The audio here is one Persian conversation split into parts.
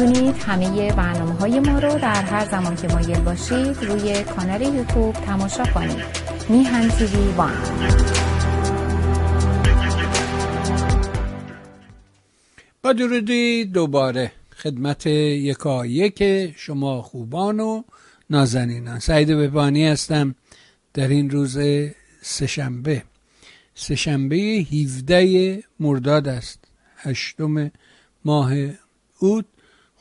می‌تونید همه برنامه های ما رو در هر زمان که مایل باشید روی کانال یوتیوب تماشا کنید. میهن تیوی وان. با درودی دوباره خدمت یکا یک شما خوبان و نازنینان. سعید بهبانی هستم در این روز سهشنبه. سهشنبه 17 مرداد است. هشتم ماه اوت.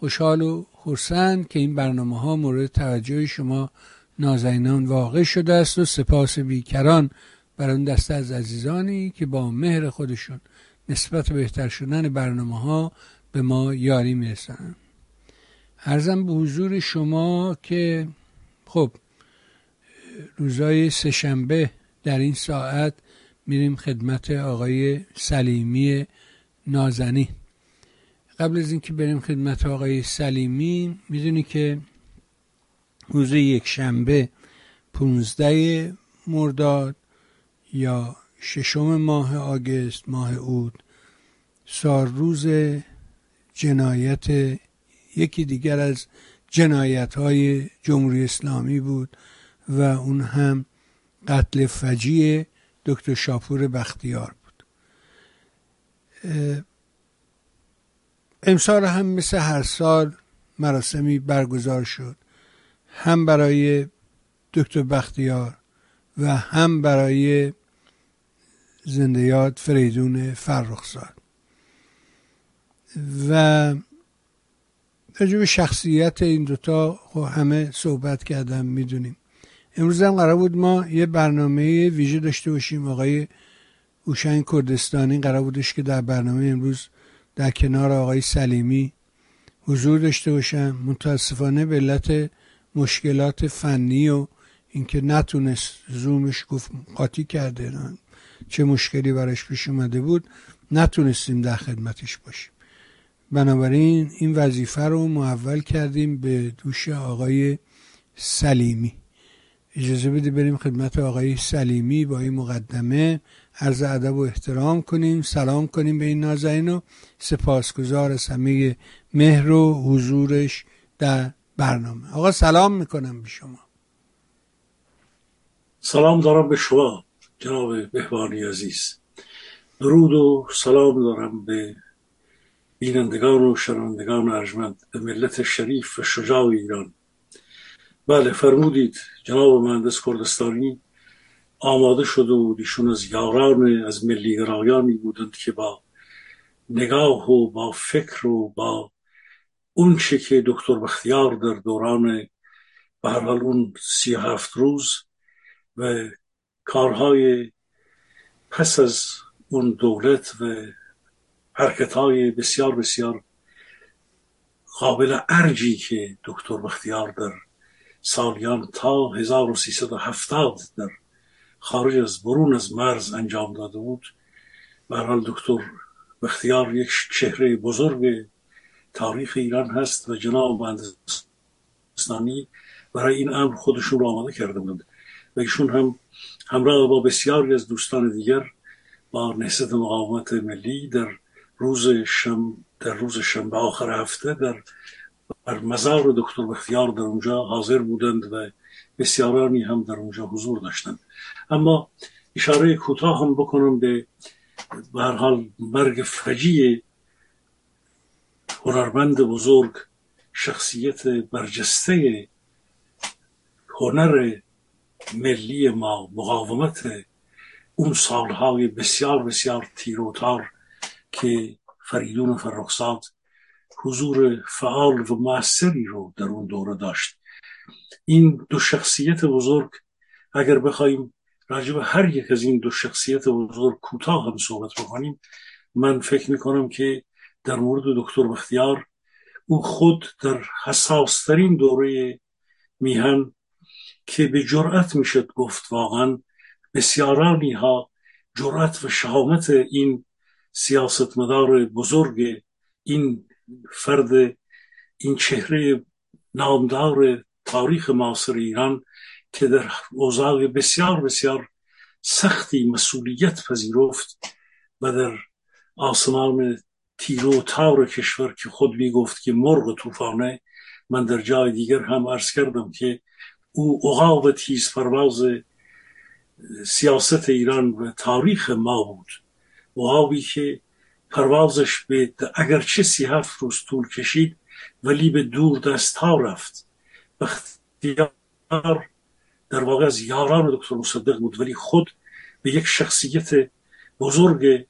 خوشحال و خورسند که این برنامه ها مورد توجه شما نازنینان واقع شده است و سپاس بیکران بر اون دسته از عزیزانی که با مهر خودشون نسبت بهتر شدن برنامه ها به ما یاری می‌رسن ارزم به حضور شما که خب روزای سهشنبه در این ساعت میریم خدمت آقای سلیمی نازنی قبل از اینکه بریم خدمت آقای سلیمی می‌دونی که روز یک شنبه پونزده مرداد یا ششم ماه آگست ماه اود سال روز جنایت یکی دیگر از جنایت های جمهوری اسلامی بود و اون هم قتل فجیع دکتر شاپور بختیار بود. امسال هم مثل هر سال مراسمی برگزار شد. هم برای دکتر بختیار و هم برای زندیات فریدون فرخزاد. و راجب شخصیت این دوتا خب همه صحبت کردم می‌دونیم. امروز هم قرار بود ما یه برنامه ویژه داشته باشیم. آقای اوشنگ کردستانی قرار بودش که در برنامه امروز در کنار آقای سلیمی حضور داشته باشم متاسفانه به علت مشکلات فنی و اینکه نتونست زومش گفت قاطی کرده چه مشکلی براش پیش اومده بود نتونستیم در خدمتش باشیم. بنابراین این وظیفه رو محول کردیم به دوش آقای سلیمی. اجازه بده بریم خدمت آقای سلیمی با این مقدمه. عرض ادب و احترام کنیم سلام کنیم به این نازنین و سپاسگزار همه مهر و حضورش در برنامه. آقا سلام می‌کنم به شما. سلام دارم به شما جناب بهبانی عزیز. درود و سلام دارم به بینندگان و شنوندگان ارجمند به ملت شریف و شجاع ایران. بله فرمودید جناب مهندس کردستانی آماده شده بود ایشون از یاران از ملی گرایانی بودند که با نگاه و با فکر و با اون چه که دکتر بختیار در دوران به هر حال اون سی هفت روز و کارهای پس از اون دولت و حرکت های بسیار بسیار قابل ارجی که دکتر بختیار در سالیان تا 1370 در خارج از برون از مرز انجام داده بود. به دکتر بختیار یک چهره بزرگ تاریخ ایران هست و جناب مهندسانی برای این امر خودشون رو آماده کرده بودند. و ایشون هم همراه با بسیاری از دوستان دیگر با نهضت مقاومت ملی در روز شم در روز شنبه آخر هفته در بر مزار دکتر بختیار در اونجا حاضر بودند و بسیارانی هم در اونجا حضور داشتند اما اشاره کوتاه هم بکنم به هر حال مرگ فجی هنرمند بزرگ شخصیت برجسته هنر ملی ما مقاومت اون سالهای بسیار بسیار تیروتار که فریدون فرخزاد حضور فعال و موثری رو در اون دوره داشت. این دو شخصیت بزرگ اگر بخوایم راجب هر یک از این دو شخصیت بزرگ کوتاه هم صحبت بکنیم من فکر می‌کنم که در مورد دکتر بختیار او خود در حساسترین دوره میهن که به جرأت می‌شد گفت واقعا بسیارانی ها جرأت و شهامت این سیاستمدار بزرگ این فرد این چهره نامدار تاریخ معاصر ایران که در اوضاع بسیار بسیار سختی مسئولیت پذیرفت و در آسمان تیر و تار کشور که خود می گفت که مرغ طوفانه من در جای دیگر هم عرض کردم که او عقاب تیز پرواز سیاست ایران و تاریخ ما بود. عقابی که پروازش به اگرچه سی هفت روز طول کشید ولی به دور دست ها رفت. بختیار در واقع از یاران دکتر مصدق بود ولی خود به یک شخصیت بزرگ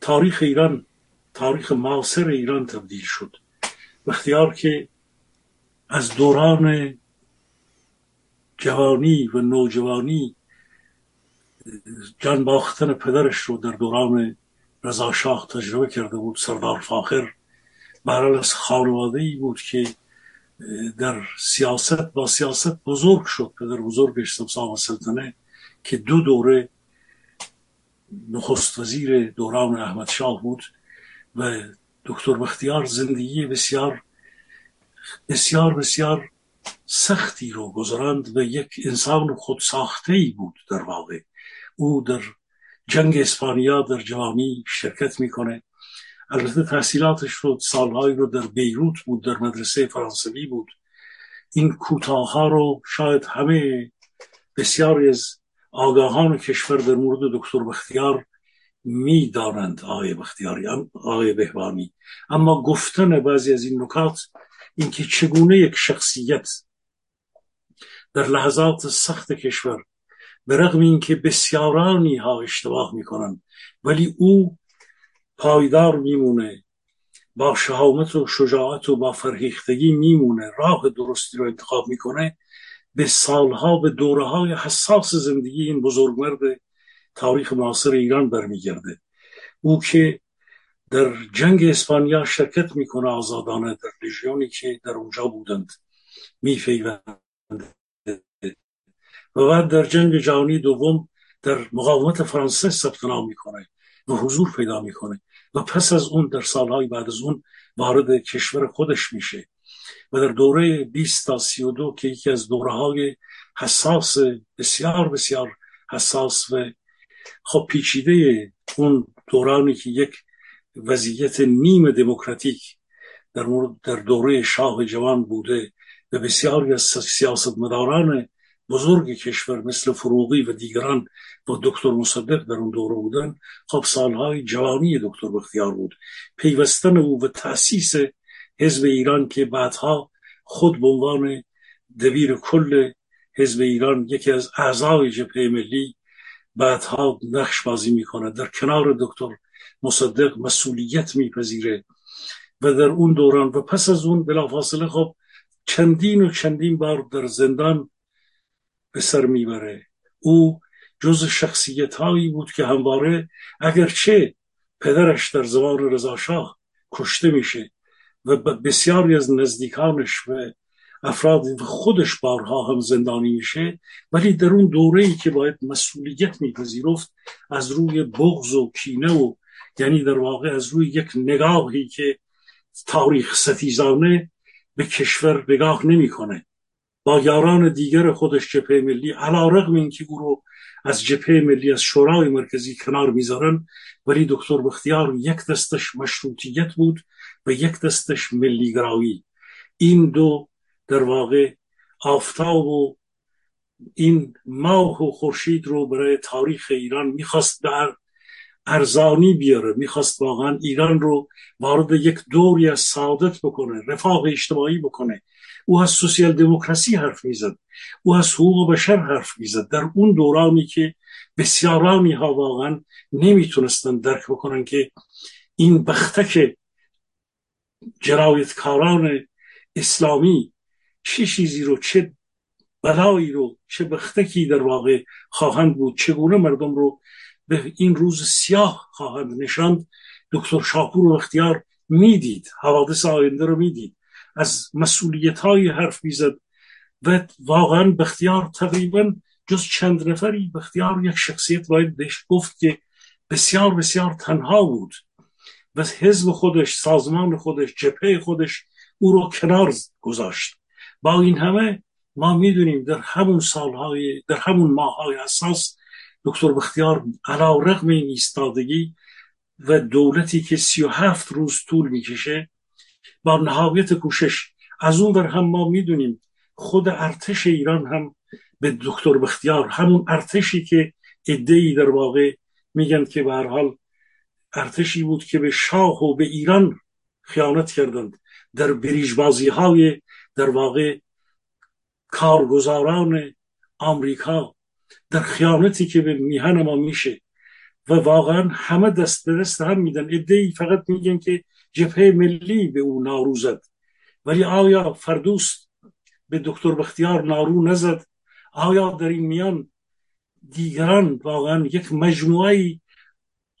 تاریخ ایران تاریخ معاصر ایران تبدیل شد. بختیار که از دوران جوانی و نوجوانی جان باختن پدرش رو در دوران رضا شاه تجربه کرده بود. سردار فاخر برای از خانواده ای بود که در سیاست با سیاست بزرگ شد. پدر بزرگش سمسام سلطنه که دو دوره نخست وزیر دوران احمد شاه بود و دکتر بختیار زندگی بسیار بسیار بسیار سختی رو گذراند و یک انسان خود ساخته ای بود در واقع. او در جنگ اسپانیا در جوانی شرکت می‌کنه. البته تحصیلاتش رو سالهایی رو در بیروت بود در مدرسه فرانسوی بود. این کوتاه ها رو شاید همه بسیاری از آگاهان کشور در مورد دکتر بختیار می‌دانند آقای بختیاری آقای بهبانی اما گفتن بعضی از این نکات اینکه چگونه یک شخصیت در لحظات سخت کشور به رغم اینکه بسیارانی ها اشتباه می‌کنن ولی او پایدار میمونه با شهامت و شجاعت و با فرهیختگی میمونه راه درستی رو انتخاب می‌کنه. به سالها به دوره های حساس زندگی این بزرگمرد تاریخ معاصر ایران برمیگرده. او که در جنگ اسپانیا شرکت می‌کنه آزادانه در لژیونی که در اونجا بودند میفیوند و بعد در جنگ جهانی دوم در مقاومت فرانسه ثبت نام می‌کنه. و حضور پیدا می‌کنه. و پس از اون در سالهای بعد از اون وارد کشور خودش میشه. و در دوره 20 تا 32 که یکی از دوره های حساس بسیار بسیار حساس و خب پیچیده اون دورانی که یک وضعیت نیم دموکراتیک در, در دوره شاه جوان بوده و بسیاری از سیاست مداران بزرگ کشور مثل فروغی و دیگران با دکتر مصدق در اون دوره بودن خب سالهای جوانی دکتر بختیار بود. پیوستن او و تأسیس حزب ایران که بعدها خود به عنوان دبیر کل حزب ایران یکی از اعضای جبهه ملی بعدها نقش بازی می‌کنه در کنار دکتر مصدق مسئولیت میپذیره و در اون دوران و پس از اون بلافاصله خب چندین و چندین بار در زندان به سر می‌بره. او جز شخصیت هایی بود که همواره اگرچه پدرش در زمان رضا شاه کشته میشه و بسیاری از نزدیکانش و افراد خودش بارها هم زندانی میشه ولی در اون دوره ای که باید مسئولیت میپذیرفت از روی بغض و کینه و یعنی در واقع از روی یک نگاهی که تاریخ ستیزانه به کشور نگاه نمی‌کنه. با یاران دیگر خودش جبهه ملی علا رقم اینکه او رو از جبهه ملی از شورای مرکزی کنار می‌ذارن ولی دکتر بختیار یک دستش مشروطیت بود و یک دستش ملی گرایی این دو در واقع آفتاب و این ماه و خورشید رو برای تاریخ ایران می‌خواست در ارزانی بیاره. می‌خواست واقعا ایران رو وارد یک دوری از سعادت بکنه رفاه اجتماعی بکنه. او از سوسیال دموکراسی حرف می‌زد. او از حقوق بشر حرف می‌زد. در اون دورانی که بسیارانی ها واقعا نمی‌تونستن درک بکنن که این بختک جنایتکاران اسلامی چه چیزی رو چه بلایی رو چه بختکی در واقع خواهند بود چگونه مردم رو به این روز سیاه خواهند نشاند دکتر شاپور و اختیار می‌دید حوادث آینده رو می‌دید. از مسئولیت های حرف می‌زد و واقعا بختیار تقریبا جز چند نفری بختیار یک شخصیت باید بهش گفت که بسیار بسیار تنها بود و حزب خودش سازمان خودش جپه خودش او رو کنار گذاشت. با این همه ما می‌دونیم در همون سالهای در همون ماههای اساس دکتر بختیار علا رقم این ایستادگی و دولتی که سی و هفت روز طول می‌کشه با نهایت کوشش. از اون بر هم ما می‌دونیم خود ارتش ایران هم به دکتر بختیار همون ارتشی که ادهی در واقع میگن که به هر حال ارتشی بود که به شاه و به ایران خیانت کردند. در بریجبازی های در واقع کارگزاران آمریکا در خیانتی که به میهن ما میشه. و واقعا همه دست به دست هم میدن. ادهی فقط میگن که جبهه ملی به او نارو زد. ولی آیا فردوست به دکتر بختیار نارو نزد؟ آیا در این میان دیگران واقعا یک مجموعه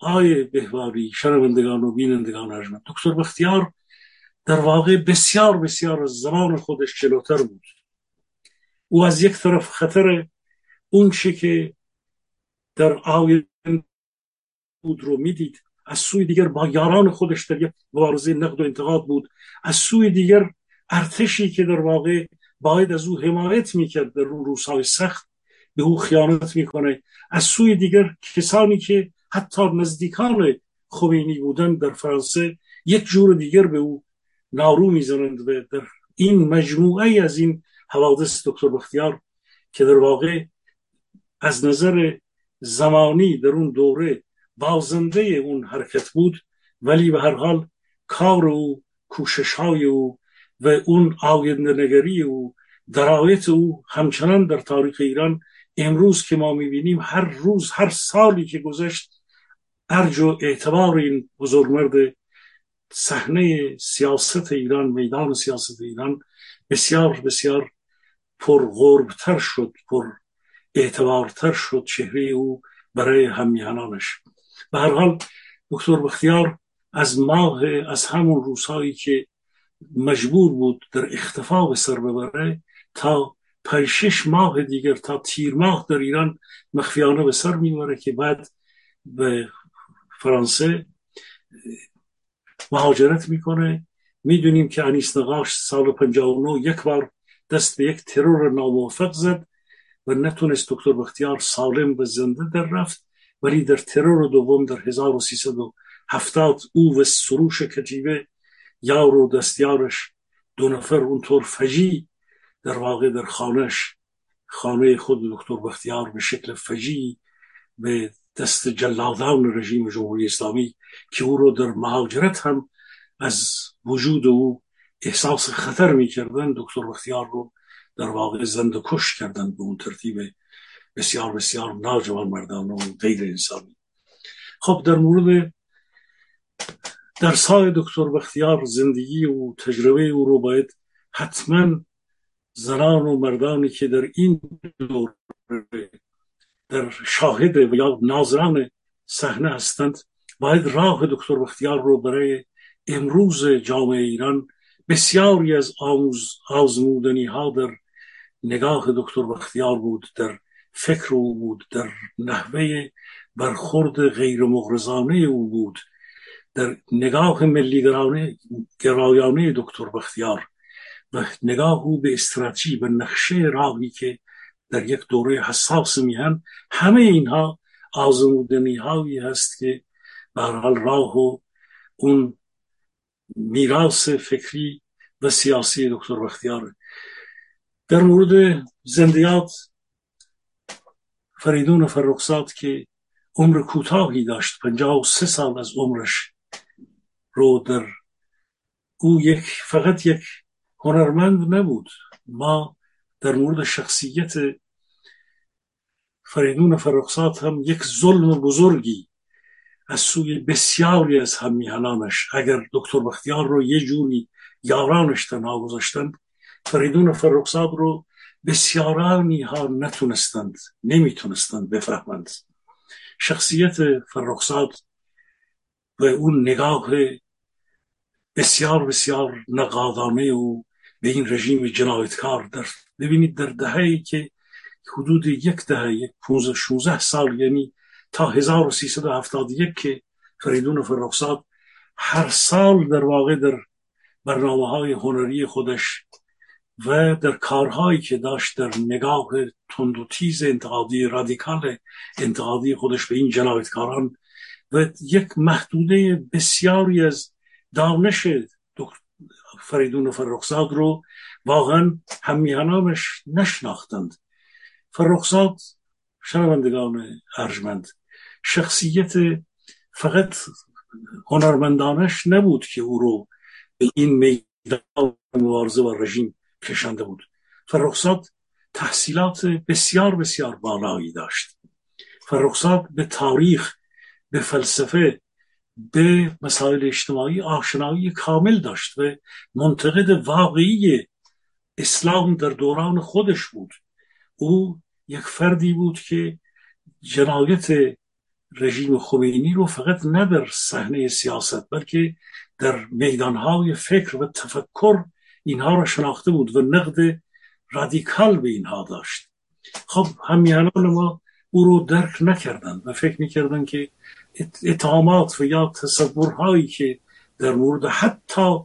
آی بهواری شنوندگان و بینندگان ارجمند؟ دکتر بختیار در واقع بسیار بسیار زمان خودش جلوتر بود. او از یک طرف خطر اون که در آینده بود رو می‌دید. از سوی دیگر با یاران خودش در یک مبارزه نقد و انتقاد بود. از سوی دیگر ارتشی که در واقع باید از او حمایت می‌کرد در اون روزهای سخت به او خیانت می‌کنه. از سوی دیگر کسانی که حتی نزدیکان خمینی بودن در فرانسه یک جور دیگر به او نارو می‌زنند و در این مجموعه از این حوادث دکتر بختیار که در واقع از نظر زمانی در اون دوره بازنده اون حرکت بود ولی به هر حال کار او کوشش های او و اون آینده نگری او درایت او همچنان در تاریخ ایران امروز که ما می‌بینیم هر روز هر سالی که گذشت ارج و اعتبار این بزرگمرد صحنه سیاست ایران میدان سیاست ایران بسیار بسیار پر غربتر شد پر اعتبارتر شد چهره او برای همیهنانش. به هر حال دکتر بختیار از ماه از همون روزهایی که مجبور بود در اختفا به سر ببره تا پنج ماه دیگر تا تیر ماه در ایران مخفیانه به سر می‌بره که بعد به فرانسه مهاجرت می‌کنه. می‌دونیم که انیس نقاش سال 59 یک بار دست به یک ترور ناموفق زد و نتونست دکتر بختیار سالم به زنده در رفت. ولی در ترور دوم در 1370 او و سروش کجیبه یار و دستیارش دو نفر اونطور فجی در واقع در خانش خانه خود دکتر بختیار به شکل فجی به دست جلادان رژیم جمهوری اسلامی که او رو در مهاجرت هم از وجود او احساس خطر می‌کردن دکتر بختیار رو در واقع زند کش کردن به اون ترتیب بسیار بسیار ناجوان مردان و غیر انسانی. خب در مورد در سای دکتر بختیار زندگی و تجربه او رو باید حتما زنان و مردانی که در این دور در شاهد و یا ناظران صحنه هستند باید راه دکتر بختیار رو برای امروز جامعه ایران بسیاری از آموز آزمودنی ها در نگاه دکتر بختیار بود در فکر او بود در نحوه برخورد غیر مغرزانه او بود در نگاه ملی گرایانه دکتر بختیار و نگاه او به استراتژی و نقشه راهی که در یک دوره حساس میهن همه اینها آزمودنی هایی هست که به حال راه و اون میراث فکری و سیاسی دکتر بختیار. در مورد زندیات فریدون فرخزاد که عمر کوتاهی داشت پنجاه و سه سال از عمرش رو در او یک فقط یک هنرمند نبود. ما در مورد شخصیت فریدون فرخزاد هم یک ظلم بزرگی از سوی بسیاری از همیهنانش اگر دکتر بختیار رو یه جوری یارانش تنها گذاشتند فریدون فرخزاد رو بسیارانی ها نتونستند نمی‌تونستند بفهمند. شخصیت فرخزاد و اون نگاه بسیار بسیار نقادانه او به این رژیم جنایتکار در ببینید در دههی که حدود یک دهه یک 15 16 سال یعنی تا 1371 که فریدون فرخزاد هر سال در واقع در برنامه های هنری خودش و در کارهایی که داشت در نگاه تند و تیز انتقادی رادیکال انتقادی خودش به این جنایتکاران و یک محدوده بسیاری از دانش فریدون فرخزاد رو واقعا همیهنانش نشناختند. فرخزاد شنوندگان ارجمند شخصیت فقط هنرمندانش نبود که او رو به این میدان مبارزه و رژیم کشنده بود فرخزاد تحصیلات بسیار بسیار بالایی داشت. فرخزاد به تاریخ به فلسفه به مسائل اجتماعی آشنایی کامل داشت و منتقد واقعی اسلام در دوران خودش بود. او یک فردی بود که جنایت رژیم خمینی رو فقط نه در صحنه سیاست بلکه در میدانهای فکر و تفکر اینها را شناخته بود و نقد رادیکال به اینها داشت. خب همیانان ما او رو درک نکردند و فکر می‌کردند که اتهامات و یا تصورهایی که در مورد حتی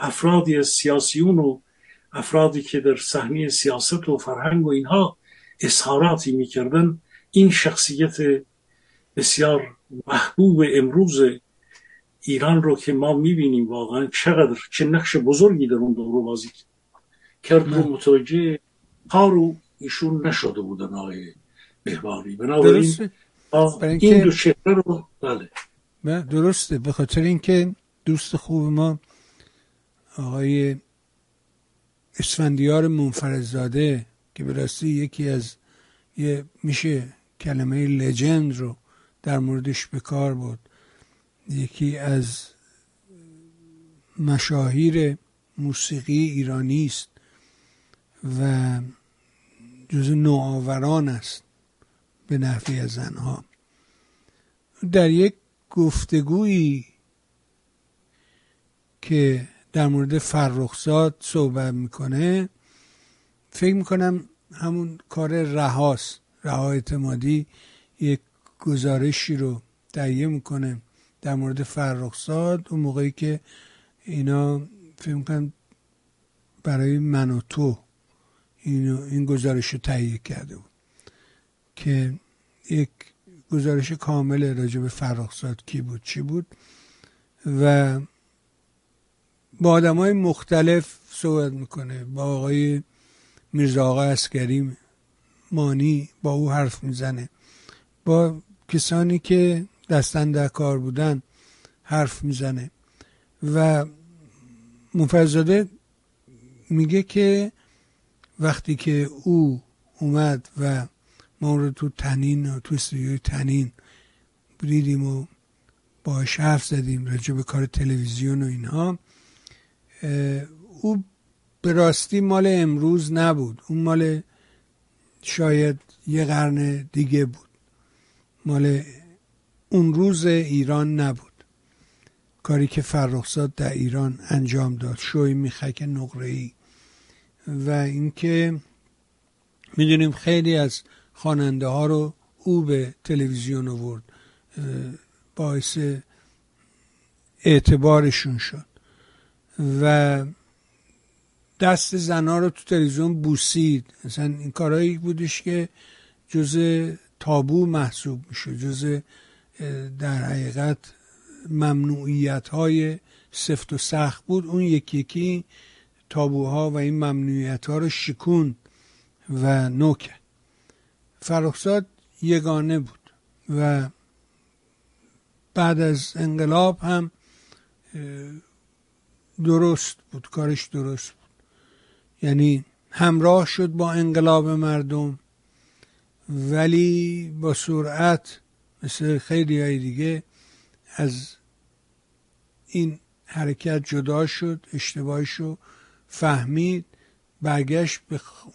افرادی از سیاسیون و افرادی که در صحنه سیاست و فرهنگ و اینها اظهاراتی می‌کردن این شخصیت بسیار محبوب امروز ایران رو که ما می‌بینیم واقعا چقدر چه نقش بزرگی در اون دورو بازی کرد رو متوجه کارو ایشون نشده بودن آقای بهبانی بنابراین این دو چهره رو بله. درسته. به خاطر اینکه دوست خوب ما آقای اسفندیار منفرزاده که به راستی یکی از یه میشه کلمه لجند رو در موردش به کار بود یکی از مشاهیر موسیقی ایرانی است و جز نوآوران است به از زنها در یک گفتگویی که در مورد فرخزاد صحبت می‌کنه فکر می‌کنم همون کار رهاست رها اعتمادی یک گزارشی رو تهیه می‌کنه. در مورد فرخزاد اون موقعی که اینا فکر می‌کنم برای من و تو این گزارش رو تهیه کرده بود که یک گزارش کامل راجع به فرخزاد کی بود چی بود؟ و با آدم های مختلف صحبت می‌کنه با آقای میرزا آقا اسکری مانی با او حرف می‌زنه با کسانی که دستن در کار بودن حرف می‌زنه. و منفرزاده میگه که وقتی که او اومد و ما رو تو تنین و تو استودیوی تنین دیدیم و باش حرف زدیم راجع به کار تلویزیون و اینها او به راستی مال امروز نبود. اون مال شاید یه قرن دیگه بود. مال اون روز ایران نبود. کاری که فرخزاد در ایران انجام داد شوی میخک نقره ای و اینکه می‌دونیم خیلی از خواننده ها رو او به تلویزیون آورد باعث اعتبارشون شد. و دست زنها رو تو تلویزیون بوسید. مثلا این کارهایی بودش که جز تابو محسوب میشه جز در حقیقت ممنوعیت های سفت و سخت بود. اون یکی یکی تابوها و این ممنوعیت ها رو شکون و نوکه فرخزاد یگانه بود و بعد از انقلاب هم درست بود کارش درست بود. یعنی همراه شد با انقلاب مردم ولی با سرعت مثل خیلی های دیگه از این حرکت جدا شد اشتباهش رو فهمید برگشت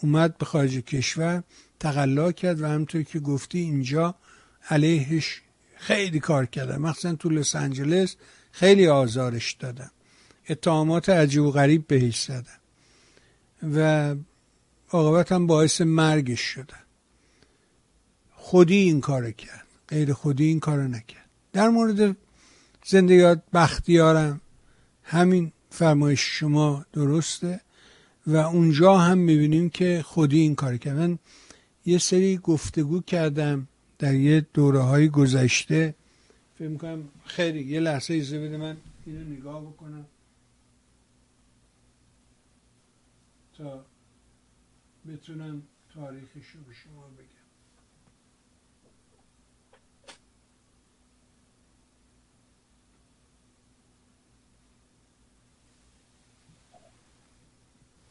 اومد به خارج کشور تقلا کرد و همطور که گفتی اینجا علیهش خیلی کار کردن. مخصوصا تو لس آنجلس خیلی آزارش دادن. اتهامات عجیب و غریب بهش زدن. و عاقبت هم باعث مرگش شدن. خودی این کار کرد. غیر خودی این کار نکرد. در مورد زندگیات بختیارم همین فرمایش شما درسته و اونجا هم می‌بینیم که خودی این کار کرد. یه سری گفتگو کردم در یه دوره های گذشته. فکر می‌کنم خیلی یه لحظه ایزه بده من اینو نگاه بکنم. تا بتونم تاریخش رو به شما بگم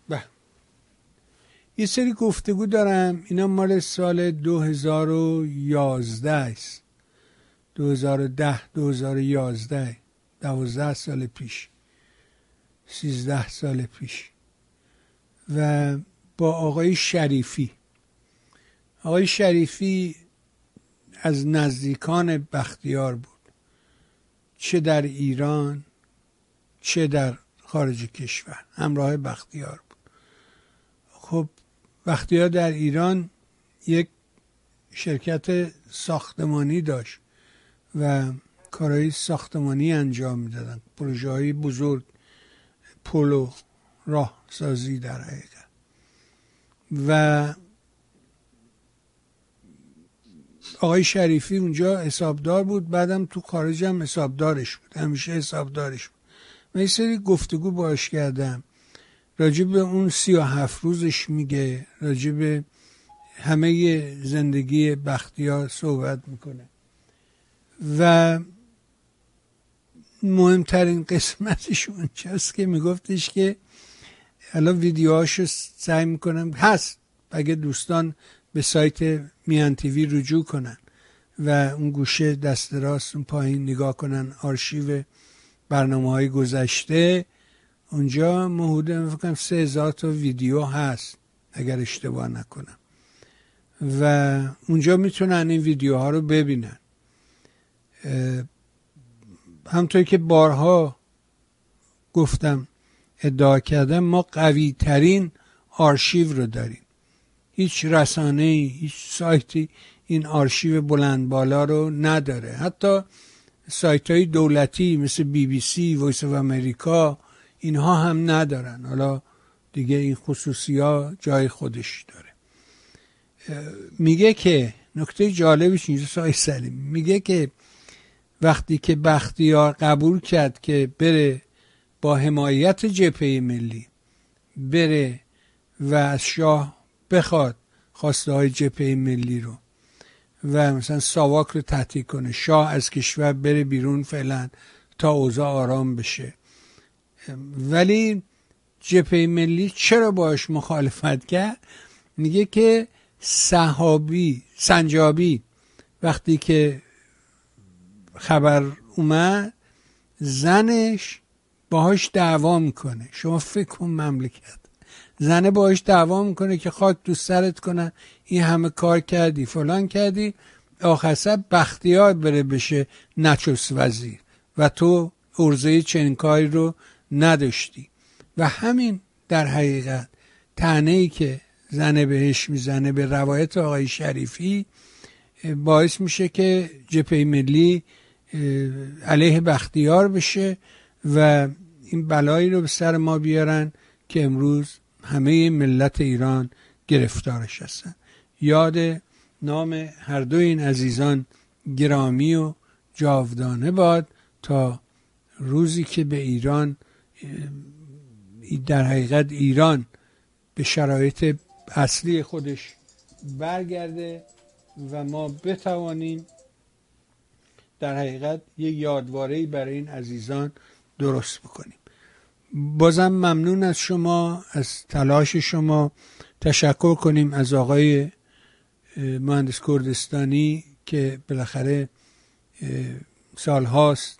به. یه سری گفتگو دارم. اینا مال سال 2011 است. 2010 2011 دوازده سال پیش سیزده سال پیش. و با آقای شریفی. آقای شریفی از نزدیکان بختیار بود. چه در ایران چه در خارج کشور. همراه بختیار خب بختیار در ایران یک شرکت ساختمانی داشت و کارهای ساختمانی انجام می‌دادن پروژه های بزرگ پل و راه سازی در حقیقت. و آقای شریفی اونجا حسابدار بود بعدم تو خارج هم حسابدارش بود. همیشه حسابدارش بود. من یه سری گفتگو باش کردم. راجع به اون سی و هفت روزش میگه راجع به همه زندگی بختیار صحبت می‌کنه. و مهمترین قسمتش اونجاست که میگفتش که الان ویدیوهاشو سعی می‌کنم هست اگه دوستان به سایت میان تیوی رجوع کنن و اون گوشه دست راست پایین نگاه کنن آرشیو برنامه های گذشته اونجا محوده میفکرم سه هزار تا ویدیو هست اگر اشتباه نکنم. و اونجا می‌تونن این ویدیوها رو ببینن. همطور که بارها گفتم ادعا کردم ما قوی ترین آرشیو رو داریم. هیچ رسانه هیچ سایتی این آرشیو بلند بالا رو نداره. حتی سایت های دولتی مثل بی بی سی ویس of امریکا اینها هم ندارن. حالا دیگه این خصوصی ها جای خودش داره. میگه که نکته جالبش اینجا سای سلیم. میگه که وقتی که بختیار قبول کرد که بره با حمایت جبهه ملی بره و از شاه بخواد خواسته های جبهه ملی رو و مثلا ساواک رو تحتیک کنه شاه از کشور بره بیرون فعلا تا اوضاع آرام بشه. ولی جبهه ملی چرا باش مخالفت کرد؟ میگه که صحابی سنجابی وقتی که خبر اومد زنش باهاش دعوا می‌کنه. شما فکر کن مملکت. زنه باهاش دعوا می‌کنه که خاک تو سرت کنن این همه کار کردی فلان کردی. آخر بختیار بره بشه نچوس وزیر. و تو ارزه چنین کاری رو نداشتی. و همین در حقیقت تنه ای که زنه بهش می‌زنه به روایت آقای شریفی باعث میشه که جپه ملی علیه بختیار بشه و این بلایی رو به سر ما بیارن که امروز همه ملت ایران گرفتارش هستن. یاد نام هر دو این عزیزان گرامی و جاودانه باد تا روزی که به ایران در حقیقت ایران به شرایط اصلی خودش برگرده و ما بتوانیم در حقیقت یک یادوارهی برای این عزیزان درست بکنیم. بازم ممنون از شما از تلاش شما. تشکر کنیم از آقای مهندس کردستانی که بالاخره سالهاست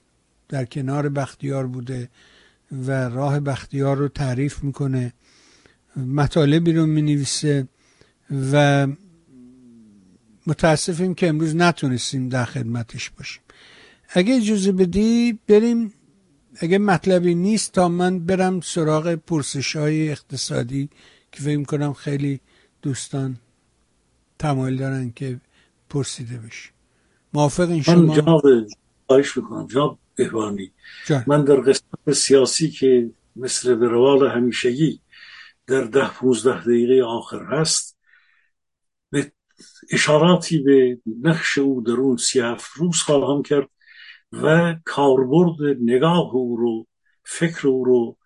در کنار بختیار بوده. و راه بختیار رو تعریف می‌کنه. مطالبی رو می‌نویسه و متاسفیم که امروز نتونستیم در خدمتش باشیم. اگه اجازه بدی بریم اگه مطلبی نیست تا من برم سراغ پرسش های اقتصادی که فکر کنم خیلی دوستان تمایل دارن که پرسیده بشه موافق این شما؟ من جناب خواهش می‌کنم. جناب بهبانی من در قسمت سیاسی که مثل به روال همیشگی در ده پونزده دقیقه آخر هست به اشاراتی به نقش او در اون سی روز خواهم کرد و کاربرد نگاه او رو فکر او رو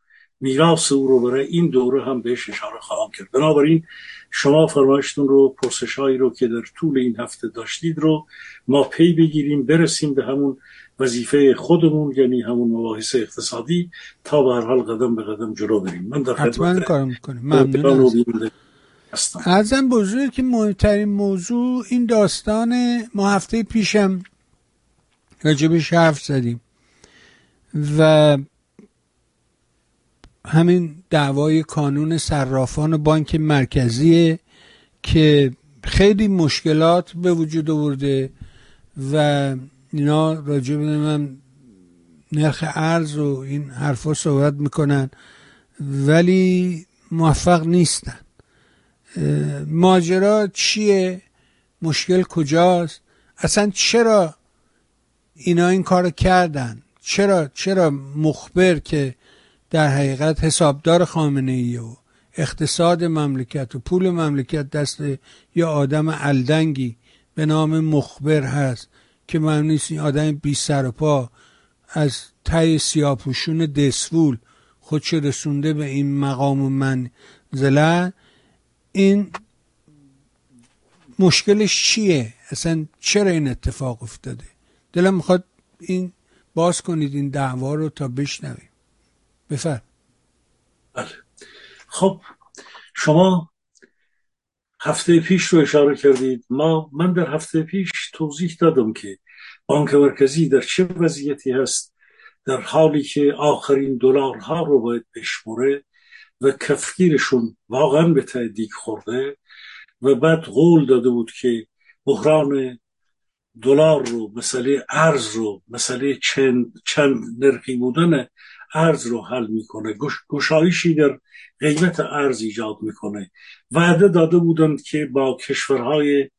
میراث او رو برای این دوره هم بهش اشاره خواهم کرد. بنابراین شما فرمایشتون رو پرسشهایی رو که در طول این هفته داشتید رو ما پی بگیریم برسیم به همون وظیفه خودمون یعنی همون مباحث اقتصادی تا به هر حال قدم به قدم جلو بریم. من در حتما کار می‌کنیم ممنون ارزم بزرگ که مهمترین موضوع این داستان ما هفته پیشم راجبش حرف زدیم. و همین دعوای کانون صرافان بانک مرکزیه که خیلی مشکلات به وجود آورده و اینا راجع به من نرخ ارز و این حرفا صحبت می‌کنن ولی موفق نیستن. ماجرا چیه؟ مشکل کجاست؟ اصلا چرا اینا این کار کردن؟ چرا چرا مخبر که در حقیقت حسابدار خامنه ای و اقتصاد مملکت و پول مملکت دست یا آدم الدنگی به نام مخبر هست؟ که من نیست این آدم بی سر و پا از تای سیاپوشون دسفول خودش رسونده به این مقام و منزله این مشکلش چیه؟ اصلا چرا این اتفاق افتاده؟ دلم می‌خواد این باز کنید این دعوا رو تا بشنویم. بفر بله. خب شما هفته پیش رو اشاره کردید. ما من در هفته پیش توضیح دادم که بانک مرکزی در چه وضعیتی هست در حالی که آخرین دلارها رو باید بشموره و کفگیرشون واقعا به تعدیق خورده و بعد قول داده بود که بحران دلار رو مسئله ارز رو مسئله چند, چند نرخی بودن ارز رو حل می‌کنه. گشایشی در قیمت ارز ایجاد می‌کنه. وعده داده بودند که با کشورهای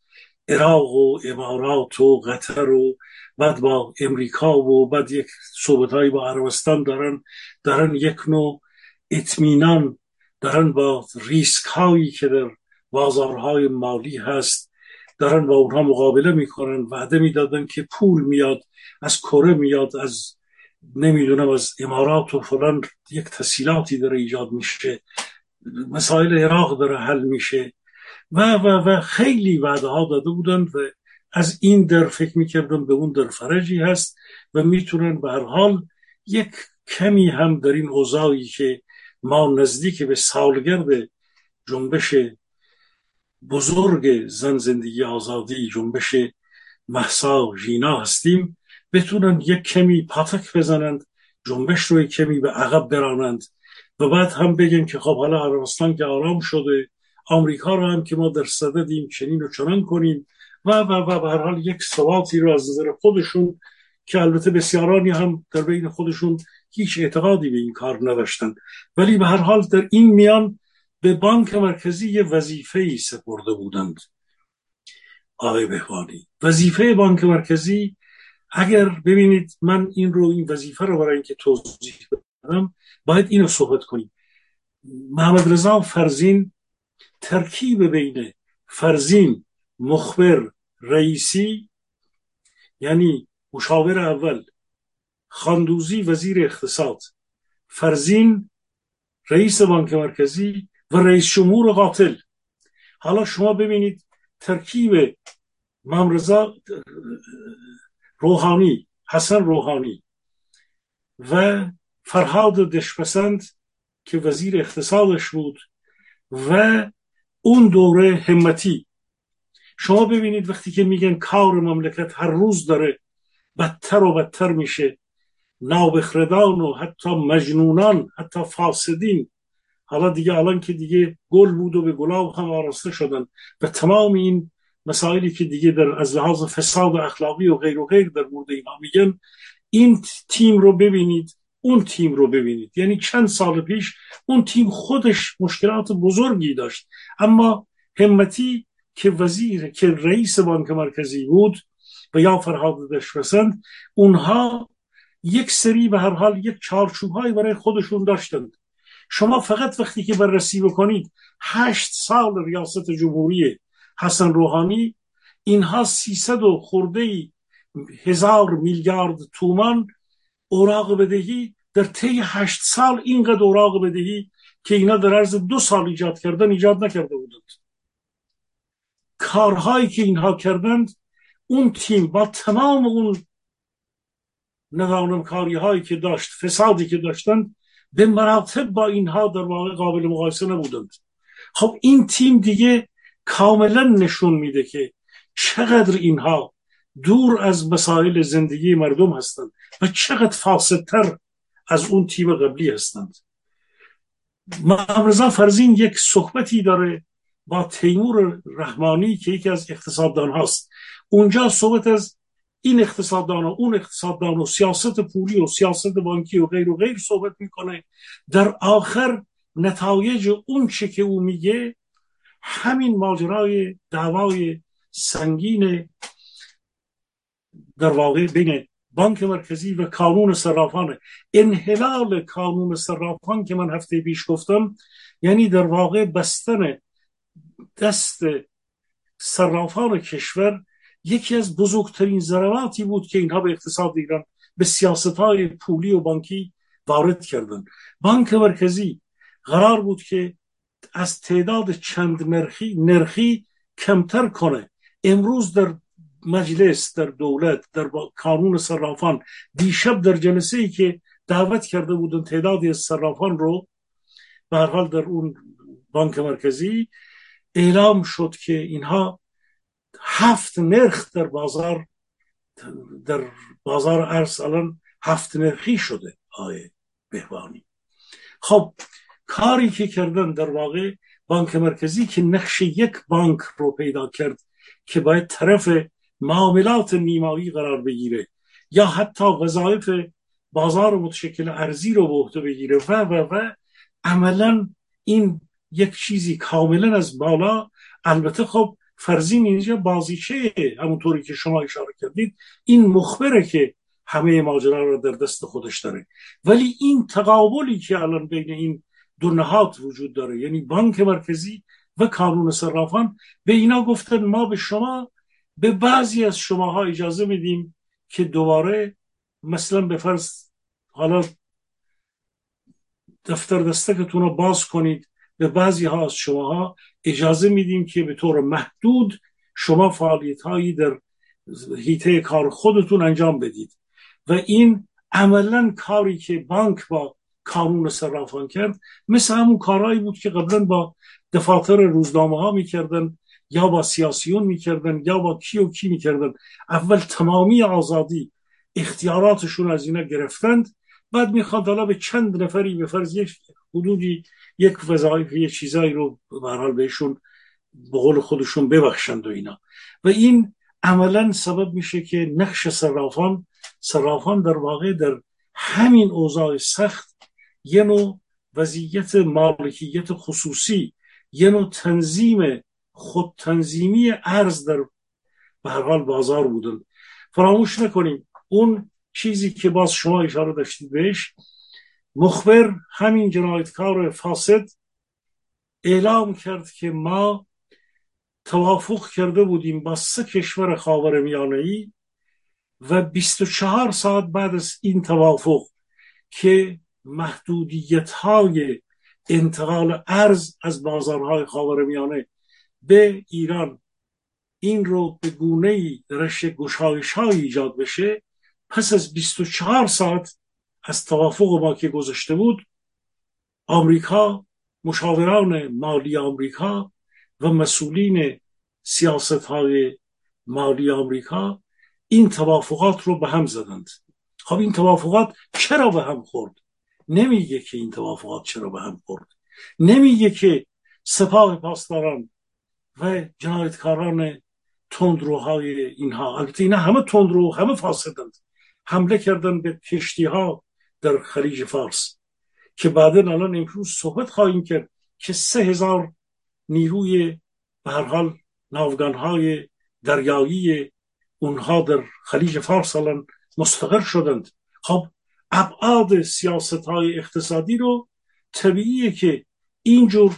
عراق و امارات و قطر و بعد با امریکا و بعد یک صحبت با عربستان دارن دارن یک نوع اطمینان دارن با ریسک هایی که در بازارهای مالی هست دارن با اونها مقابله می‌کنن وعده می‌دادن که پول میاد از کره میاد از نمی‌دونم از امارات و فلان یک تسهیلاتی داره ایجاد میشه مسائل عراق داره حل میشه و و و خیلی وعده ها داده بودن و از این در فکر می‌کردم به اون در فرجی هست و می‌تونن به هر حال یک کمی هم در این اوضاعی که ما نزدیک به سالگرد جنبش بزرگ زن زندگی آزادی جنبش محسا ژینا هستیم بتونن یک کمی پاتک بزنند جنبش رو کمی به عقب برانند و بعد هم بگن که خب حالا عربستان که آرام شده آمریکا رو هم که ما در صددیم چنین و چنان کنیم. و و و به هر حال یک ثباتی رو از نظر خودشون که البته بسیارانی هم در بین خودشون هیچ اعتقادی به این کار نداشتن. ولی به هر حال در این میان به بانک مرکزی یه وظیفه ای سپرده بودند. آقای بهوانی وظیفه بانک مرکزی اگر ببینید من این رو این وظیفه رو برای اینکه توضیح بدم باید اینو صحبت کنیم. محمد رضا فرزین ترکیب بین فرزین مخبر رئیسی یعنی مشاور اول خاندوزی وزیر اقتصاد فرزین رئیس بانک مرکزی و رئیس جمهور قاتل. حالا شما ببینید ترکیب ممرزا روحانی حسن روحانی و فرهاد دشپسند که وزیر اقتصادش بود و اون دوره همتی شما ببینید وقتی که میگن کار مملکت هر روز داره بدتر و بدتر میشه. نابخردان و حتی مجنونان حتی فاسدین. حالا دیگه الان که دیگه گل بود و به گلاب هم آراسته شدن. و تمام این مسائلی که دیگه در از لحاظ فساد اخلاقی و غیر و غیر در مورد اینا میگن این تیم رو ببینید اون تیم رو ببینید. یعنی چند سال پیش اون تیم خودش مشکلات بزرگی داشت. اما همتی که وزیر که رئیس بانک مرکزی بود و یا فرهاد دشپسند اونها یک سری به هر حال یک چارچوب برای خودشون داشتند. شما فقط وقتی که بررسی بکنید هشت سال ریاست جمهوری حسن روحانی اینها سیصد و خورده هزار میلیارد تومان اوراق بدهی. در طی هشت سال اینقدر اوراق بدهی که اینا در عرض دو سال ایجاد کردن ایجاد نکرده بودند. کارهایی که اینها کردند اون تیم با تمام اون کاری هایی که داشت فسادی که داشتند به مراتب با اینها در واقع قابل مقایسه نبودند. خب این تیم دیگه کاملا نشون میده که چقدر اینها دور از مسائل زندگی مردم هستند و چقدر فاسدتر از اون تیم قبلی هستند. محمد فرزین یک صحبتی داره با تیمور رحمانی که یکی از اقتصاددان هاست. اونجا صحبت از این اقتصاددان و اون اقتصاددان و سیاست پولی و سیاست بانکی و غیر و غیر صحبت می‌کنه. در آخر نتایج اون چه که او میگه همین ماجرای دعوای سنگین در واقع بین بانک مرکزی و کانون صرافان. انحلال کانون صرافان که من هفته پیش گفتم یعنی در واقع بستن دست صرافان کشور یکی از بزرگترین ضرباتی بود که اینها به اقتصاد ایران به سیاست های پولی و بانکی وارد کردن. بانک مرکزی قرار بود که از تعداد چند نرخی نرخی کمتر کنه. امروز در مجلس در دولت در کانون صرافان دیشب در جلسه ای که دعوت کرده بودن تعدادی از صرافان رو به حال در اون بانک مرکزی اعلام شد که اینها هفت نرخ در بازار در بازار ارز الان هفت نرخی شده آیه بهبانی خب کاری که کردن در واقع بانک مرکزی که نقش یک بانک رو پیدا کرد که باید طرف معاملات نیمایی قرار بگیره یا حتی وظایف بازار متشکل ارزی رو به عهده بگیره و و و عملا این یک چیزی کاملا از بالا. البته خب فرزین اینجا بازیچه همونطوری که شما اشاره کردید این مخبره که همه ماجرا رو در دست خودش داره. ولی این تقابلی که الان بین این دو نهاد وجود داره یعنی بانک مرکزی و کانون صرافان به اینا گفتن ما به شما به بعضی از شماها اجازه میدیم که دوباره مثلا به فرض حالا دفتر دستکتون رو باز کنید. به بعضی ها از شماها اجازه میدیم که به طور محدود شما فعالیت هایی در هیته کار خودتون انجام بدید. و این عملا کاری که بانک با کانون صرافان کرد مثل همون کارهایی بود که قبلا با دفاتر روزنامه ها می‌کردن یا با سیاسیون می‌کردن یا با کی و کی می‌کردن. اول تمامی آزادی اختیاراتشون از اینا گرفتند بعد می‌خواد حالا به چند نفری به فرض یک حدودی یک وظایف یک چیزایی رو به حال بهشون به قول خودشون ببخشند و اینا. و این عملا سبب میشه که نقش صرافان صرافان در واقع در همین اوضاع سخت یه نوع وضعیت مالکیت خصوصی یه نوع تنظیم خود تنظیمی ارز در به هر حال بازار بودن. فراموش نکنیم اون چیزی که باز شما اشاره داشتید بهش مخبر همین جنایتکار فاسد اعلام کرد که ما توافق کرده بودیم با سه کشور خاور میانه ای و 24 ساعت بعد از این توافق که محدودیت های انتقال ارز از بازارهای خاور میانه به ایران این رو به گونه ای رشت گشایش ایجاد بشه پس از 24 ساعت از توافق ما که گذاشته بود آمریکا مشاوران مالی آمریکا و مسئولین سیاست های مالی آمریکا این توافقات رو به هم زدند. خب این توافقات چرا به هم خورد؟ نمیگه که این توافقات چرا به هم خورد. نمیگه که سپاه پاسداران و جنایتکاران تندروهای اینها البته اینا همه تندرو همه فاسدند. حمله کردن به کشتی ها در خلیج فارس. که بعدا الان امروز صحبت خواهیم کرد که سه هزار نیروی به هر حال ناوگان های دریایی اونها در خلیج فارس الان مستقر شدند. خب ابعاد سیاست های اقتصادی رو طبیعیه که اینجور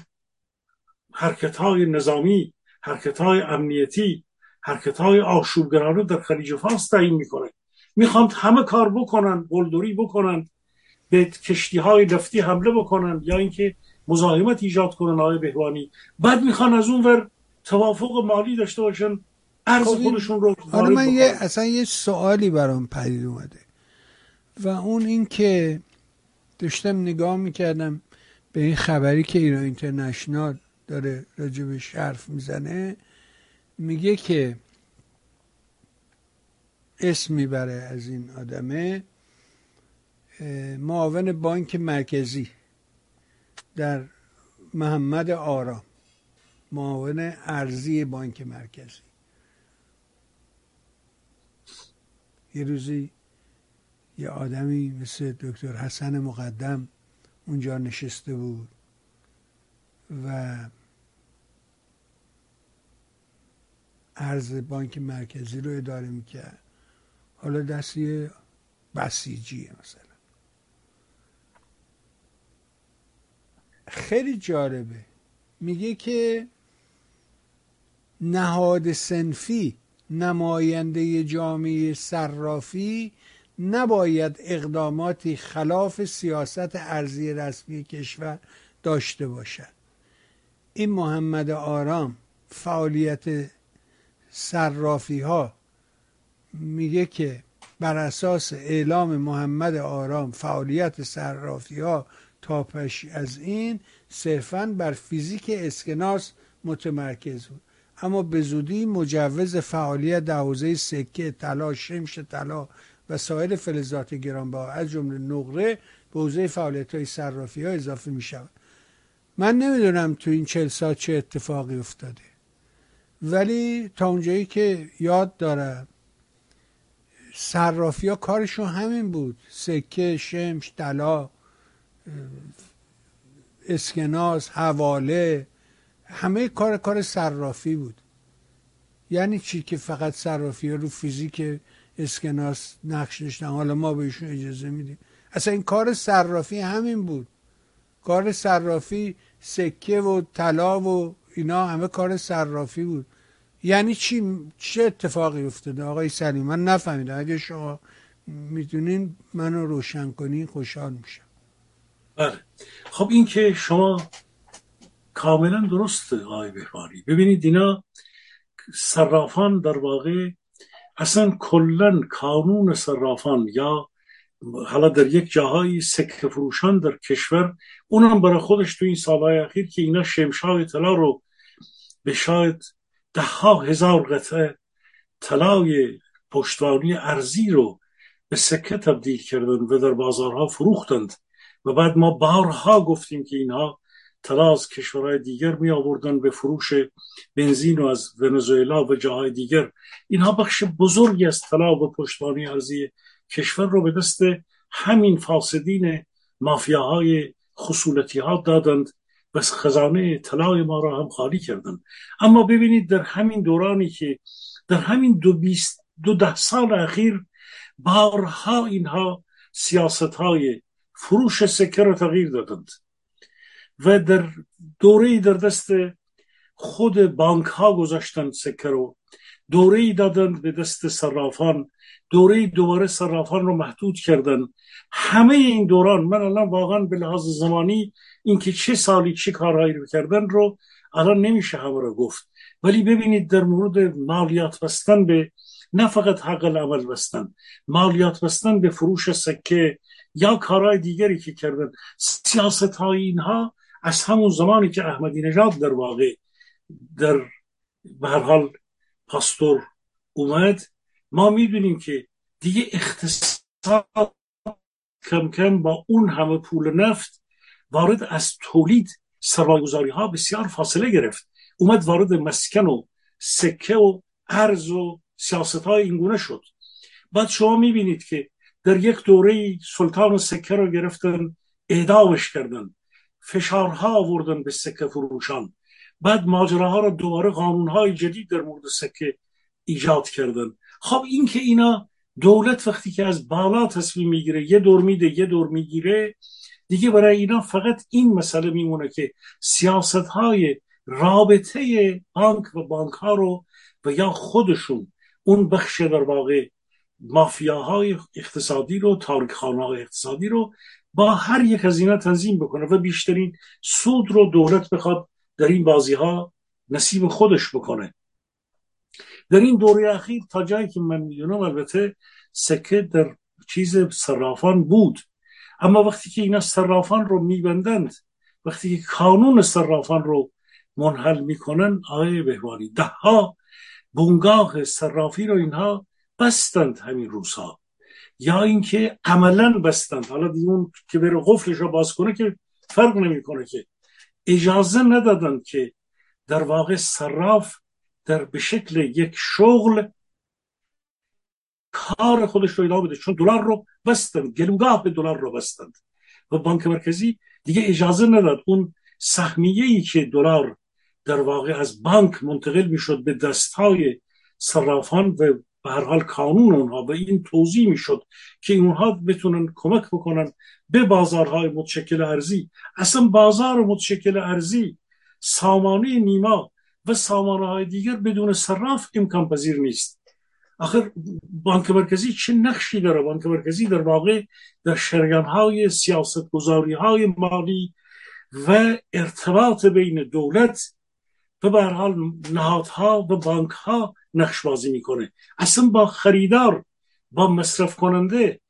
حرکت های نظامی حرکت های امنیتی حرکت های آشوبگرانه در خلیج فارس تعیین می‌کنه. می‌خوان همه کار بکنن قلدری بکنن به کشتی های نفتی حمله بکنن یا اینکه مزاحمت ایجاد کنن آقای بهوانی. بعد می‌خوان از اون ور توافق مالی داشته باشن ارز خب خودشون رو حالا من یه اصلا یه سوالی برام پدید اومده و اون این که داشتم نگاه می‌کردم به این خبری که ایران اینترنشنال داره راجبش حرف می‌زنه میگه که اسم می‌بره از این آدمه. معاون بانک مرکزی در محمد آرام معاون ارزی بانک مرکزی. یه روزی یه آدمی مثل دکتر حسن مقدم اونجا نشسته بود و ارز بانک مرکزی رو اداره می‌کرد. حالا دستی بسیجیه مثلا. خیلی جالبه. میگه که نهاد سنفی نماینده جامعه صرافی نباید اقداماتی خلاف سیاست ارزی رسمی کشور داشته باشد. این محمد آرام فعالیت صرافی ها میگه که بر اساس اعلام محمد آرام فعالیت صرافی ها تا از این صرفا بر فیزیک اسکناس متمرکز بود. اما به زودی مجوز فعالیت در حوزه سکه طلا شمش طلا و سایر فلزات گرانبها از جمله نقره به حوزه فعالیت های صرافی ها اضافه می شود من نمی‌دونم تو این چل سال چه اتفاقی افتاده. ولی تا اونجایی که یاد دارم صرافی ها کارشون همین بود. سکه شمش طلا اسکناس حواله همه کار کار صرافی بود. یعنی چی که فقط صرافی رو فیزیک اسکناس نقش داشتن؟ حالا ما بهشون اجازه میدیم. اصلا این کار صرافی همین بود. کار صرافی سکه و طلا و اینا همه کار صرافی بود. یعنی چی؟ چه اتفاقی افتاده؟ آقای سلیم من نفهمیدم. اگه شما می‌دونین منو روشن کنین خوشحال میشم. بله. خب این که شما کاملا درسته آقای بهبانی. ببینید اینا صرافان در واقع اصلا کلا کانون صرافان یا حالا در یک جاهایی سکه فروشان در کشور اونم برای خودش تو این سالهای اخیر که اینا شمشای طلا رو به شاید ده ها هزار قطعه طلای پشتوانی ارزی رو به سکه تبدیل کردن و در بازارها فروختند. و بعد ما بارها گفتیم که اینها طلا از کشورهای دیگر می آوردن به فروش بنزین و از ونزوئلا و جاهای دیگر. اینها بخش بزرگی از طلا و پشتوانی ارزی کشور رو به دست همین فاسدین مافیاهای خصولتی ها دادند و خزانه طلای ما را هم خالی کردند. اما ببینید در همین دورانی که در همین دو, بیست دو ده سال اخیر بارها اینها سیاست های فروش سکه را تغییر دادند. و در دوره در دست خود بانک ها گذاشتند سکه رو. دوره دادند به دست صرافان. دوره دوباره صرافان رو محدود کردن همه این دوران من الان واقعا به لحاظ زمانی اینکه چه سالی چه کارهایی رو کردن رو الان نمیشه همه رو گفت. ولی ببینید در مورد مالیات بستن به نه فقط حق العمل بستن مالیات بستن به فروش سکه یا کارهای دیگری که کردن. سیاست های اینها از همون زمانی که احمدی نژاد در واقع در به هر حال پاستور اومد ما می‌دونیم که دیگه اقتصاد کم کم با اون همه پول نفت وارد از تولید سرمایه‌گذاری ها بسیار فاصله گرفت. اومد وارد مسکن و سکه و ارز و سیاست های اینگونه شد. بعد شما می‌بینید که در یک دوره سلطان سکه رو گرفتن اعدامش کردن. فشارها آوردن به سکه فروشان. بعد ماجراها رو دوباره قانونهای جدید در مورد سکه ایجاد کردن. خب این که اینا دولت وقتی که از بالا تصمیم می‌گیره یه دور میده یه دور می‌گیره دیگه برای اینا فقط این مسئله میمونه که سیاست های رابطه بانک و بانک ها رو و یا خودشون اون بخش در واقع مافیاهای اقتصادی رو تاریخخانه های اقتصادی رو با هر یک از اینا تنظیم بکنه و بیشترین سود رو دولت بخواد در این بازی ها نصیب خودش بکنه. در این دوره اخیر تا جایی که من می‌دونم البته سکه در چیز صرافان بود. اما وقتی که اینا صرافان رو میبندند وقتی که کانون صرافان رو منحل می‌کنن آقای بهوانی ده ها بونگاه صرافی رو اینها بستند همین روزها. یا اینکه عملا بستند. حالا دیون که بره قفلش رو باز کنه که فرق نمی‌کنه که. اجازه ندادند که در واقع صراف در به شکل یک شغل کار خودش رو ادامه بده. چون دلار رو بستند. گلوگاه به دلار رو بستند. و بانک مرکزی دیگه اجازه نداد. اون سهمیه ای که دلار در واقع از بانک منتقل می‌شد به دستهای صرافان و به هر حال کانون اونها به این توضیح می‌شد که اونها بتونن کمک بکنن به بازارهای متشکل ارزی. اصلا بازار متشکل ارزی سامانه نیما و سامانه های دیگر بدون صراف امکان پذیر نیست. آخر بانک مرکزی چه نقشی داره؟ بانک مرکزی در واقع در شریان های سیاست گذاری های مالی و ارتباط بین دولت به حال نهادها و بانک ها نقش بازی می‌کنه. اصلا با خریدار با مصرف کننده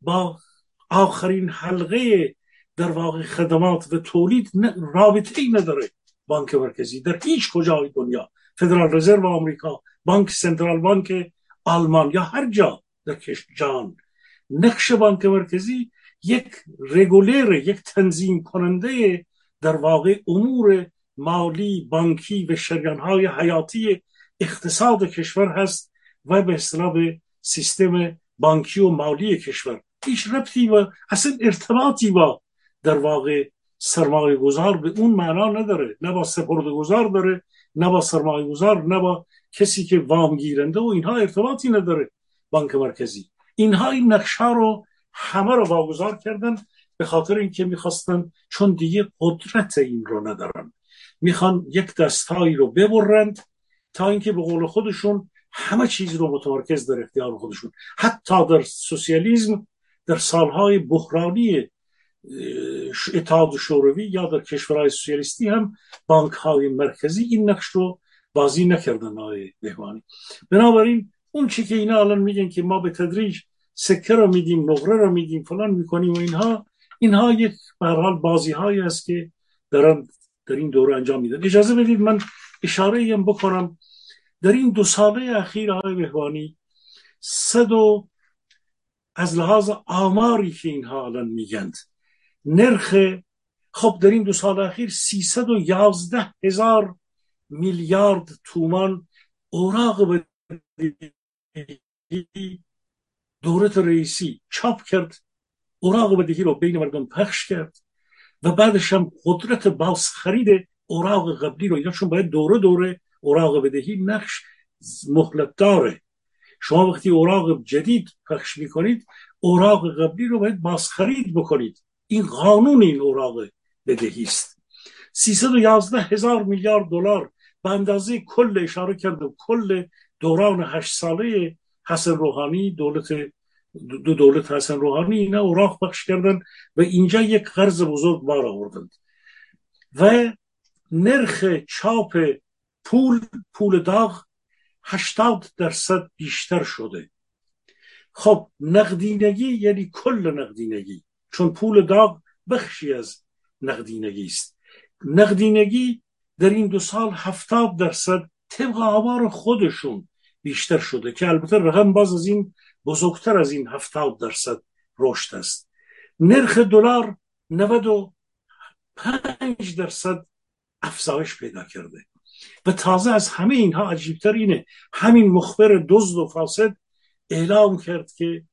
با آخرین حلقه در واقع خدمات و تولید رابطه ای نداره بانک مرکزی. در هیچ کجای دنیا فدرال رزرو آمریکا بانک سنترال بانک آلمان یا هر جا در جان نقش بانک مرکزی یک رگولر یک تنظیم کننده در واقع امور مالی بانکی و های حیاتی اقتصاد کشور هست و به اصطلاح سیستم بانکی و مالی کشور. هیچ ربطی و اصلا ارتباطی با در واقع سرمایه گذار به اون معنا نداره. نه با سپرد گذار داره نه با سرمایه گذار نه با کسی که وام گیرنده و اینها ارتباطی نداره بانک مرکزی. اینها این نقشه رو همه رو واگذار کردن به خاطر اینکه می‌خواستن چون دیگه قدرت این رو ندارن. می‌خوان یک دستهایی رو ببرند تا اینکه به قول خودشون همه چیز رو متمرکز در اختیار خودشون. حتی در سوسیالیسم در سالهای بحرانی اتحاد شوروی یا در کشورهای سوسیالیستی هم بانک های مرکزی این نقش رو بازی نکردن آقای بهوانی. بنابراین اون چی که اینا الان میگن که ما به تدریج سکه رو میدیم نقره رو میدیم فلان می‌کنیم و اینها اینها یک به حال بازی هایی است که دارن در این دوره انجام میدن اجازه بدید من اشاره هم بکنم. در این دو ساله اخیر آقای بهوانی صد و از لحاظ آماری که اینها الان میگند نرخ خب در این دو سال اخیر 311 هزار میلیارد تومان اوراق دولت رئیسی چاپ کرد اوراق بدهی رو بین مردم پخش کرد. و بعدش هم قدرت باز خرید اوراق قبلی رو اینا چون باید دوره دوره اوراق بدهی نقش مهلت داره. شما وقتی اوراق جدید پخش می‌کنید اوراق قبلی رو باید باز خرید بکنید. این قانون این اوراق بدهی است. 311 هزار میلیارد دلار به اندازه کل اشاره کرده کل دوران هشت ساله حسن روحانی دولت دو دولت حسن روحانی اینا اوراق بخش کردن و اینجا یک قرض بزرگ بار آوردند. و نرخ چاپ پول پول داغ 80 درصد بیشتر شده. خب نقدینگی یعنی کل نقدینگی چون پول داغ بخشی از نقدینگی است. نقدینگی در این دو سال هفتاد درصد طبق آمار خودشون بیشتر شده که البته رقم باز از این بزرگتر از این هفتاد درصد رشد است. نرخ دلار 95 درصد افزایش پیدا کرده. و تازه از همه اینها عجیبتر اینه. همین مخبر دزد و فاسد اعلام کرد که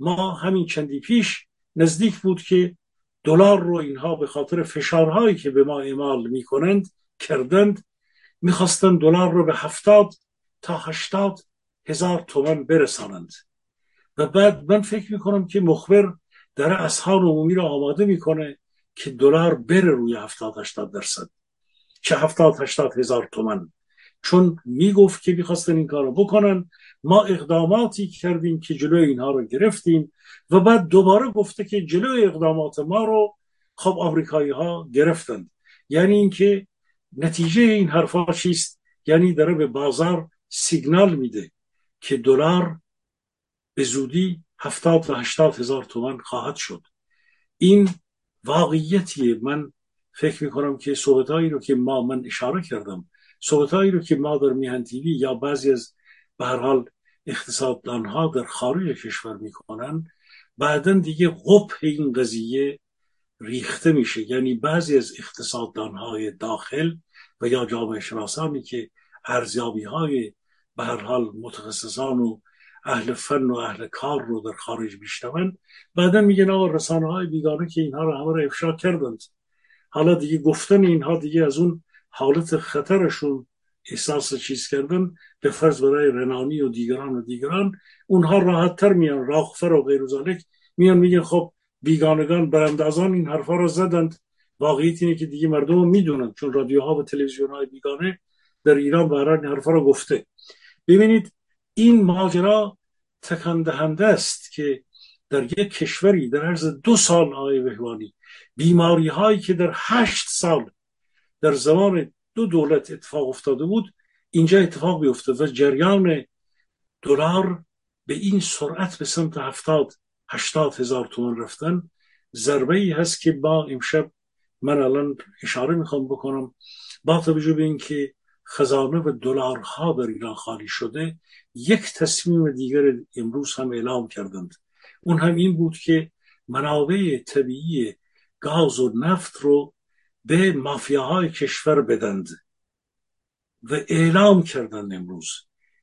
ما همین چندی پیش نزدیک بود که دلار رو اینها به خاطر فشارهایی که به ما اعمال می‌کنند کردند می‌خواستند دلار رو به هفتاد تا هشتاد هزار تومن برسانند. و بعد من فکر می‌کنم که مخبر در اسحان عمومی رو آماده می‌کنه که دلار بره روی هفتاد هشتاد درصد. چه هفتاد هشتاد هزار تومن چون می‌گفت که می‌خواستن این کار رو بکنن. ما اقداماتی کردیم که جلوی اینها رو گرفتیم و بعد دوباره گفته که جلوی اقدامات ما رو خب آمریکایی ها گرفتند. یعنی اینکه نتیجه این حرفا چیست؟ یعنی داره به بازار سیگنال میده که دلار به زودی هفتاد و هشتاد هزار تومن خواهد شد. این واقعیتیه. من فکر می‌کنم که صحبتهایی رو که ما من اشاره کردم صحبتهایی رو که ما در میهن تیوی یا بعضی از به هر حال اقتصاددان ها در خارج کشور می‌کنن بعدا دیگه قبح این قضیه ریخته میشه. یعنی بعضی از اقتصاددان های داخل و یا جامعه شناسانی که ارزیابی های به هر حال متخصصان و اهل فن و اهل کار رو در خارج میشنون. بعدا میگن آقا رسانه های بیگانه که اینها رو همه رو افشا کردند. حالا دیگه گفتن اینها دیگه از اون حالت خطرشون احساس چیز کردن به فرض برای رنانی و دیگران و دیگران اونها راحت تر میان راخفر و غیر میان میگن خب بیگانگان براندازان این حرفا رو زدند. واقعیت اینه که دیگه مردم می‌دونن چون رادیوها و تلویزیون های بیگانه در ایران برای این حرفا رو گفته. ببینید این ماجرا تکان دهنده است که در یک کشوری در عرض دو سال آقای بهوانی بیماری هایی که در هشت سال در زمان دو دولت اتفاق افتاده بود اینجا اتفاق بیفته و جریان دلار به این سرعت به سمت هفتاد هشتاد هزار تومن رفتن. ضربه ای هست که با امشب من الان اشاره می‌خوام بکنم. با توجه به اینکه خزانه و دلارها در ایران خالی شده یک تصمیم دیگر امروز هم اعلام کردند. اون هم این بود که منابع طبیعی گاز و نفت رو به مافیاهای کشور بدند و اعلام کردند امروز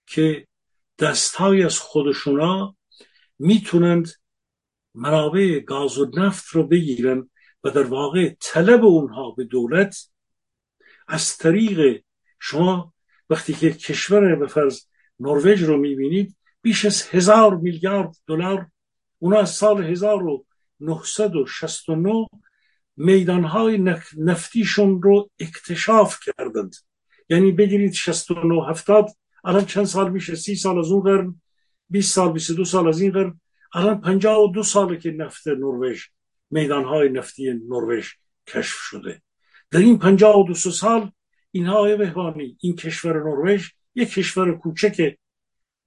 که دستهای از خودشونا می‌تونند منابع گاز و نفت رو بگیرن و در واقع طلب اونها به دولت از طریق شما وقتی که کشور به فرض نروژ رو می‌بینید بیش از هزار میلیارد دلار اونا از سال 1969 میدانهای نفتیشون رو اکتشاف کردند. یعنی بگیرید 69 70 الان چند سال میشه؟ سی سال از اون قرن 20 سال 22 سال از این قرن الان 52 ساله که نفت نروژ میدانهای نفتی نروژ کشف شده. در این 52 سال اینها آقای بهبانی این کشور نروژ یک کشور کوچک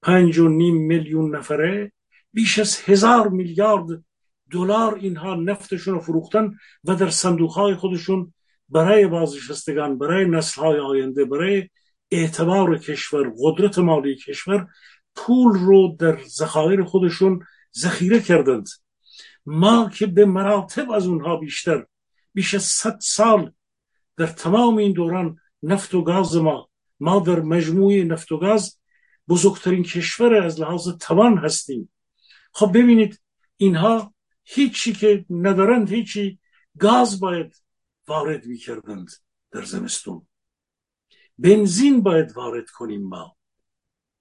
پنج و نیم میلیون نفره بیش از هزار میلیارد دلار اینها نفتشون رو فروختن و در صندوق خودشون برای بازنشستگان برای نسل های آینده برای اعتبار کشور قدرت مالی کشور پول رو در ذخایر خودشون ذخیره کردند. ما که به مراتب از اونها بیشتر بیش از صد سال در تمام این دوران نفت و گاز ما. ما در مجموعه نفت و گاز بزرگترین کشور از لحاظ توان هستیم. خب ببینید اینها هیچی که ندارند هیچی گاز باید وارد می‌کردند در زمستون. بنزین باید وارد کنیم ما.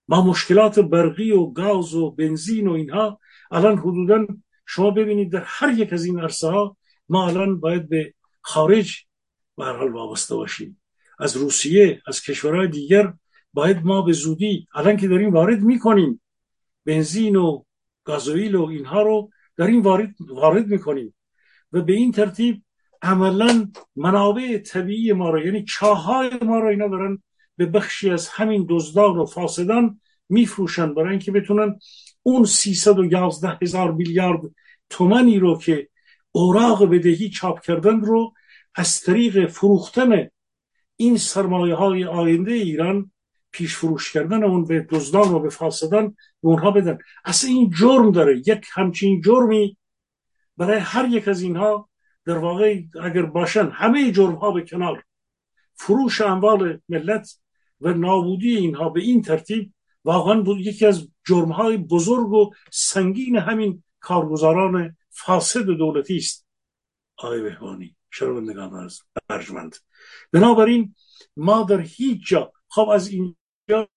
ما مشکلات برقی و گاز و بنزین و اینها الان حدودا شما ببینید در هر یک از این عرصه ها ما الان باید به خارج به حال وابسته باشیم. از روسیه از کشورهای دیگر باید ما به زودی الان که داریم وارد می‌کنیم بنزین و گازوئیل و اینها رو داریم وارد, وارد می‌کنیم و به این ترتیب عملا منابع طبیعی ما رو یعنی چاهای ما رو اینا دارن به بخشی از همین دزدان و فاسدان میفروشن برای اینکه بتونن اون 311 هزار میلیارد تومنی رو که اوراق بدهی چاپ کردن رو از طریق فروختن این سرمایه های آینده ایران پیش فروش کردن اون به دزدان و به فاسدان به اونها بدن. اصلا این جرم داره. یک همچین جرمی برای هر یک از اینها در واقع اگر باشن همه جرم ها به کنار. فروش اموال ملت و نابودی اینها به این ترتیب واقعا یکی از جرم های بزرگ و سنگین همین کارگزاران فاسد دولتی است. آقای بهبانی شرمندگان از ارجمند بنابراین ما در هیچ جا خب از اینجا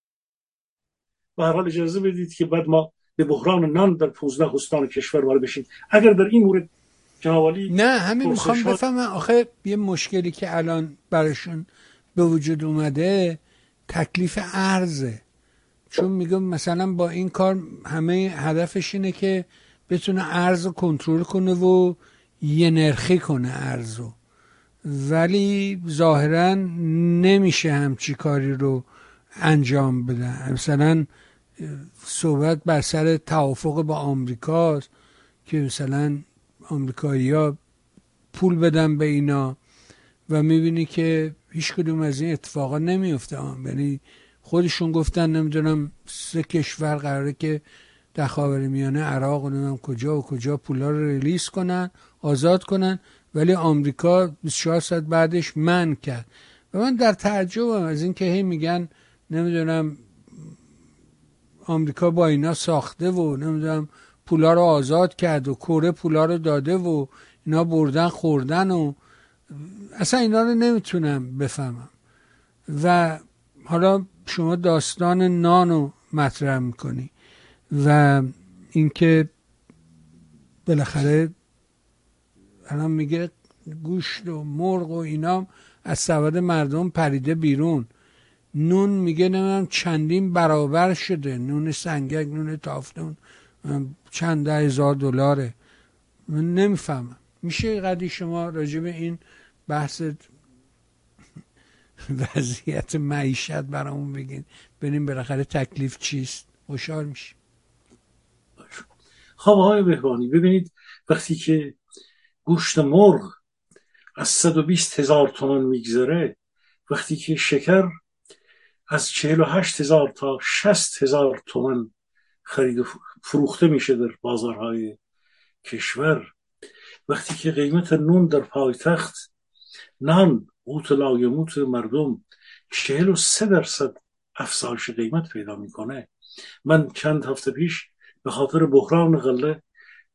به هر حال اجازه بدید که بعد ما به بحران نان در 15 استان کشور وارد بشیم. اگر در این مورد جنابالی نه همین می‌خوام بفهمم. آخه یه مشکلی که الان براشون به وجود اومده تکلیف ارزه چون میگم مثلا با این کار همه هدفش اینه که بتونه ارز رو کنترل کنه و یه نرخی کنه ارزو ولی ظاهرا نمیشه همچی کاری رو انجام بدن مثلا صحبت بر سر توافق با آمریکاست که مثلا آمریکایی ها پول بدن به اینا و می‌بینی که هیچ کدوم از این اتفاقا نمیفته یعنی خودشون گفتن نمی‌دونم سه کشور قراره که در خاور میانه عراق و کجا و کجا پولا رو ریلیز کنن آزاد کنن. ولی آمریکا 24 ساعت بعدش من کرد. و من در تعجبم از اینکه هی میگن نمی‌دونم آمریکا با اینا ساخته و نمی‌دونم پولا رو آزاد کرد و کره پولا رو داده و اینا بردن خوردن و اصلا اینا رو نمی‌تونم بفهمم. و حالا شما داستان نان رو مطرح می‌کنی. و اینکه بالاخره الان میگه گوشت و مرغ و اینا از سواد مردم پریده بیرون. نون میگه نمی‌دونم چندین برابر شده. نون سنگک نون تافتون چند ده هزار دلاره. من نمی‌فهمم. میشه قدی شما راجع به این بحث وضعیت معیشت برامون بگین؟ ببینیم بالاخره تکلیف چیست. خوشحال میشیم. خب های بهبانی ببینید وقتی که گوشت مرغ از 120 هزار تومن میگذره وقتی که شکر از 48 هزار تا 60 هزار تومن خرید فروخته میشه در بازارهای کشور. وقتی که قیمت نون در پایتخت نان قوت لایموت مردم چهل و سه درصد افزایش قیمت پیدا می‌کنه. من چند هفته پیش به خاطر بحران غله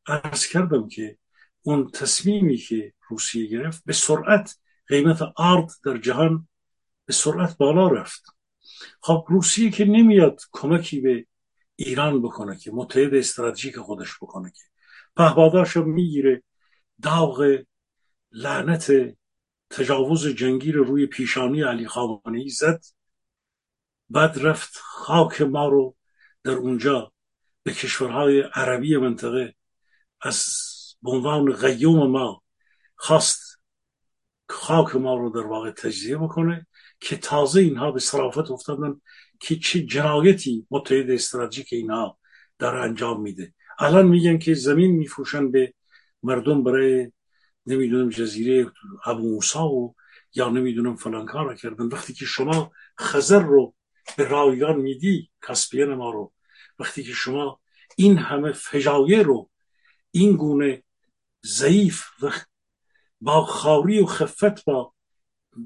ارز کردم که اون تصمیمی که روسیه گرفت به سرعت قیمت آرد در جهان به سرعت بالا رفت. خب روسیه که نمیاد کمکی به ایران بکنه که متحد استراتژیک خودش بکنه که. پهبادارش می‌گیره داغ لعنت تجاوز جنگی رو روی پیشانی علی خامنه زد. بعد رفت خاک ما رو در اونجا به کشورهای عربی منطقه از به عنوان قیوم ما خواست خاک ما رو در واقع تجزیه بکنه که تازه اینها به صرافت افتادن که چه جنایتی متحد استراتژیک اینها در انجام میده. الان میگن که زمین میفروشن به مردم برای نمی‌دونم جزیره ابو موسا و یا نمی‌دونم فلان کار کردن. وقتی که شما خزر رو به رایگان میدی کسپین ما رو وقتی که شما این همه فجایع رو این گونه ضعیف و با خاری و خفت با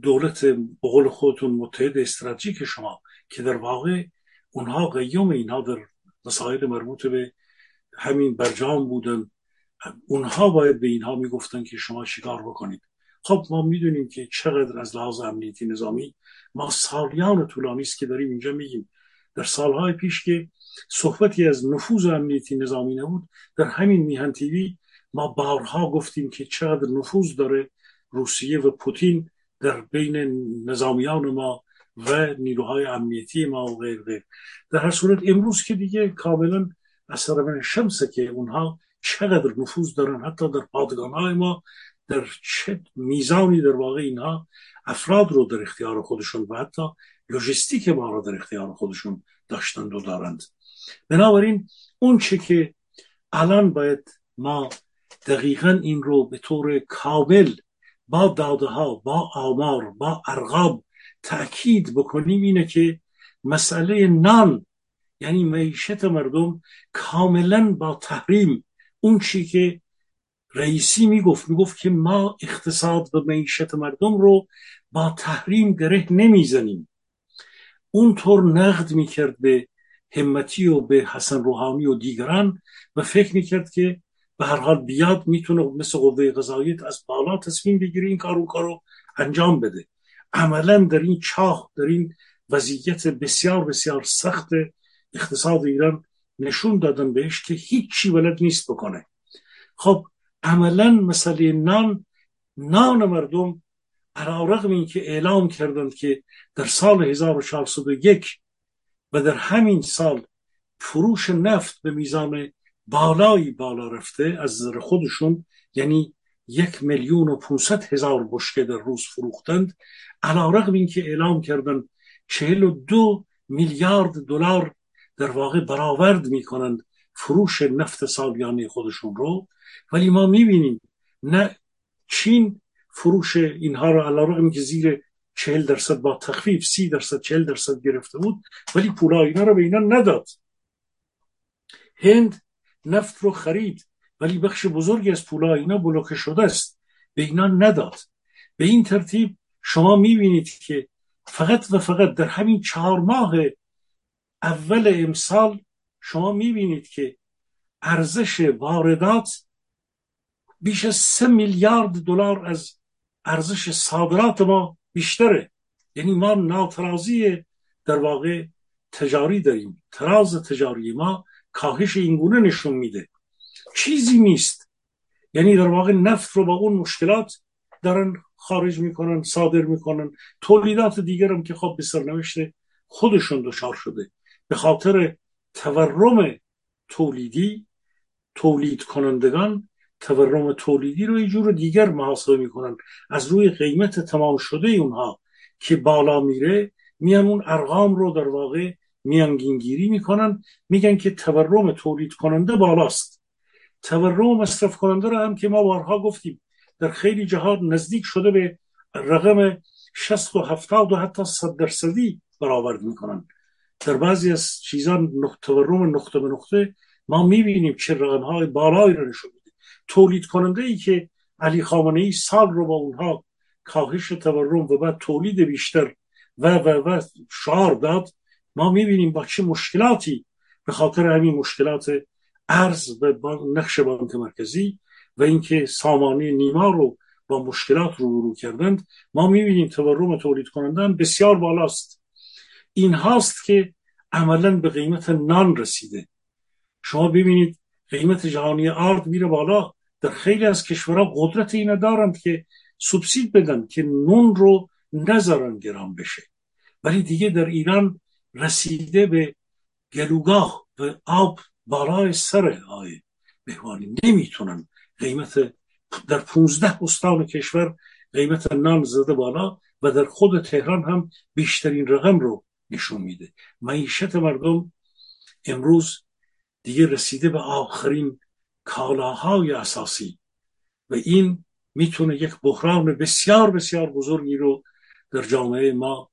دولت بقول خودتون متحد استراتژیک شما که در واقع اونها قیوم اینها در مسائل مربوط به همین برجام بودن اونها باید به اینها می‌گفتن که شما شکار بکنید. خب ما می‌دونیم که چقدر از لحاظ امنیتی نظامی ما سالیان طولانی است که داریم اینجا میگیم. در سالهای پیش که صحبتی از نفوذ امنیتی نظامی نبود. در همین میهن تیوی ما بارها گفتیم که چقدر نفوذ داره روسیه و پوتین در بین نظامیان ما و نیروهای امنیتی ما و غیر غیر. در هر صورت امروز که دیگه کاملا اثر من شمسه که اونها چقدر نفوذ دارن حتی در پادگان ما در چه میزانی در واقع اینها افراد رو در اختیار خودشون و حتی لوجستیک ما رو در اختیار خودشون داشتند و دارند. بنابراین اون چه که الان باید ما دقیقا این رو به طور کامل با داده ها با آمار با ارقام تأکید بکنیم اینه که مسئله نان یعنی معیشت مردم کاملا با تحریم اون چی که رئیسی می‌گفت می‌گفت که ما اقتصاد و معیشت مردم رو با تحریم گره نمی‌زنیم. اونطور نقد می‌کرد به همتی و به حسن روحانی و دیگران و فکر می‌کرد که به هر حال بیاد می‌تونه مثل قوه قضاییت از بالا تصمیم بگیره این کار کارو انجام بده. عملا در این چاه در این وضعیت بسیار بسیار سخت اقتصاد ایران نشون دادن بهش که هیچی ولد نیست بکنه. خب عملا مسئله نان نان مردم علا رقم این که اعلام کردند که در سال 1401 و در همین سال فروش نفت به میزان بالایی بالا رفته از نظر خودشون یعنی یک میلیون و پونصد هزار بشکه در روز فروختند علا رقم این که اعلام کردند چهل و دو میلیارد دلار در واقع برآورد می‌کنند فروش نفت سالیانه خودشون رو. ولی ما می‌بینیم نه چین فروش اینها رو علا که زیر چهل درصد با تخفیف سی درصد چهل درصد گرفته بود ولی پولا اینا رو به اینا نداد. هند نفت رو خرید ولی بخش بزرگی از پولا اینا بلوکه شده است به اینا نداد. به این ترتیب شما می‌بینید که فقط و فقط در همین چهار ماه اول امسال شما می‌بینید که ارزش واردات بیش از سه میلیارد دلار از ارزش صادرات ما بیشتره. یعنی ما ناترازی در واقع تجاری داریم. تراز تجاری ما کاهش اینگونه نشون میده. چیزی نیست. یعنی در واقع نفت رو با اون مشکلات دارن خارج می‌کنن صادر می‌کنن. تولیدات دیگر هم که خب به سرنوشت خودشون دچار شده. به خاطر تورم تولیدی تولید کنندگان تورم تولیدی رو یه جور دیگر محاسبه می‌کنن. از روی قیمت تمام شده اونها که بالا میره میان اون ارقام رو در واقع میانگینگیری می‌کنن. میگن که تورم تولید کننده بالاست. تورم مصرف کننده رو هم که ما بارها گفتیم در خیلی جهات نزدیک شده به رقم 60 و 70 و حتی 100 درصدی برآورد می‌کنن. در بعضی از چیزان تورم نقطه به نقطه ما می‌بینیم چه رقم های بالایی رو نشون تولید کننده ای که علی خامنه ای سال رو با اونها کاهش تورم و بعد تولید بیشتر و و و شعار داد ما می‌بینیم با چه مشکلاتی به خاطر همین مشکلات ارز به نقش بانک مرکزی و اینکه سامانه نیما رو با مشکلات رو برو کردند ما می‌بینیم تورم تولید کنندن بسیار بالاست. این هاست که عملا به قیمت نان رسیده. شما ببینید قیمت جهانی آرد میره بالا در خیلی از کشورها قدرت اینو دارند که سوبسید بدن که نون رو نذارن گرام بشه. ولی دیگه در ایران رسیده به گلوگاه و آب بالای سر آی بهوانی. نمی‌تونن. قیمت در 15 استان کشور قیمت نان زده بالا و در خود تهران هم بیشترین رقم رو نشون میده. معیشت مردم امروز دیگه رسیده به آخرین کالاهای اساسی. و این می‌تونه یک بحران بسیار بسیار بزرگی رو در جامعه ما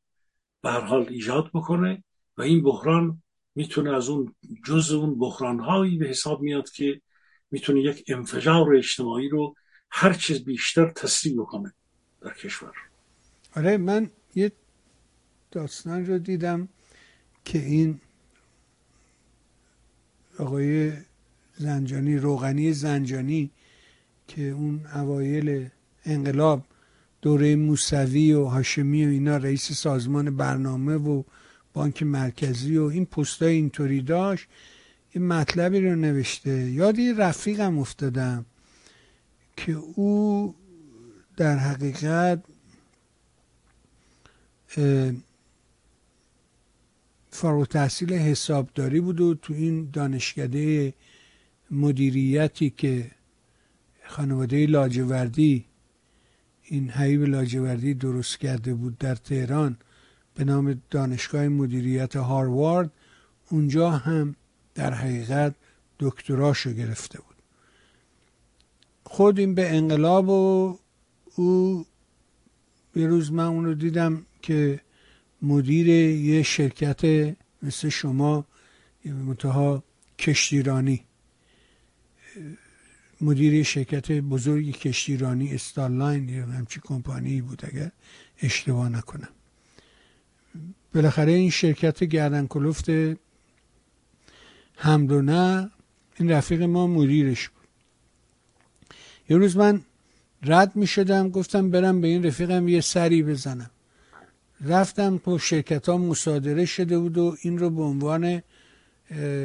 به هر حال ایجاد بکنه و این بحران می‌تونه از اون جز اون بحران به حساب میاد که می‌تونه یک انفجار اجتماعی رو هر چیز بیشتر تسریع بکنه در کشور. آره من یه داستان رو دیدم که این آقای زنجانی روغنی زنجانی که اون اوایل انقلاب دوره موسوی و هاشمی و اینا رئیس سازمان برنامه و بانک مرکزی و این پستای اینطوری داشت یه مطلبی رو نوشته. یاد یه رفیقم افتادم که او در حقیقت فارغ تحصیل حسابداری بود و تو این دانشکده مدیریتی که خانواده لاجوردی این حیب لاجوردی درست کرده بود در تهران به نام دانشگاه مدیریت هاروارد اونجا هم در حقیقت دکتراشو گرفته بود. خود این به انقلاب و او یه روز من اونو دیدم که مدیر یه شرکت مثل شما منتها کشتیرانی. مدیر شرکت بزرگی کشتیرانی استارلاین یا همچی کمپانی بود اگر اشتباه نکنم. بالاخره این شرکت گردن کلفت حمد و نه این رفیق ما مدیرش بود. یه روز من رد می شدم گفتم برم به این رفیقم یه سری بزنم. رفتم تو شرکت ها مصادره شده بود و این رو به عنوان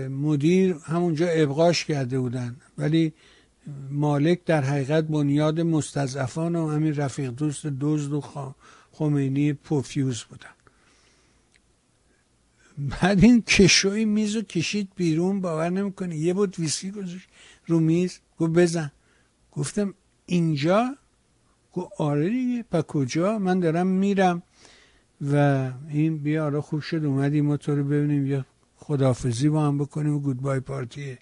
مدیر همونجا ابقاش کرده بودن. ولی مالک در حقیقت بنیاد مستضعفان و همین رفیق دوست دزد و خمینی پوفیوز بودن. بعد این کشوی میز رو کشید بیرون باور نمی‌کنه یه بود ویسکی گذاشت رو میز گفت بزن. گفتم اینجا؟ گفت آره دیگه. پا کجا؟ من دارم میرم. و این بیا آره خوب شد اومدیم ما تو رو ببینیم یا خدافزی با هم بکنیم و گودبای پارتیه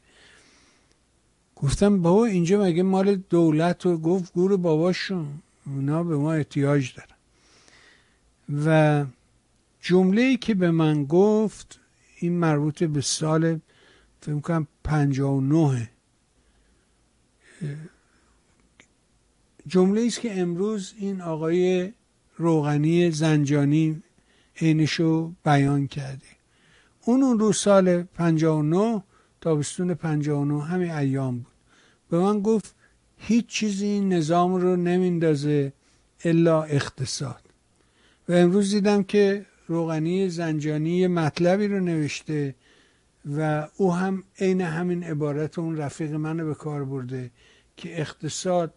گفتم بابا اینجا مگه مال دولت و گفت گور باباشون؟ اونا به ما احتیاج دارن. و جمله ای که به من گفت این مربوط به سال فکر کنم پنجاه و نه جمله است که امروز این آقای روغنی زنجانی عینشو بیان کرده. اون اون رو سال 59 تابستون 59 همین ایام بود. به من گفت هیچ چیزی این نظام رو نمیندازه الا اقتصاد. و امروز دیدم که روغنی زنجانی مطلبی رو نوشته و او هم عین همین عبارت اون رفیق منو به کار برده که اقتصاد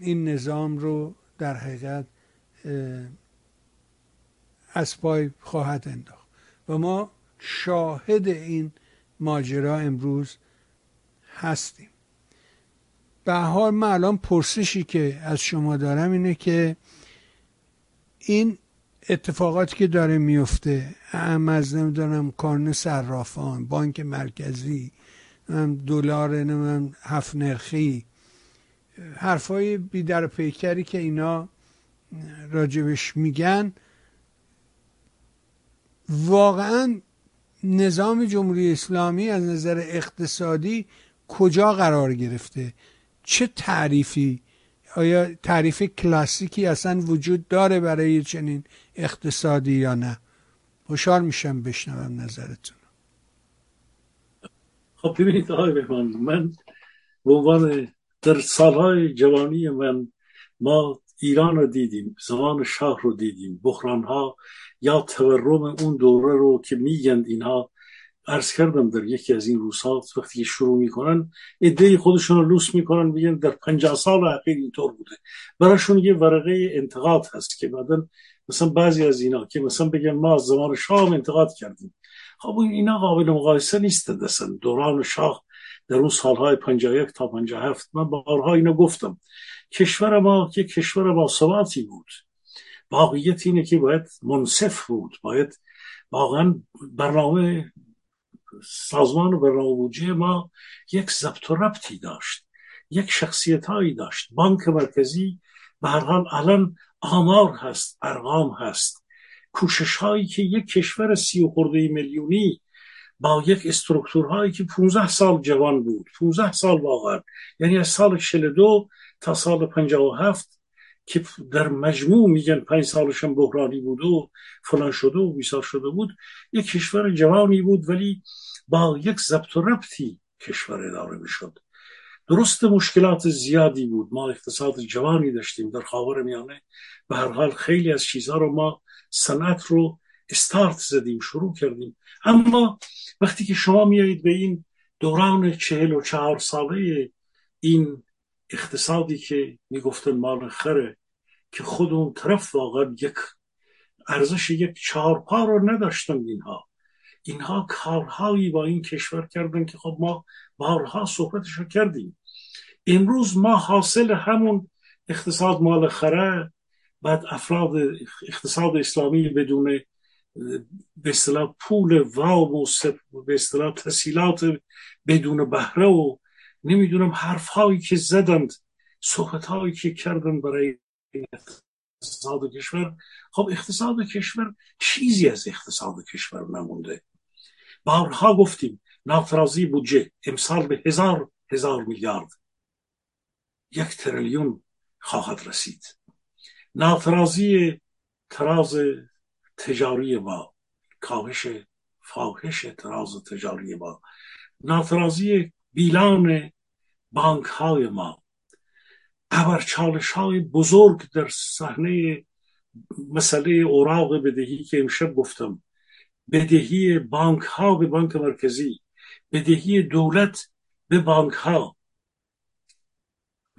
این نظام رو در حقیقت از خواهد انداخت. و ما شاهد این ماجرا امروز هستیم. به حال من الان پرسشی که از شما دارم اینه که این اتفاقاتی که داره میفته هم از نمی‌دونم کارن صرافان بانک مرکزی دلار نمی‌دونم هفت نرخی حرفای بیدر پیکری که اینا راجبش میگن واقعا نظام جمهوری اسلامی از نظر اقتصادی کجا قرار گرفته؟ چه تعریفی؟ آیا تعریف کلاسیکی اصلا وجود داره برای چنین اقتصادی یا نه؟ خوشحال میشم بشنوم نظرتون. خب ببینید آقای بهمان من به عنوان در سالهای جوانی من ما ایران رو دیدیم زمان شاه رو دیدیم بحران ها یا تورم اون دوره رو که میگند اینها عرض کردم در یکی از این روزها وقتی شروع می‌کنن ایده خودشون رو لوس می‌کنن میگن در پنجاه سال اخیر اینطور بوده. براشون یه ورقه انتقاد هست که بعدا مثلا بعضی از اینا که مثلا بگن ما از زمان شاه انتقاد کردیم. خب اینا قابل مقایسه نیست دستن دوران شاه در اون سالهای 51 تا 57 من بارها اینو گفتم. کشور ما که کشور با ثباتی بود. واقعیت اینه که باید منصف بود. باید واقعا برنامه سازمان و برنامه ما یک ضبط و ربطی داشت. یک شخصیت هایی داشت. بانک مرکزی به هر حال الان آمار هست ارقام هست. کوشش هایی که یک کشور سی و خورده میلیونی با یک استرکتورهایی که 15 سال جوان بود 15 سال واقعا یعنی از سال 42 تا سال 57 که در مجموع میگن پنج سالشم بحرانی بود و فلان شده و بیسار شده بود یک کشور جوانی بود ولی با یک ضبط و ربطی کشور اداره می‌شد. درست مشکلات زیادی بود. ما اقتصاد جوانی داشتیم در خاور میانه. به هر حال خیلی از چیزها رو ما صنعت رو استارت زدیم شروع کردیم. اما وقتی که شما میایید به این دوران چهل و چهار ساله این اقتصادی که می‌گفتن مال خره که خود اون طرف واقعا یک ارزش یک چهارپا رو نداشتن اینها. اینها کارهایی با این کشور کردن که خب ما بارها صحبتش رو کردیم. امروز ما حاصل همون اقتصاد مال خره بعد افراد اقتصاد اسلامی بدون به اصطلاح پول وام و به اصطلاح تسهیلات بدون بهره و نمی‌دونم حرف هایی که زدند صحبت هایی که کردن برای اقتصاد کشور. خب اقتصاد کشور چیزی از اقتصاد کشور نمونده. بارها گفتیم ناترازی بودجه امسال به هزار هزار میلیارد یک تریلیون خواهد رسید. ناترازی تراز تجاری ما کاهش فاحش تراز تجاری ما. ناترازی بیلان بانک های ما. ابرچالش های بزرگ در صحنه مسئله اوراق بدهی که امشب گفتم. بدهی بانک ها به بانک مرکزی بدهی دولت به بانک ها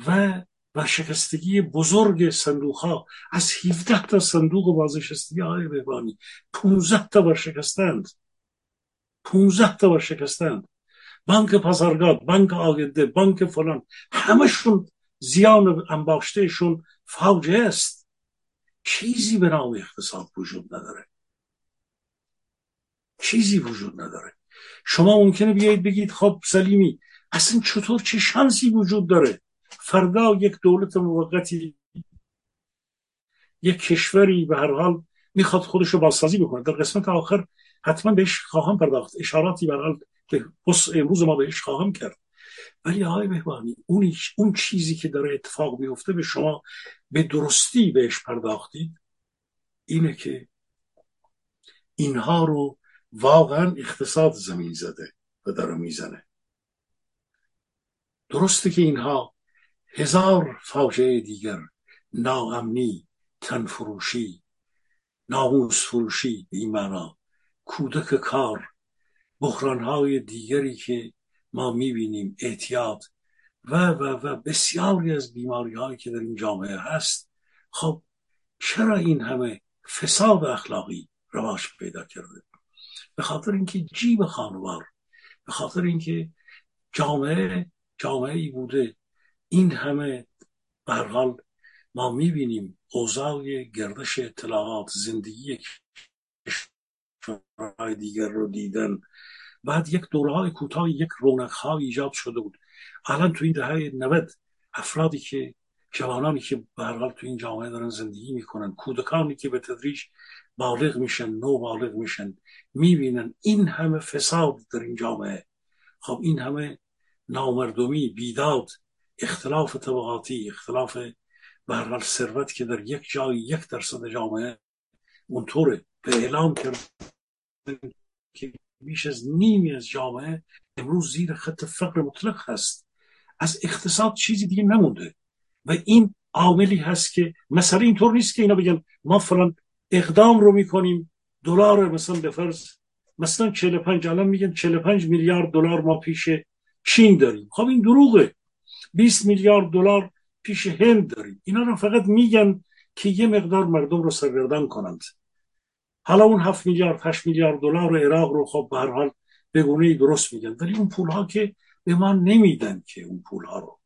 و ورشکستگی بزرگ صندوق ها از 17 تا صندوق بازنشستگی های بهبانی 15 تا ورشکستند 15 تا ورشکستند بانک پاسارگاد بانک آگنده بانک فلان همشون زیان انباشتهشون فوجه است. چیزی به نام اقتصاد وجود نداره. چیزی وجود نداره. شما ممکنه بیایید بگید خب سلیمی اصلا چطور چه شانسی وجود داره؟ فردا یک دولت موقتی یک کشوری به هر حال می‌خواد خودش رو بازسازی بکنه. در قسمت آخر حتما بهش خواهم پرداخت. اشاراتی به حال امروز ما بهش خواهم کرد. ولی آقای بهبانی اون, اون چیزی که داره اتفاق میفته به شما به درستی بهش پرداختید اینه که اینها رو واقعا اقتصاد زمین زده و داره می‌زنه. درسته که اینها هزار فاجعه دیگر ناامنی تنفروشی ناموس فروشی به این معنا کودک کار بحرانهای دیگری که ما می‌بینیم اعتیاد و و و بسیاری از بیماری هایی که در این جامعه هست خب چرا این همه فساد اخلاقی رواج پیدا کرده؟ به خاطر اینکه جیب خانوار به خاطر اینکه جامعه جامعه ای بوده این همه حال ما می‌بینیم اوضاع گردش اطلاعات زندگی کشورهای دیگر رو دیدن بعد یک دورهای کوتاه یک رونق ایجاد شده بود. الان تو این دهه 90 افرادی که جوانانی که به حال تو این جامعه دارن زندگی می‌کنن کودکانی که به تدریج بالغ میشن نو بالغ میشن می‌بینن این همه فساد در این جامعه. خب این همه نامردمی بیداد اختلاف طبقاتی اختلاف به حال ثروت که در یک جای یک درصد جامعه اونطوره. به اعلام کرد که بیش از نیمی از جامعه امروز زیر خط فقر مطلق هست. از اقتصاد چیزی دیگه نمونده و این عاملی هست که مثلا اینطور نیست که اینا بگن ما فلان اقدام رو می‌کنیم دلار مثلا به فرض مثلا 45 الان میگن 45 میلیارد دلار ما پیش چین داریم. خب این دروغه. 20 میلیارد دلار پیش هند داریم. اینا رو فقط میگن که یه مقدار مردم رو سرگردان کنند. حالا اون 7 میلیارد 8 میلیارد دلار عراق رو خب به هر حال به گونه درست میگن. ولی اون پول ها که به ما نمیدن که اون پول ها رو.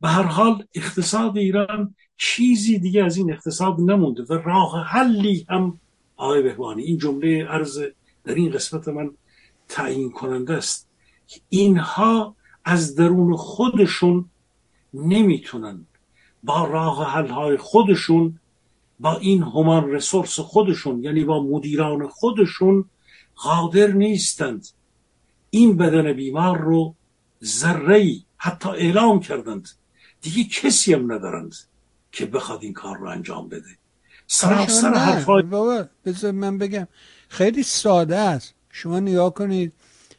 به هر حال اقتصاد ایران چیزی دیگه از این اقتصاد نمونده و راه حلی هم آقای بهبانی این جمله عرض در این قسمت من تعیین کننده است. اینها از درون خودشون نمی‌تونن با راه حل های خودشون با این همان رسورس خودشون یعنی با مدیران خودشون قادر نیستند. این بدن بیمار رو ذره حتی اعلام کردند. دیگه کسی هم ندارند که بخواد این کار رو انجام بده. سراسر حرفای بابا بذار من بگم. خیلی ساده است. شما نگاه کنید.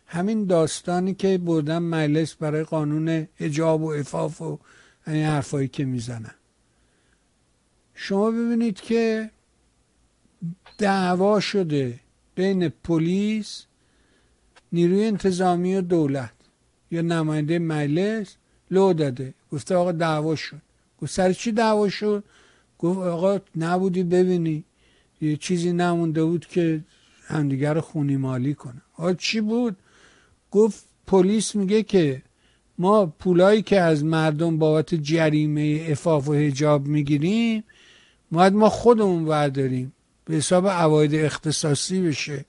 همین داستانی که بردن مجلس برای قانون اجاب و افاف و این حرفایی که می‌زنن. شما ببینید که دعوا شده بین پلیس نیروی انتظامی و دولت. یا نماینده مجلس لو داده. گفته آقا دعوا شد. گفت سر چی دعوا شد؟ گفت آقا نبودی ببینی. یه چیزی نمونده بود که همدیگر رو خونی مالی کنه. آقا چی بود؟ گفت پلیس میگه که ما پولایی که از مردم بابت جریمه افاف و هجاب می‌گیریم باید ما خودمون برداریم. به حساب عواید اختصاصی بشه.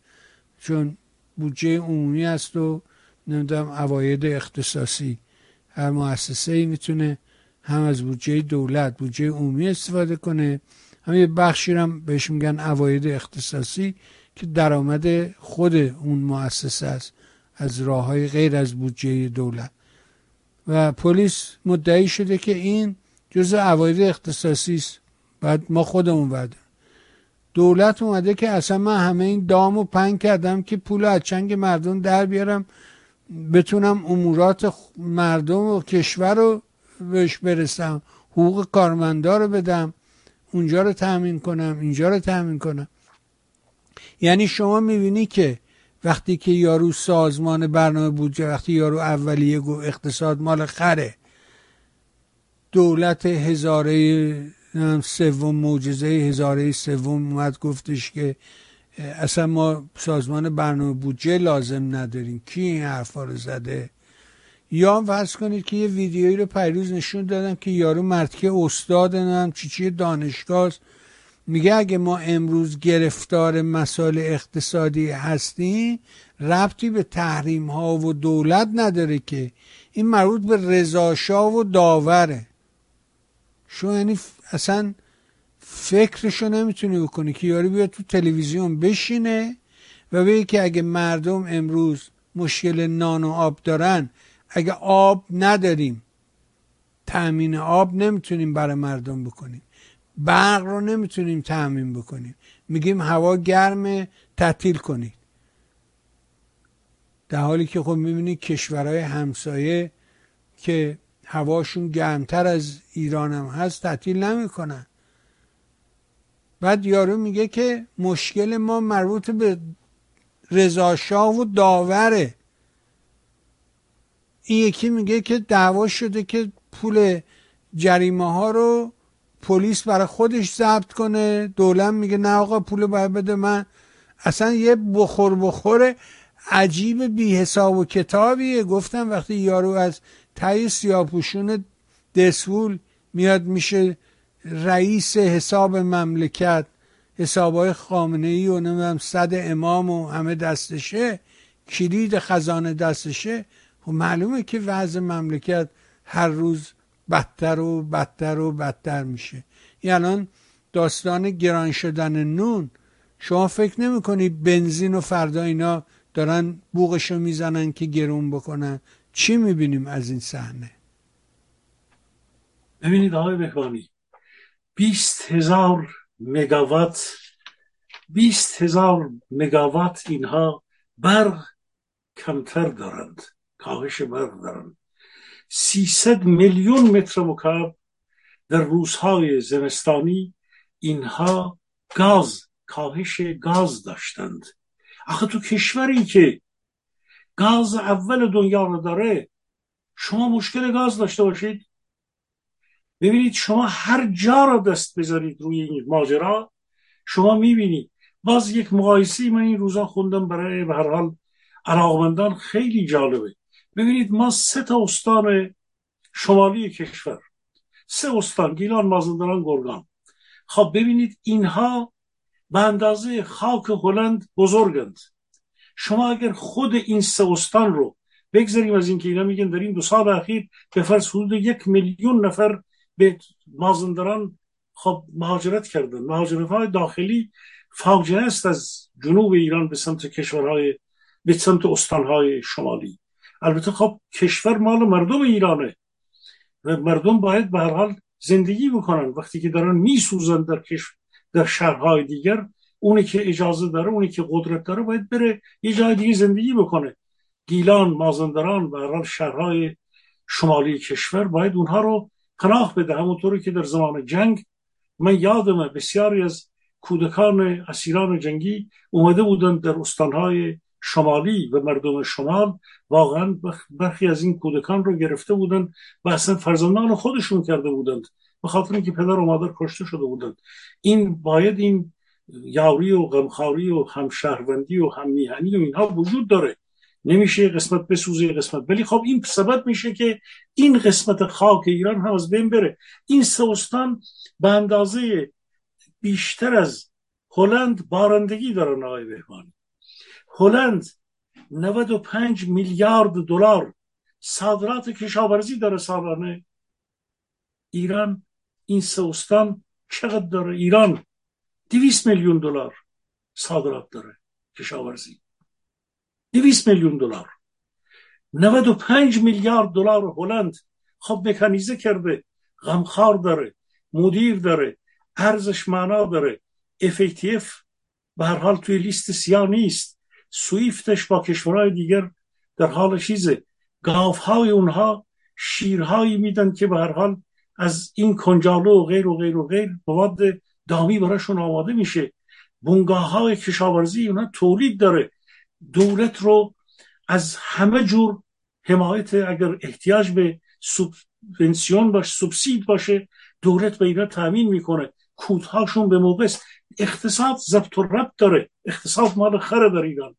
چون بودجه عمومی است و نمی‌دونم عواید اختصاصی. هر مؤسسه ای می‌تونه هم از بودجه دولت بودجه عمومی استفاده کنه. هم یه بخشی هم بهش میگن عواید اختصاصی که درآمد خود اون مؤسسه است از راه های غیر از بودجه دولت. و پلیس مدعی شده که این جز عواید اختصاصی است. بعد ما خودمون بعد. دولت اومده که اصلا من همه این دام و پنگ کردم که پول از چنگ مردم در بیارم بتونم امورات مردم و کشور رو بهش برسم حقوق کارمندا رو بدم اونجا رو تأمین کنم اینجا رو تأمین کنم. یعنی شما می‌بینی که وقتی که یارو سازمان برنامه بودجه وقتی یارو اولیه گفت اقتصاد مال خره دولت هزاره سوم معجزه هزاره سوم اومد گفتش که اصلا ما سازمان برنامه بودجه لازم نداریم. کی این حرفا رو زده؟ یا فرض کنید که یه ویدیویی رو پیروز نشون دادم که یارو مرتکه استاد نم چی چی دانشگاه میگه اگه ما امروز گرفتار مسائل اقتصادی هستیم ربطی به تحریم ها و دولت نداره که. این مربوط به رضاشاه و داوره. شو یعنی اصلا فکرشو نمی‌تونی بکنی که یاری بیاد تو تلویزیون بشینه و بگه که اگه مردم امروز مشکل نان و آب دارن اگه آب نداریم تأمین آب نمی‌تونیم برای مردم بکنیم. برق رو نمی‌تونیم تأمین بکنیم. میگیم هوا گرم تعطیل کنید. در حالی که خب می‌بینید کشورهای همسایه که هواشون گرمتر از ایران هم هست تعطیل نمی‌کنن. بعد یارو میگه که مشکل ما مربوط به رضاشاه و داوره. این یکی میگه که دعوا شده که پول جریمه ها رو پلیس برای خودش ضبط کنه. دولت میگه نه آقا پول باید بده. من اصلا یه بخور بخور عجیب بی حساب و کتابیه. گفتم وقتی یارو از تای سیاپوشون دسول میاد میشه رئیس حساب مملکت حسابای خامنه ای و نمی‌دونم صد امام و همه دستشه کلید خزانه دستشه. خب معلومه که وضع مملکت هر روز بدتر و بدتر و بدتر میشه. این الان داستان گران شدن نون. شما فکر نمی بنزین و فردا اینا دارن بوغشو می‌زنن که گرون بکنن؟ چی می‌بینیم از این صحنه؟ ببینید آقای بهبانی بیست هزار مگاوات بیست هزار مگاوات اینها برق کمتر دارند کاهش برق دارند. سیصد میلیون متر مکعب در روزهای زمستانی اینها گاز کاهش گاز داشتند. آخه تو کشوری که گاز اول دنیا رو داره شما مشکل گاز داشته باشید ببینید شما هر جا را دست بذارید روی این ماجرا شما می‌بینید باز یک مقایسی من این روزا خوندم برای به هر حال علاقمندان خیلی جالبه ببینید ما سه تا استان شمالی کشور سه استان گیلان مازندران گرگان خب ببینید اینها به اندازه خاک هلند بزرگند شما اگر خود این سه استان رو بگذاریم از اینکه اینا میگن در این دو سال اخیر به فرض حدود یک میلیون نفر به مازندران خب مهاجرت کردن. مهاجرت های داخلی فاجعه است از جنوب ایران به سمت کشورهای به سمت استانهای شمالی. البته خب کشور مال مردم ایرانه و مردم باید به هر حال زندگی بکنن. وقتی که دارن میسوزن در کشور در شهرهای دیگر اونی که اجازه داره اونی که قدرت داره باید بره یه جای دیگه زندگی بکنه. گیلان مازندران و هر شهرهای شمالی کشور باید اونها رو پناه بده. همونطوری که در زمان جنگ من یادمه بسیاری از کودکان اسیران جنگی اومده بودند در استانهای شمالی و مردم شمال. واقعا برخی از این کودکان رو گرفته بودند و اصلا فرزندان خودشون کرده بودند به خاطر اینکه پدر و مادر کشته شده بودند. این باید این یاری و غمخاری و همشهروندی و هم میهنی و اینها وجود داره. نمیشه قسمت بسوزه قسمت. ولی خب این سبب میشه که این قسمت خاک ایران هم از بین بره. این سوستان به اندازه بیشتر از هلند بارندگی دارن آقای بهبانی. هلند 95 میلیارد دلار صادرات کشاورزی داره سالانه. ایران این سوستان چقدر داره؟ ایران 200 میلیون دلار صادرات داره کشاورزی. 200 میلیون دلار. 95 میلیارد دلار هلند خب مکانیزه کرده غمخوار داره مدیر داره ارزش معنا داره FATF به هر حال توی لیست سیاه نیست. سویفتش با کشورهای دیگر در حال چیزه. گاوهای اونها شیرهایی میدن که به هر حال از این کنجالو و غیر و غیر و غیر مواد دامی براشون آماده میشه. بونگاه های کشاورزی اونها تولید داره. دولت رو از همه جور حمایت اگر احتیاج به پنسیون باشه سوبسید باشه دولت به اینا تامین می‌کنه. کودهاشون به موقع اقتصاد ضبط و ربط داره. اقتصاد مال خره در ایران.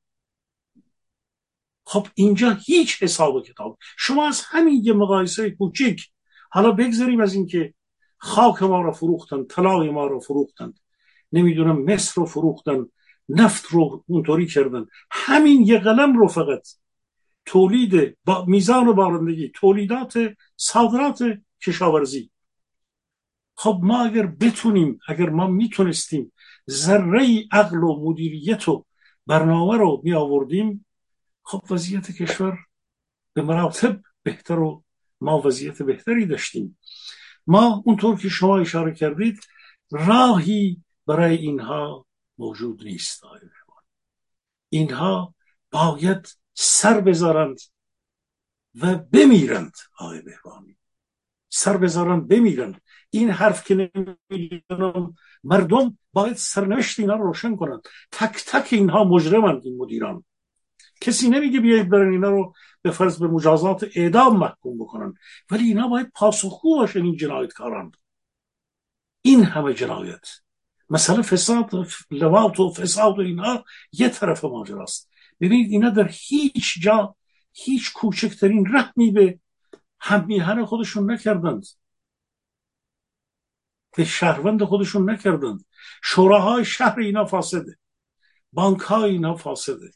خب اینجا هیچ حساب و کتاب. شما از همین یه مقایسه کوچیک. حالا بگذاریم از اینکه خاک ما رو فروختن طلای ما رو فروختن نمی‌دونم مصر رو فروختن نفت رو اونطوری کردن همین یه قلم رو فقط تولید با میزان بارندگی تولیدات صادرات کشاورزی. خب ما اگر بتونیم اگر ما می‌تونستیم ذره عقل و مدیریت و برنامه رو می آوردیم خب وضعیت کشور به مراتب بهتر و ما وضعیت بهتری داشتیم. ما اونطور که شما اشاره کردید راهی برای اینها موجود نیست اینها باید سر بذارند و بمیرند آقای بهبانی سر بذارند بمیرند. این حرف که نمی‌دونم مردم باید سرنوشت اینا رو روشن کنند. تک تک اینها مجرمند این مدیران. کسی نمیگه بیایید برن اینا رو به فرض به مجازات اعدام محکوم بکنن. ولی اینا باید پاسخگو باشن این جنایتکاران. این همه جنایت. مثلا فساد لواط و فساد و اینها یه طرف ماجراست. ببینید اینا در هیچ جا هیچ کوچکترین رحمی به هم میهن خودشون نکردند. به شهروند خودشون نکردند. شوراهای شهر اینا فاسده. بانک های اینا فاسده.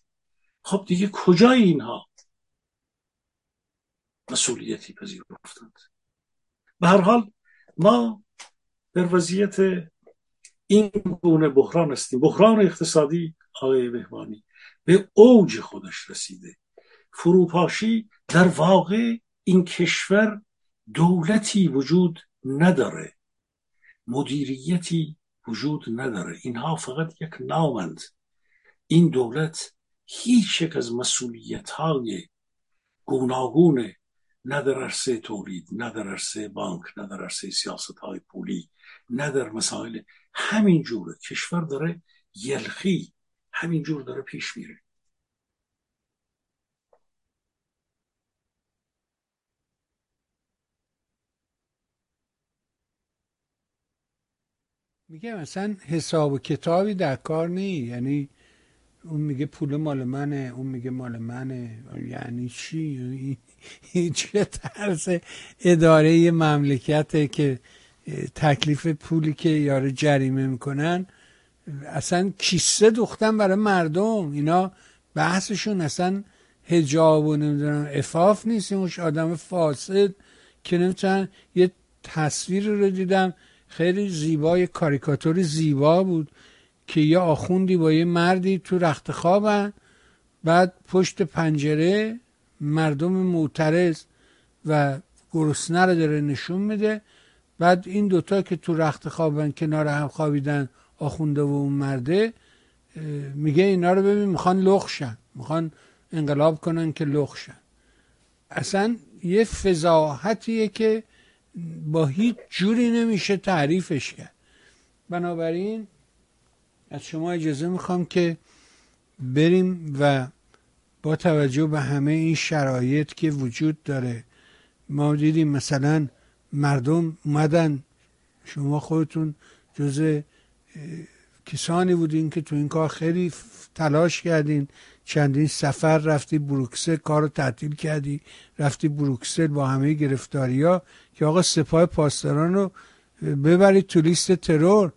خب دیگه کجای اینها؟ مسئولیتی پذیرفتند. به هر حال ما در وضعیت این گونه بحران هستیم. بحران اقتصادی آقای بهبانی به اوج خودش رسیده. فروپاشی در واقع این کشور دولتی وجود نداره. مدیریتی وجود نداره. اینها فقط یک نامند. این دولت هیچ یک از مسئولیت های گوناگون نه در عرصه تولید نه در عرصه بانک نه در عرصه سیاست های پولی نه در مسائل همین جوره کشور داره یلخی همین جور داره پیش میره. میگه مثلا حساب و کتابی در کار نی یعنی اون میگه پول مال منه اون میگه مال منه. یعنی چی؟ چه طرز اداره مملکته که تکلیف پولی که یاره جریمه می‌کنن؟ اصلا کیسه دوختن برای مردم. اینا بحثشون اصلا هجاب و نمی‌دونم افاف نیست. اون آدم فاسد که نمی‌تونن. یه تصویر رو دیدم خیلی زیبا کاریکاتور زیبا بود. که یه آخوندی با یه مردی تو رخت خوابن بعد پشت پنجره مردم معترض و گرسنه رو داره نشون میده. بعد این دوتا که تو رخت خوابن کنار هم خوابیدن آخونده و اون مرده میگه اینا رو ببین می‌خوان لخشن می‌خوان انقلاب کنن که لخشن اصلا یه فضاحتیه که با هیچ جوری نمیشه تعریفش کرد. بنابراین از شما اجازه می‌خوام که بریم و با توجه به همه این شرایط که وجود داره ما دیدیم مثلا مردم اومدن. شما خودتون جز کسانی بودین که تو این کار خیلی تلاش کردین. چندین سفر رفتی بروکسل کار رو تعطیل کردی. رفتی بروکسل با همه گرفتاری ها که آقا سپاه پاسداران رو ببرید تو لیست ترور.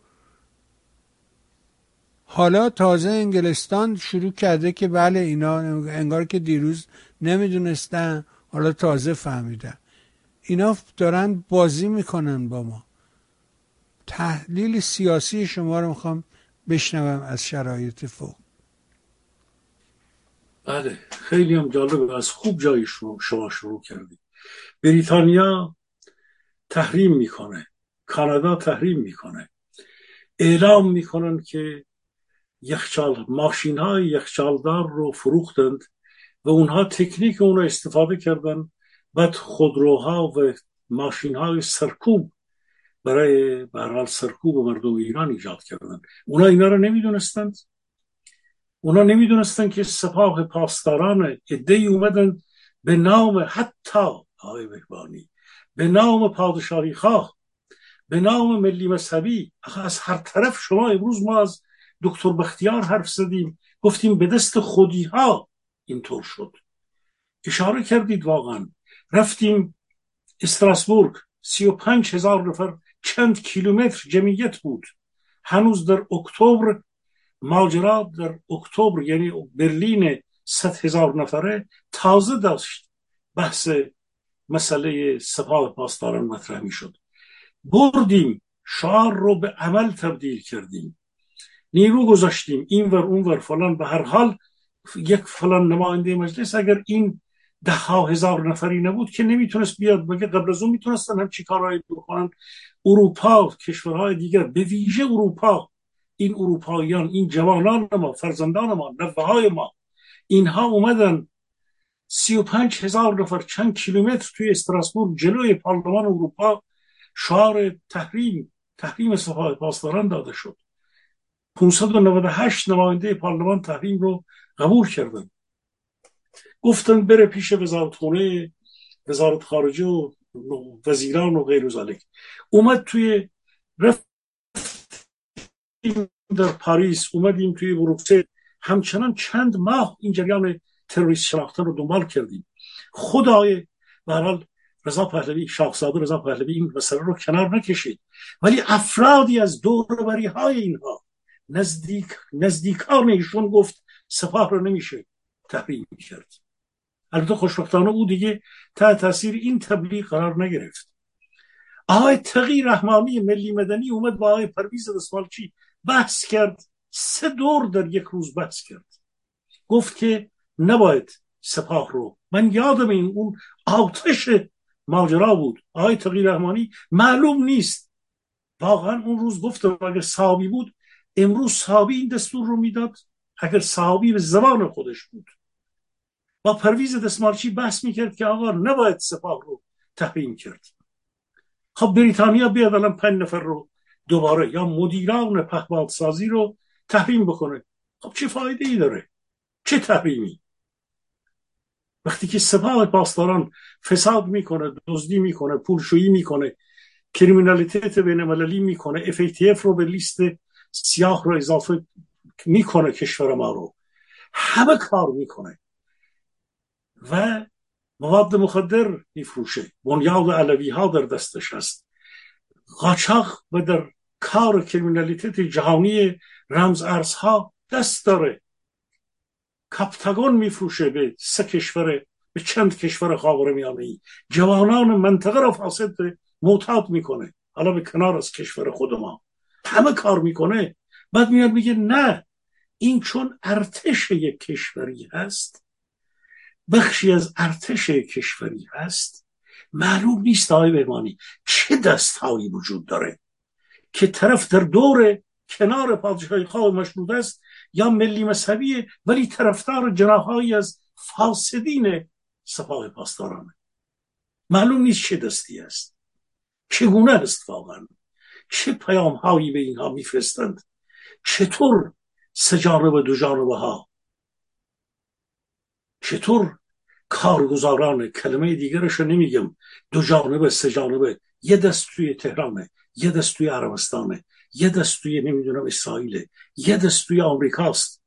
حالا تازه انگلستان شروع کرده که بله اینا انگار که دیروز نمی‌دونستن حالا تازه فهمیدن. اینا دارن بازی می‌کنن با ما. تحلیل سیاسی شما رو می‌خوام بشنوم از شرایط فوق. بله خیلی هم جالب از خوب جایی شما شروع کردید. بریتانیا تحریم می‌کنه. کانادا تحریم می‌کنه. اعلام می‌کنن که یخچال ماشین های یخچالدار رو فروختند و اونها تکنیک اون رو استفاده کردن. بعد خودروها و ماشین های سرکوب برای برحال سرکوب مردم ایران ایجاد کردن. اونا اینا رو نمی‌دونستند. اونا نمی‌دونستند که سپاه پاسداران ادهی اومدن به نام حتی آقای بهبانی به نام پادشاهی خواه به نام ملی مذهبی. از هر طرف شما امروز ما از دکتر بختیار حرف زدیم. گفتیم به دست خودی ها اینطور شد. اشاره کردید واقعا. رفتیم استراسبورگ سی و پنج هزار نفر چند کیلومتر جمعیت بود. هنوز در اکتبر ماجرا در اکتبر یعنی برلین صد هزار نفره تازه داشت. بحث مسئله سپاه پاسداران مطرح می شد بردیم شعار رو به عمل تبدیل کردیم. نیرو گذاشتیم. این ور اون ور فلان. به هر حال یک فلان نماینده مجلس اگر این ده ها هزار نفری نبود که نمی‌تونست بیاد. مگه قبل از اون می‌تونستن هم چی بکنن؟ اروپا کشورهای دیگر به ویژه اروپا. این اروپاییان این جوانان ما فرزندان ما نوه های ما اینها اومدن سی و پنج هزار نفر چند کیلومتر توی استراسبورگ جلوی پارلمان اروپا شعار تحریم تحریم سپاه پاسداران داده شد. 598 نماینده پارلمان تحریم رو قبول کردن. گفتن بره پیش وزارت خونه وزارت خارجه و وزیران و غیر ذالک اومد توی رفت در پاریس اومدیم توی بروکسل. همچنان چند ماه این جریان تروریست شناختن رو دنبال کردیم. خدای برحال رضا پهلوی شاهزاده رضا پهلوی این مسئله رو کنار نکشید. ولی افرادی از دوربری های اینها نزدیک نزدیکان ایشون گفت سپاه رو نمیشه تحریم کرد. البته خوشبختانه او دیگه تحت تاثیر این تبلیغ قرار نگرفت. آقای تقی رحمانی ملی مدنی اومد با آقای پرویز دستمالچی بحث کرد. سه دور در یک روز بحث کرد. گفت که نباید سپاه رو من یادم این اون آتش ماجرا بود. آقای تقی رحمانی معلوم نیست. واقعا اون روز گفتم اگر صحابی بود امروز صحابی این دستور رو می‌داد اگر صحابی به زبان خودش بود. با پرویز دستمارچی بحث می‌کرد که آقا نباید سپاه رو تحریم کرد. خب بریتانیا بیاد الان پنج نفر رو دوباره یا مدیران پهپادسازی رو تحریم بکنه. خب چه فایده ای داره؟ چه تحریمی؟ وقتی که سپاه پاسداران فساد می‌کنه دزدی می‌کنه پولشویی می‌کنه کریمینالیتت بین المللی می‌کنه اف رو به لیست سیاه رو اضافه می‌کنه کشور ما رو. همه کار می‌کنه. و مواد مخدر میفروشه. بنیاد علوی ها در دستش هست قاچاق و در کار کریمینالیتت جهانی رمز ارزها دست داره. کپتگون میفروشه به سه کشور به چند کشور خاور میانه ای جوانان منطقه را فاسد معتاد می‌کنه. حالا به کنار از کشور خود ما. همه کار می‌کنه. بعد میاد میگه نه این چون ارتش یک کشوری هست بخشی از ارتش کشوری هست معلوم نیست آقای بهمانی چه دستهایی وجود داره که طرف در دور کنار پادشاهی خواه مشروط است یا ملی مذهبی ولی طرفدار جناهایی از فاسدین سپاه پاسدارانه. معلوم نیست چه دستی است. چگونه است واقعا؟ چه پیام هایی به اینها میفرستند؟ چطور سجانب و دو جانبه ها؟ چطور کارگزاران کلمه دیگرش رو نمیگم دو جانبه سه جانبه یه دست توی تهرانه یه دست توی عربستانه یه دست توی نمی‌دونم اسرائیل یه دست توی آمریکاست.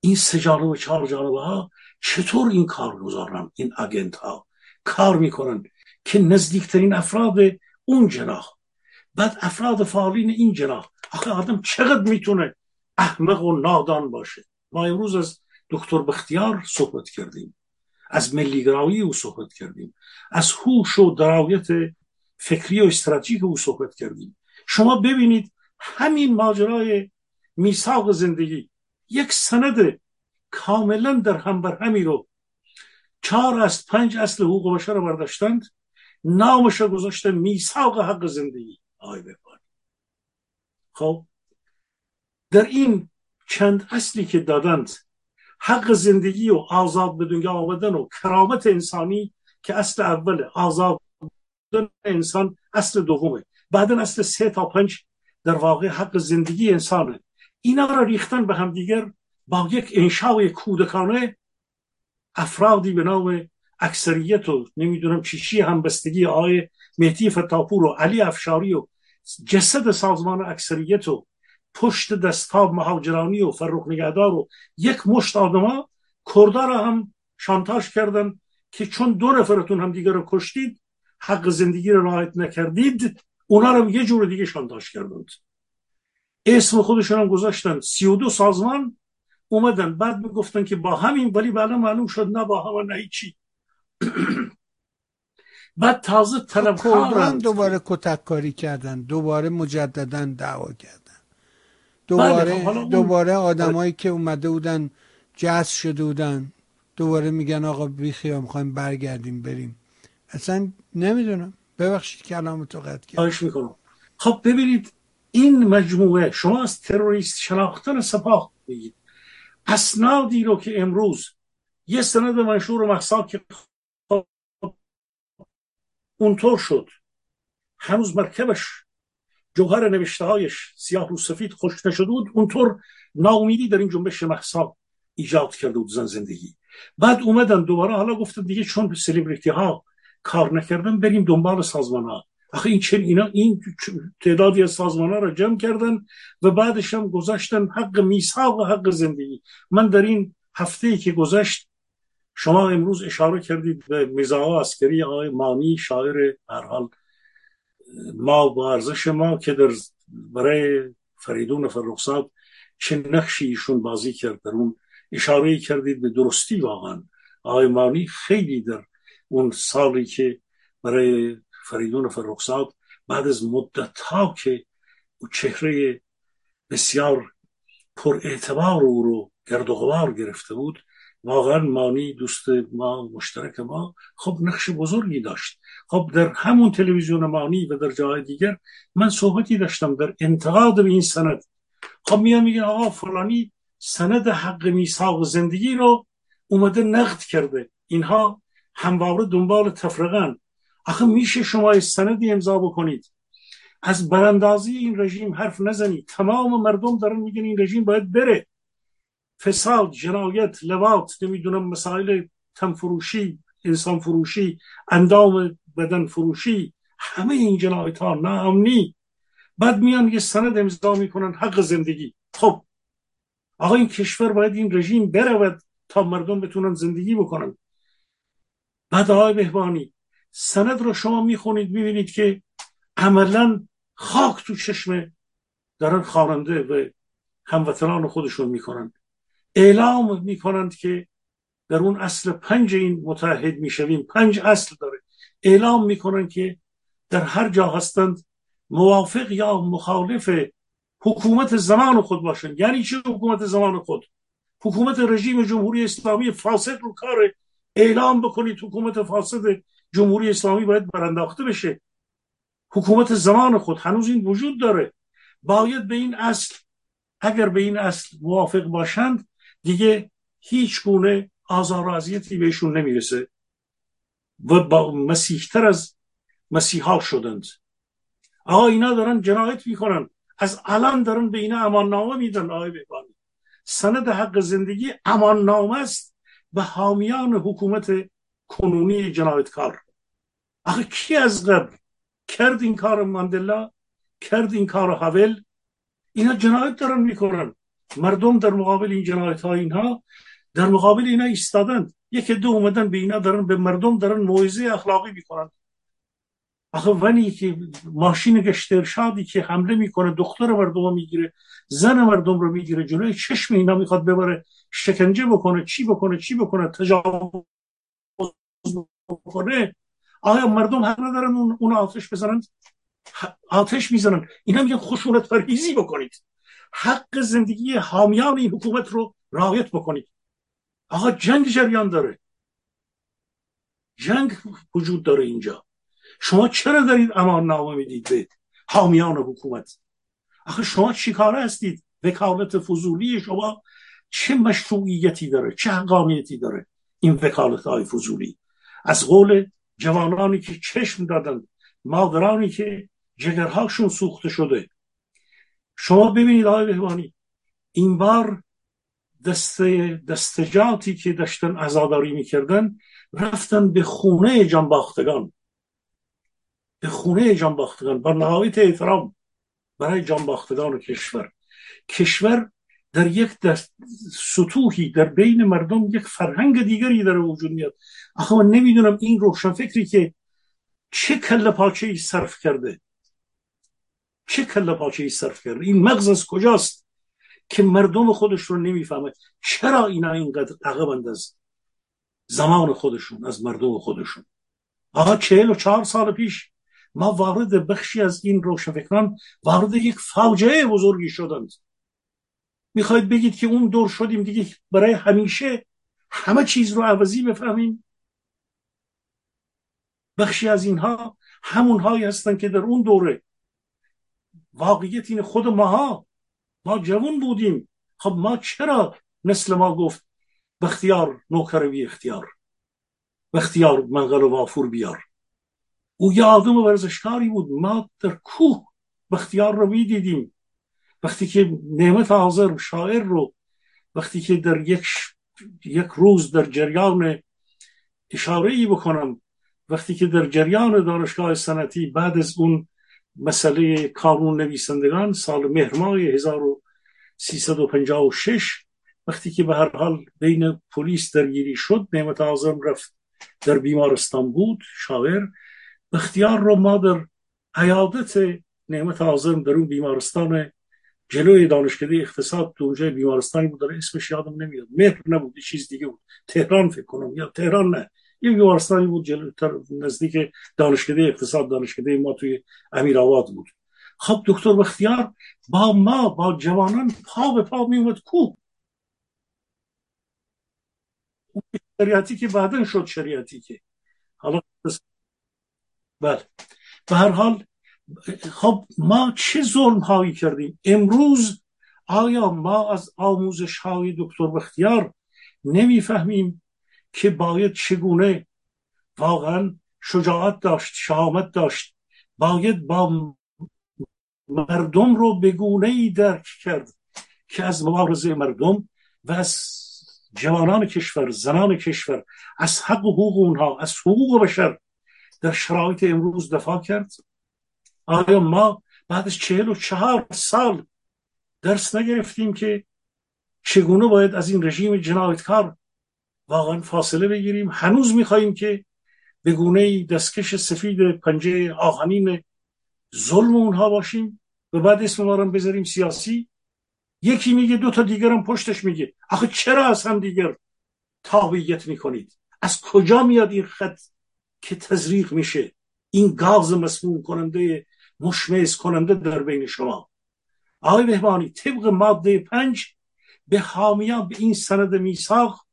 این سه جانبه چهار جانبه ها چطور این کارگزاران این اگنت ها کار می‌کنن که نزدیکترین افراد اون جناح؟ بعد افراد فعالین این جناح آخه آدم چقدر می‌تونه احمق و نادان باشه؟ ما امروز از دکتر بختیار صحبت کردیم از ملیگرایی او صحبت کردیم از هوش و درایت فکری و استراتژیک او صحبت کردیم. شما ببینید همین ماجرای میثاق زندگی یک سند کاملا در هم بر همی رو چهار از پنج اصل حقوق بشر رو برداشتند. نامش گذاشته میثاق حق زندگی. آی خب در این چند اصلی که دادند حق زندگی و آزاد به دنیا آمدن و کرامت انسانی که اصل اول آزاد انسان اصل دومه. بعدا اصل سه تا پنج در واقع حق زندگی انسانه. اینا را ریختن به دیگر با یک انشاء کودکانه افرادی به نام اکثریت و نمی‌دونم چی چی همبستگی آقای مهدی فتاپور و علی افشاری و جسد سازمان اکثریت و پشت دستاب مهاجرانی و فرخ نگهدار و یک مشت آدما کردا را هم شانتاش کردن که چون دو نفرتون هم دیگه رو کشتید حق زندگی رو رعایت نکردید اونا رو یه جور دیگه شانتاش کردند اسم خودشون هم گذاشتن. سی و دو سازمان اومدن. بعد می‌گفتن که با همین ولی بعدا معلوم شد نه با هم نه هیچی. بعد تازه خب، طلبکارن دوباره کتک کاری کردن دوباره مجددا دعوا کردن. دوباره بله، خب دوباره آدمایی که اومده بودن جذب شده بودن دوباره میگن آقا بیخیام می‌خوایم برگردیم بریم. اصلا نمی‌دونم. ببخشید کلام تو قطع کرد می‌کنم. خب ببینید این مجموعه شما از تروریست شناختن سپاه بگید. اسنادی رو که امروز یه سند منشور و که اونطور شد. هنوز مرکبش جوهر نوشته هایش سیاه رو سفید خشک نشده بود اونطور ناامیدی در این جنبش محساب ایجاد کرده بود زن زندگی. بعد اومدن دوباره حالا گفتن دیگه چون سلیبریتی ها کار نکردن بریم دنبال سازمان ها آخه این چه اینا این تعدادی از سازمان ها را جمع کردن و بعدش هم گذاشتن حق میثاق و حق زندگی. من در این هفته که گذشت شما امروز اشاره کردید به مزاها عسکری آقای مانی شاعر حال ما با ارزش ما که در برای فریدون فرخزاد چه نقشی ایشون بازی کرد در اون اشاره کردید به درستی واقعا. آقای مانی خیلی در اون سالی که برای فریدون فرخزاد بعد از مدت ها که چهره بسیار پر اعتبار او رو گرد و غبار گرفته بود واقعا مانی دوست ما مشترک ما خب نقش بزرگی داشت. خب در همون تلویزیون مانی و در جای دیگر من صحبتی داشتم در انتقاد به این سند. خب میان میگن آقا فلانی سند حق میثاق زندگی رو اومده نقد کرده. اینها همواره دنبال تفرقن. آخه میشه شما سندی امضا بکنید. از براندازی این رژیم حرف نزنید. تمام مردم دارن میگن این رژیم باید بره. فساد جنایت لواط نمی‌دونم مسائل تنفروشی انسان فروشی اندام بدن فروشی همه این جنایت ها ناامنی. بعد میان یه سند امضا می‌کنن حق زندگی. خب آقا این کشور باید این رژیم برود تا مردم بتونن زندگی بکنن. بعد آقای بهبانی سند رو شما می‌خونید می‌بینید که عملا خاک تو چشم دارن خواننده و هموطنان خودشون می‌کنن. اعلام می‌کنند که در اون اصل پنج این متحد می‌شویم. پنج اصل داره. اعلام می‌کنند که در هر جا هستند موافق یا مخالف حکومت زمان خود باشند. یعنی چه حکومت زمان خود؟ حکومت رژیم جمهوری اسلامی فاسد رو کار اعلام بکنید. حکومت فاسد جمهوری اسلامی باید برانداخته بشه. حکومت زمان خود هنوز این وجود داره. باید به این اصل اگر به این اصل موافق باشند دیگه هیچ گونه آزار و اذیتی بهشون نمی‌رسه و با مسیحتر از مسیحا شدند. آقا اینا دارن جنایت می‌کنن. از الان دارن به اینا امان نامه میدن آقای بهبانی. سند حق زندگی امان نامه است به حامیان حکومت کنونی جنایتکار. آخه کی از قبل کرد این کار ماندلا؟ کرد این کار هاول؟ اینا جنایت دارن می‌کنن. مردم در مقابل این جنایت ها اینها در مقابل اینا ایستادند یک دو اومدن به اینا دارن به مردم دارن موعظه اخلاقی می‌کنن. آخه ونی که ماشین گشت ارشادی که حمله می‌کنه دختر مردم رو می‌گیره زن مردم رو می‌گیره جلوی چشم اینا می‌خواد ببره شکنجه بکنه چی بکنه چی بکنه تجاوز بکنه. آیا مردم حق ندارن اون, آتش بزنن؟ آتش می‌زنن. اینا میگن خشونت فرهیزی بکنید. حق زندگی حامیان این حکومت رو رعایت بکنید. آقا جنگ جریان داره. جنگ وجود داره اینجا. شما چرا دارید امان نامه می‌دید به حامیان حکومت؟ آخه شما چیکاره هستید؟ وکالت فضولی شما چه مشروعیتی داره؟ چه حقانیتی داره این وکالت های فضولی؟ از قول جوانانی که چشم دادن مادرانی که جگرهاشون سوخته شده. شما ببینید آقای بهبانی این بار دسته دستجاتی که داشتن عزاداری می‌کردن رفتن به خونه جانباختگان. به خونه جانباختگان با نهایت احترام برای جانباختگان کشور. کشور در یک دست سطوحی در بین مردم یک فرهنگ دیگری در وجود میاد. آخه من نمی‌دونم این روشن فکری که چه کل پاچه ای صرف کرده. چه کل پاچه ای صرف کرده این مغز از کجاست که مردم خودش رو نمی‌فهمه چرا اینا اینقدر عقبند از زمان خودشون از مردم خودشون؟ آقا چهل و چهار سال پیش ما وارد بخشی از این روشنفکران وارد یک فاجعه بزرگی شدند. می‌خواید بگید که اون دور شدیم دیگه برای همیشه همه چیز رو عوضی بفهمیم؟ بخشی از اینها همونهایی هستن که در اون دوره واقعیت این خود ماها ما جوان بودیم. خب ما چرا مثل ما گفت بختیار نوکر اختیار بختیار منقل و وافور بیار. او یه آدم ورزشکاری بود. ما در کوه بختیار رو می‌دیدیم. وقتی که نعمت حاضر شاعر رو وقتی که در یک یک روز در جریان اشاره ای بکنم وقتی که در جریان دانشگاه سنتی بعد از اون مسئله کارون نویسندگان سال مهر 1356 وقتی که به هر حال بین پلیس درگیری شد نعمت آزم رفت در بیمارستان بود شاعر اختیار رو ما در عیادت نعمت آزم در اون بیمارستان جلوی دانشکده اقتصاد تو اونجا بیمارستانی بود داره اسمش یادم نمیاد. مهر نبود چیز دیگه بود. تهران فکر کنم یا تهران نه. یه بیمارستانی بود جلوتر نزدیک دانشکده اقتصاد دانشکده ما توی امیر آباد بود. خب دکتر بختیار با ما با جوانان پا به پا می اومد کو شریعتی که بعدا شد شریعتی که. حالا بله. به هر حال خب ما چه ظلم هایی کردیم؟ امروز آیا ما از آموزش های دکتر بختیار نمی‌فهمیم که باید چگونه واقعا شجاعت داشت شهامت داشت. باید با مردم رو به گونه ای درک کرد که از مبارزه مردم و از جوانان کشور زنان کشور از حق و حقوق اونها از حقوق بشر در شرایط امروز دفاع کرد. آیا ما بعد از چهل و چهار سال درس نگرفتیم که چگونه باید از این رژیم جنایتکار واقعا فاصله بگیریم. هنوز می‌خواهیم که به گونه دستکش سفید پنجه آهنین ظلم اونها باشیم. و بعد اسم ما بذاریم سیاسی. یکی میگه دو تا دیگرم پشتش میگه. آخه چرا از هم دیگر تابعیت می‌کنید؟ از کجا میاد این خط که تزریق میشه؟ این گاز مسموم کننده مشمعز کننده در بین شما. آقای بهبانی طبق ماده پنج به حامیان به این سند میساق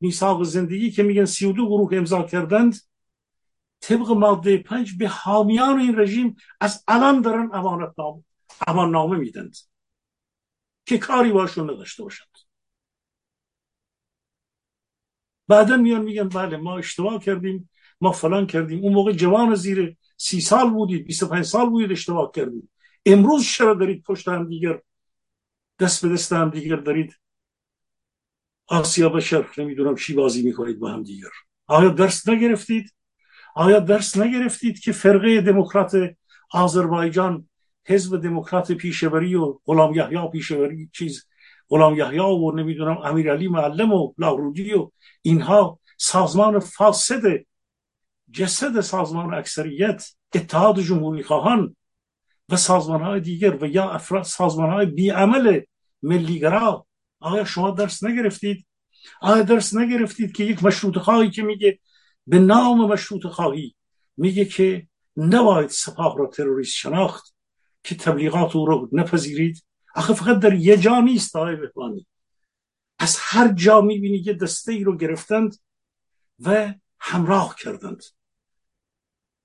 میساق زندگی که میگن سی و دو گروه امضا کردند طبق ماده پنج به حامیان این رژیم از الان دارن امانت نامه امان نامه میدند که کاری باشون نداشته باشند. بعدا میان میگن بله ما اشتباه کردیم ما فلان کردیم. اون موقع جوان زیر سی سال بودید 25 سال بودید اشتباه کردید امروز چرا دارید پشت هم دیگر دست به دست هم دیگر دارید آسیا بشر نمی‌دونم چی بازی می‌کنید با هم دیگر. آیا درس نگرفتید؟ آیا درس نگرفتید که فرقه دموکرات آذربایجان حزب دموکرات پیشوری و غلام یحیی پیشوری چیز غلام یحیی و نمی‌دونم امیرعلی معلم و لاهرودی و اینها سازمان فاسد جسد سازمان اکثریت اتحاد جمهوری خواهان و سازمان های دیگر و یا افراد سازمان های بیعمل ملیگرا آیا شما درس نگرفتید؟ آیا درس نگرفتید که یک مشروط خواهی که میگه؟ به نام مشروط خواهی میگه که نباید سپاه را تروریست شناخت که تبلیغات او رو نپذیرید. آخه فقط در یه جا نیست آقای بهبانی. از هر جا می‌بینی که دسته ای رو گرفتند و همراه کردند.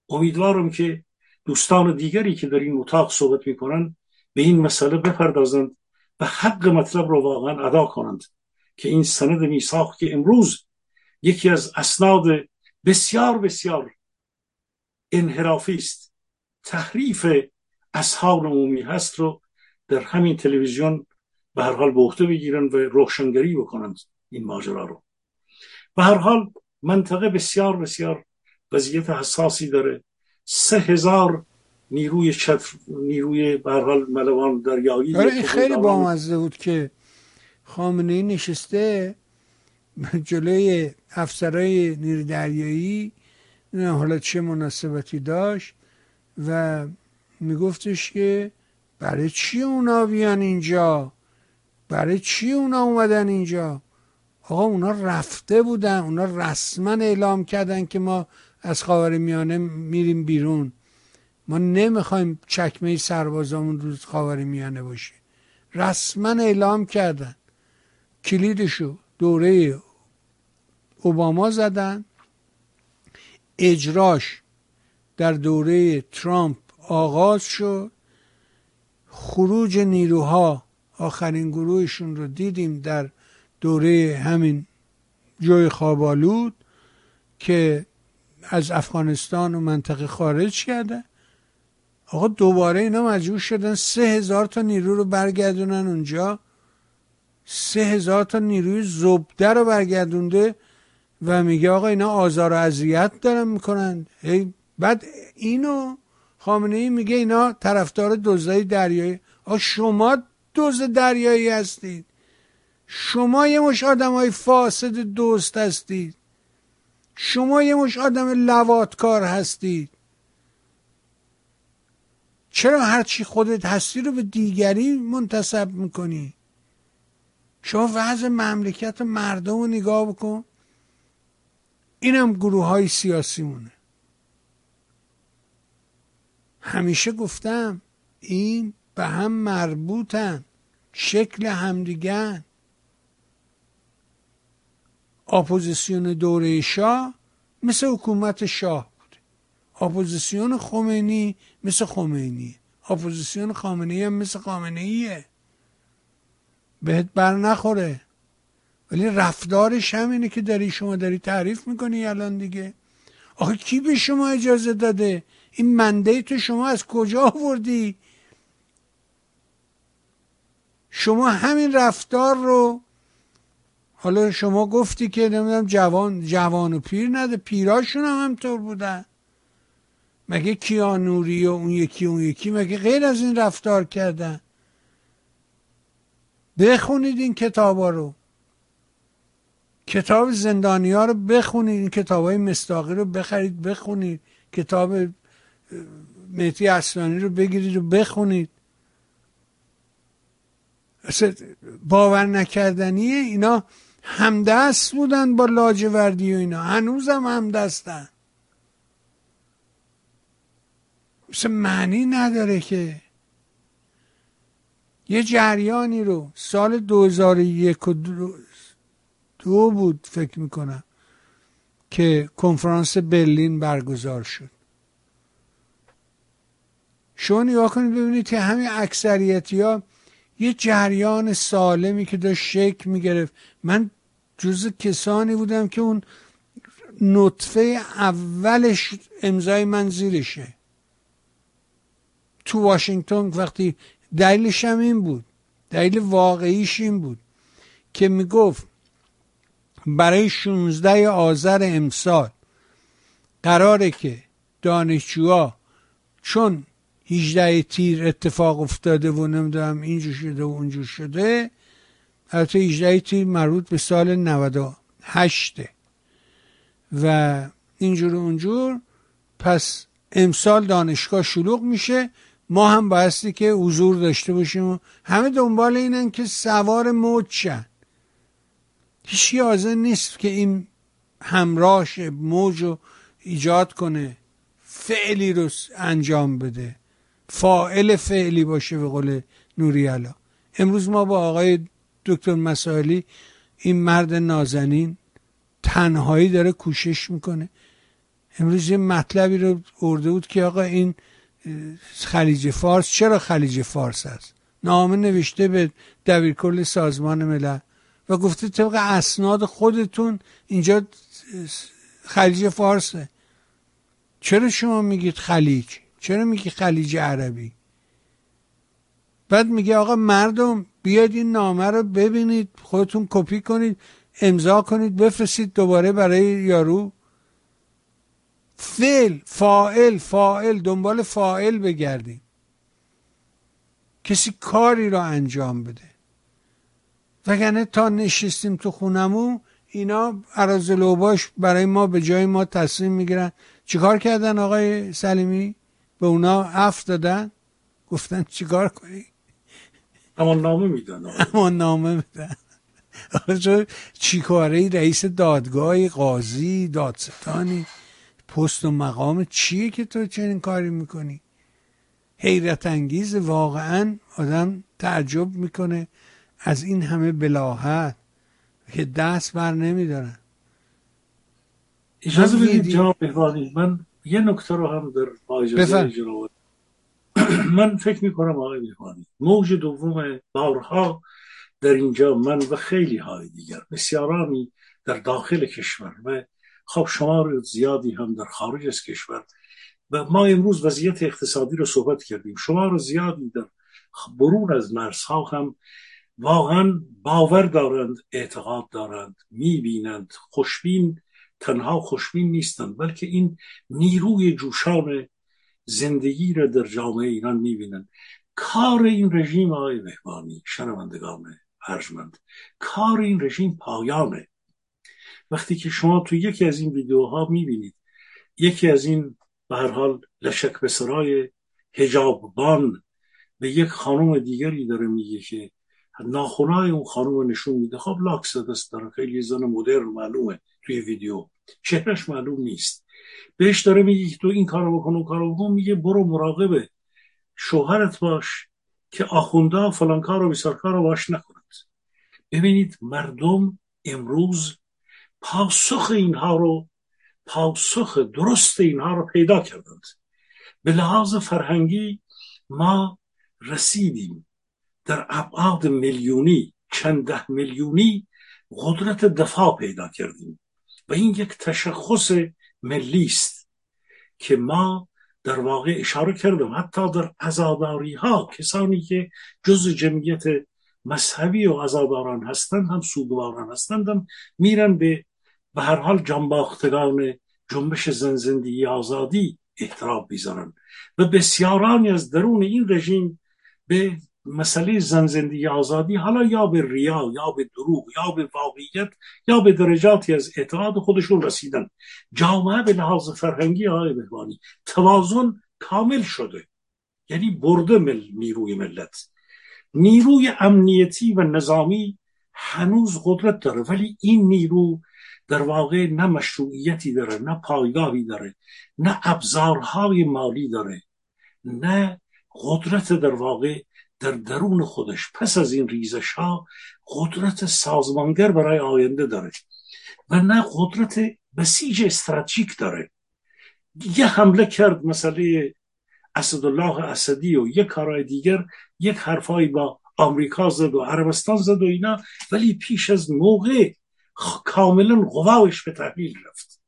امیدوارم که دوستان دیگری که در این اتاق صحبت می‌کنند به این مسئله بپردازند. و حق مطلب رو واقعا ادا کنند که این سند میساخ که امروز یکی از اسناد بسیار بسیار انحرافی است. تحریف اصحاب عمومی هست رو در همین تلویزیون به هر حال به بگیرن و روشنگری بکنند این ماجرا رو. به هر حال منطقه بسیار بسیار وضعیت حساسی داره. سه هزار نیروی چتر نیروی برحال ملوان دریایی آره این خیلی بامزه بود که خامنه ای نشسته جلوی افسرهای نیروی دریایی نه حالا چه مناسبتی داشت و میگفتش که برای چی اونا بیان اینجا؟ برای چی اونا اومدن اینجا؟ آقا اونا رفته بودن اونا رسما اعلام کردن که ما از خاور میانه میریم بیرون. ما نمی‌خوایم چکمه سربازامون رو خاور میانه باشه. رسما اعلام کردن. کلیدشو دوره اوباما زدن. اجراش در دوره ترامپ آغاز شد. خروج نیروها آخرین گروهشون رو دیدیم در دوره همین جوی خوابالود که از افغانستان و منطقه خارج کرده. آقا دوباره اینا مجبور شدن سه هزار تا نیرو رو برگردونن اونجا. سه هزار تا نیروی زبده رو برگردونده و میگه آقا اینا آزار و اذیت دارن می‌کنن. هی بعد اینو خامنه ای میگه اینا طرفدار دزدای دریایی. آقا شما دوز دریایی هستید. شما یه مش آدم های فاسد دوست هستید. شما یه مش آدم لواتکار هستید. چرا هرچی خودت هستی رو به دیگری منتصب می‌کنی؟ شما وضع مملکت مردم رو نگاه بکن. اینم گروه های سیاسی مونه همیشه گفتم این به هم مربوطن شکل همدیگن اپوزیسیون دوره شاه مثل حکومت شاه. اپوزیسیون خمینی مثل خمینی. اپوزیسیون خامنه‌ای هم مثل خامنه ایه بهت بر نخوره. ولی رفتارش همینه که داری شما داری تعریف می‌کنی الان دیگه. آخه کی به شما اجازه داده؟ این منده تو شما از کجا آوردی؟ شما همین رفتار رو حالا شما گفتی که نمی‌دونم جوان جوان و پیر نده پیراشون هم همطور بودن. مگه کیانوری و اون یکی اون یکی؟ مگه غیر از این رفتار کردن؟ بخونید این کتابا رو. کتاب زندانی ها رو بخونید این کتاب های مستاقی رو بخرید بخونید. کتاب مهتی اصلانی رو بگیرید و بخونید. باور نکردنیه اینا همدست بودن با لاجوردی و اینا. هنوزم همدستن. مثل معنی نداره که. یه جریانی رو سال 2001 و دو بود فکر می‌کنم که کنفرانس برلین برگزار شد. شما نگاه کنید ببینید که همین اکثریتی ها یه جریان سالمی که داشت شکل می‌گرفت. من جز کسانی بودم که اون نطفه اولش امضای من زیرشه تو واشنگتن وقتی دلیلش هم این بود دلیل واقعیش این بود که می‌گفت برای 16 آذر امسال قراره که دانشجوها چون 18 تیر اتفاق افتاده و نمی‌دونم اینجور شده و اونجور شده البته 18 تیر مربوط به سال 98 و اینجور اونجور پس امسال دانشگاه شلوغ میشه. ما هم بایستی که حضور داشته باشیم همه دنبال اینن که سوار موج شن. هیچ حاضر نیست که این همراهش موج رو ایجاد کنه فعلی رو انجام بده. فائل فعلی باشه به قول نوریالا امروز ما با آقای دکتر مسائلی این مرد نازنین تنهایی داره کوشش می‌کنه. امروز یه مطلبی رو ارده بود که آقا این خلیج فارس. چرا خلیج فارس است؟ نامه نوشته به دبیرکل سازمان ملل. و گفته طبق اسناد خودتون اینجا خلیج فارسه. چرا شما میگید خلیج؟ چرا میگی خلیج عربی؟ بعد میگه آقا مردم بیاید این نامه رو ببینید خودتون کپی کنید امضا کنید بفرستید دوباره برای یارو. فعل فائل فائل دنبال فائل بگردیم. کسی کاری را انجام بده. وگرنه تا نشستیم تو خونمون اینا عراض لوباش برای ما به جای ما تصمیم می‌گیرن. چیکار کردن آقای سلیمی؟ به اونا اف دادن؟ گفتن چیکار کنی؟ امان نامه میدن. امان نامه میدن. چی چیکاره رئیس دادگاهی قاضی دادستانی. پست و مقام چیه که تو چنین کاری می‌کنی؟ حیرت انگیز واقعا آدم تعجب می‌کنه از این همه بلاحت که دست بر نمیدارن. اجازه بدید جناب بهوانی من یه نکته رو هم در اجازه جناب من فکر می‌کنم آقای بهوانی موج دوم بارها در اینجا من و خیلی های دیگر بسیارانی در داخل کشور و خب شمار زیادی هم در خارج از کشور و ما امروز وضعیت اقتصادی رو صحبت کردیم. شمار زیادی در برون از مرزها هم واقعا باور دارند اعتقاد دارند می‌بینند. خوشبین تنها خوشبین نیستند بلکه این نیروی جوشان زندگی را در جامعه ایران می‌بینند. کار این رژیم آقای مهمانی شنوندگان ارجمند کار این رژیم پایانه. وقتی که شما تو یکی از این ویدیوها می‌بینید یکی از این به هر حال لشک به سرای هجاببان به یک خانم دیگری داره میگه که ناخونای اون خانم نشون میده. خب لاکس دست داره. خیلی زن مدرن معلومه توی ویدیو. چهرش معلوم نیست. بهش داره میگه که تو این کارو بکن اون کارو بکن. میگه برو مراقبه شوهرت باش که آخونده فلان کار و بیسار کار رو باش نکند. ببینید مردم امروز پاسخ اینها رو پاسخ درست اینها رو پیدا کردند. به لحاظ فرهنگی ما رسیدیم در ابعاد میلیونی چند ده میلیونی قدرت دفاع پیدا کردیم. و این یک تشخص ملی است که ما در واقع اشاره کردم حتی در عزاداری ها کسانی که جز جمعیت مذهبی و عزاداران هستند هم سوگواران هستند هم میرن به به هر حال جنباختگان جنبش زن زندگی آزادی احترام می‌ذارن. و بسیارانی از درون این رژیم به مسئله زن زندگی آزادی حالا یا به ریا یا به دروغ یا به واقعیت یا به درجاتی از اعتقاد خودشون رسیدن. جامعه به لحاظ فرهنگی آقای بهبانی توازن کامل شده. یعنی برده مل نیروی ملت. نیروی امنیتی و نظامی هنوز قدرت داره. ولی این نیرو در واقع نه مشروعیتی داره نه پایگاهی داره نه ابزارهای مالی داره نه قدرت در واقع در درون خودش. پس از این ریزش ها قدرت سازمانگر برای آینده داره و نه قدرت بسیج استراتژیک داره. یه حمله کرد مسئله اسدالله اسدی و یک کارهای دیگر یک حرفایی با آمریکا زد و عربستان زد و اینا ولی پیش از موقع کاملا قواش به تحلیل رفت.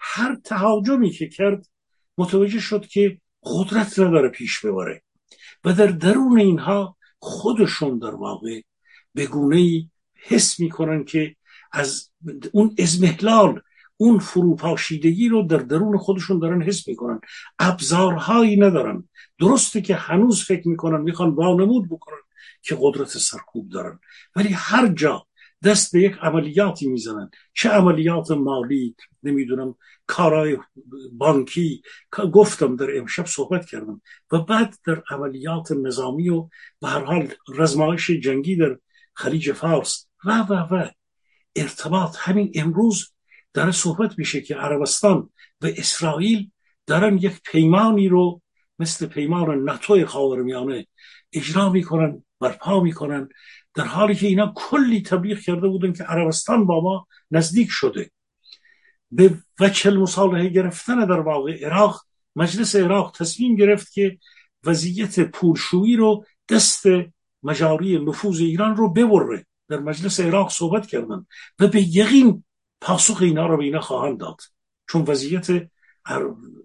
هر تهاجمی که کرد متوجه شد که قدرت نداره پیش ببره و در درون اینها خودشون در واقع به گونه ای حس می‌کنن که از اون ازمهلال اون فروپاشیدگی رو در درون خودشون دارن حس می‌کنن. ابزارهایی ندارن. درسته که هنوز فکر می‌کنن می‌خوان وانمود بکنن که قدرت سرکوب دارن. ولی هر جا دست به یک عملیاتی می‌زنن. چه عملیات مالی؟ نمی‌دونم. کارهای بانکی. گفتم در امشب صحبت کردم. و بعد در عملیات نظامی و به هر حال رزمایش جنگی در خلیج فارس. و و و. ارتباط. همین امروز داره صحبت میشه که عربستان و اسرائیل دارن یک پیمانی رو مثل پیمان ناتوی خاورمیانه اجرا می‌کنن برپا می‌کنن. در حالی که اینا کلی تبلیغ کرده بودن که عربستان با ما نزدیک شده. به وچه مصالحه گرفتن در واقع عراق مجلس عراق تصمیم گرفت که وضعیت پولشویی رو دست مجاری نفوذ ایران رو ببره. در مجلس عراق صحبت کردن و به یقین پاسخ اینا رو به اینا خواهند داد. چون وضعیت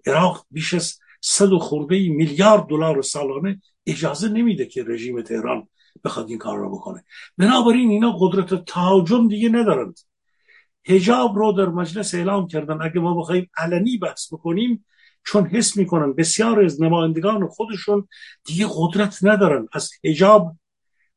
عراق بیش از صد و خورده میلیارد دلار سالانه اجازه نمیده که رژیم تهران بخواد این کار را بکنه. بنابراین اینا قدرت تهاجم دیگه ندارند. هجاب رو در مجلس اعلام کردن. اگه ما بخوایم علنی بحث بکنیم چون حس می‌کنن بسیار از نمایندگان خودشون دیگه قدرت ندارن. از هجاب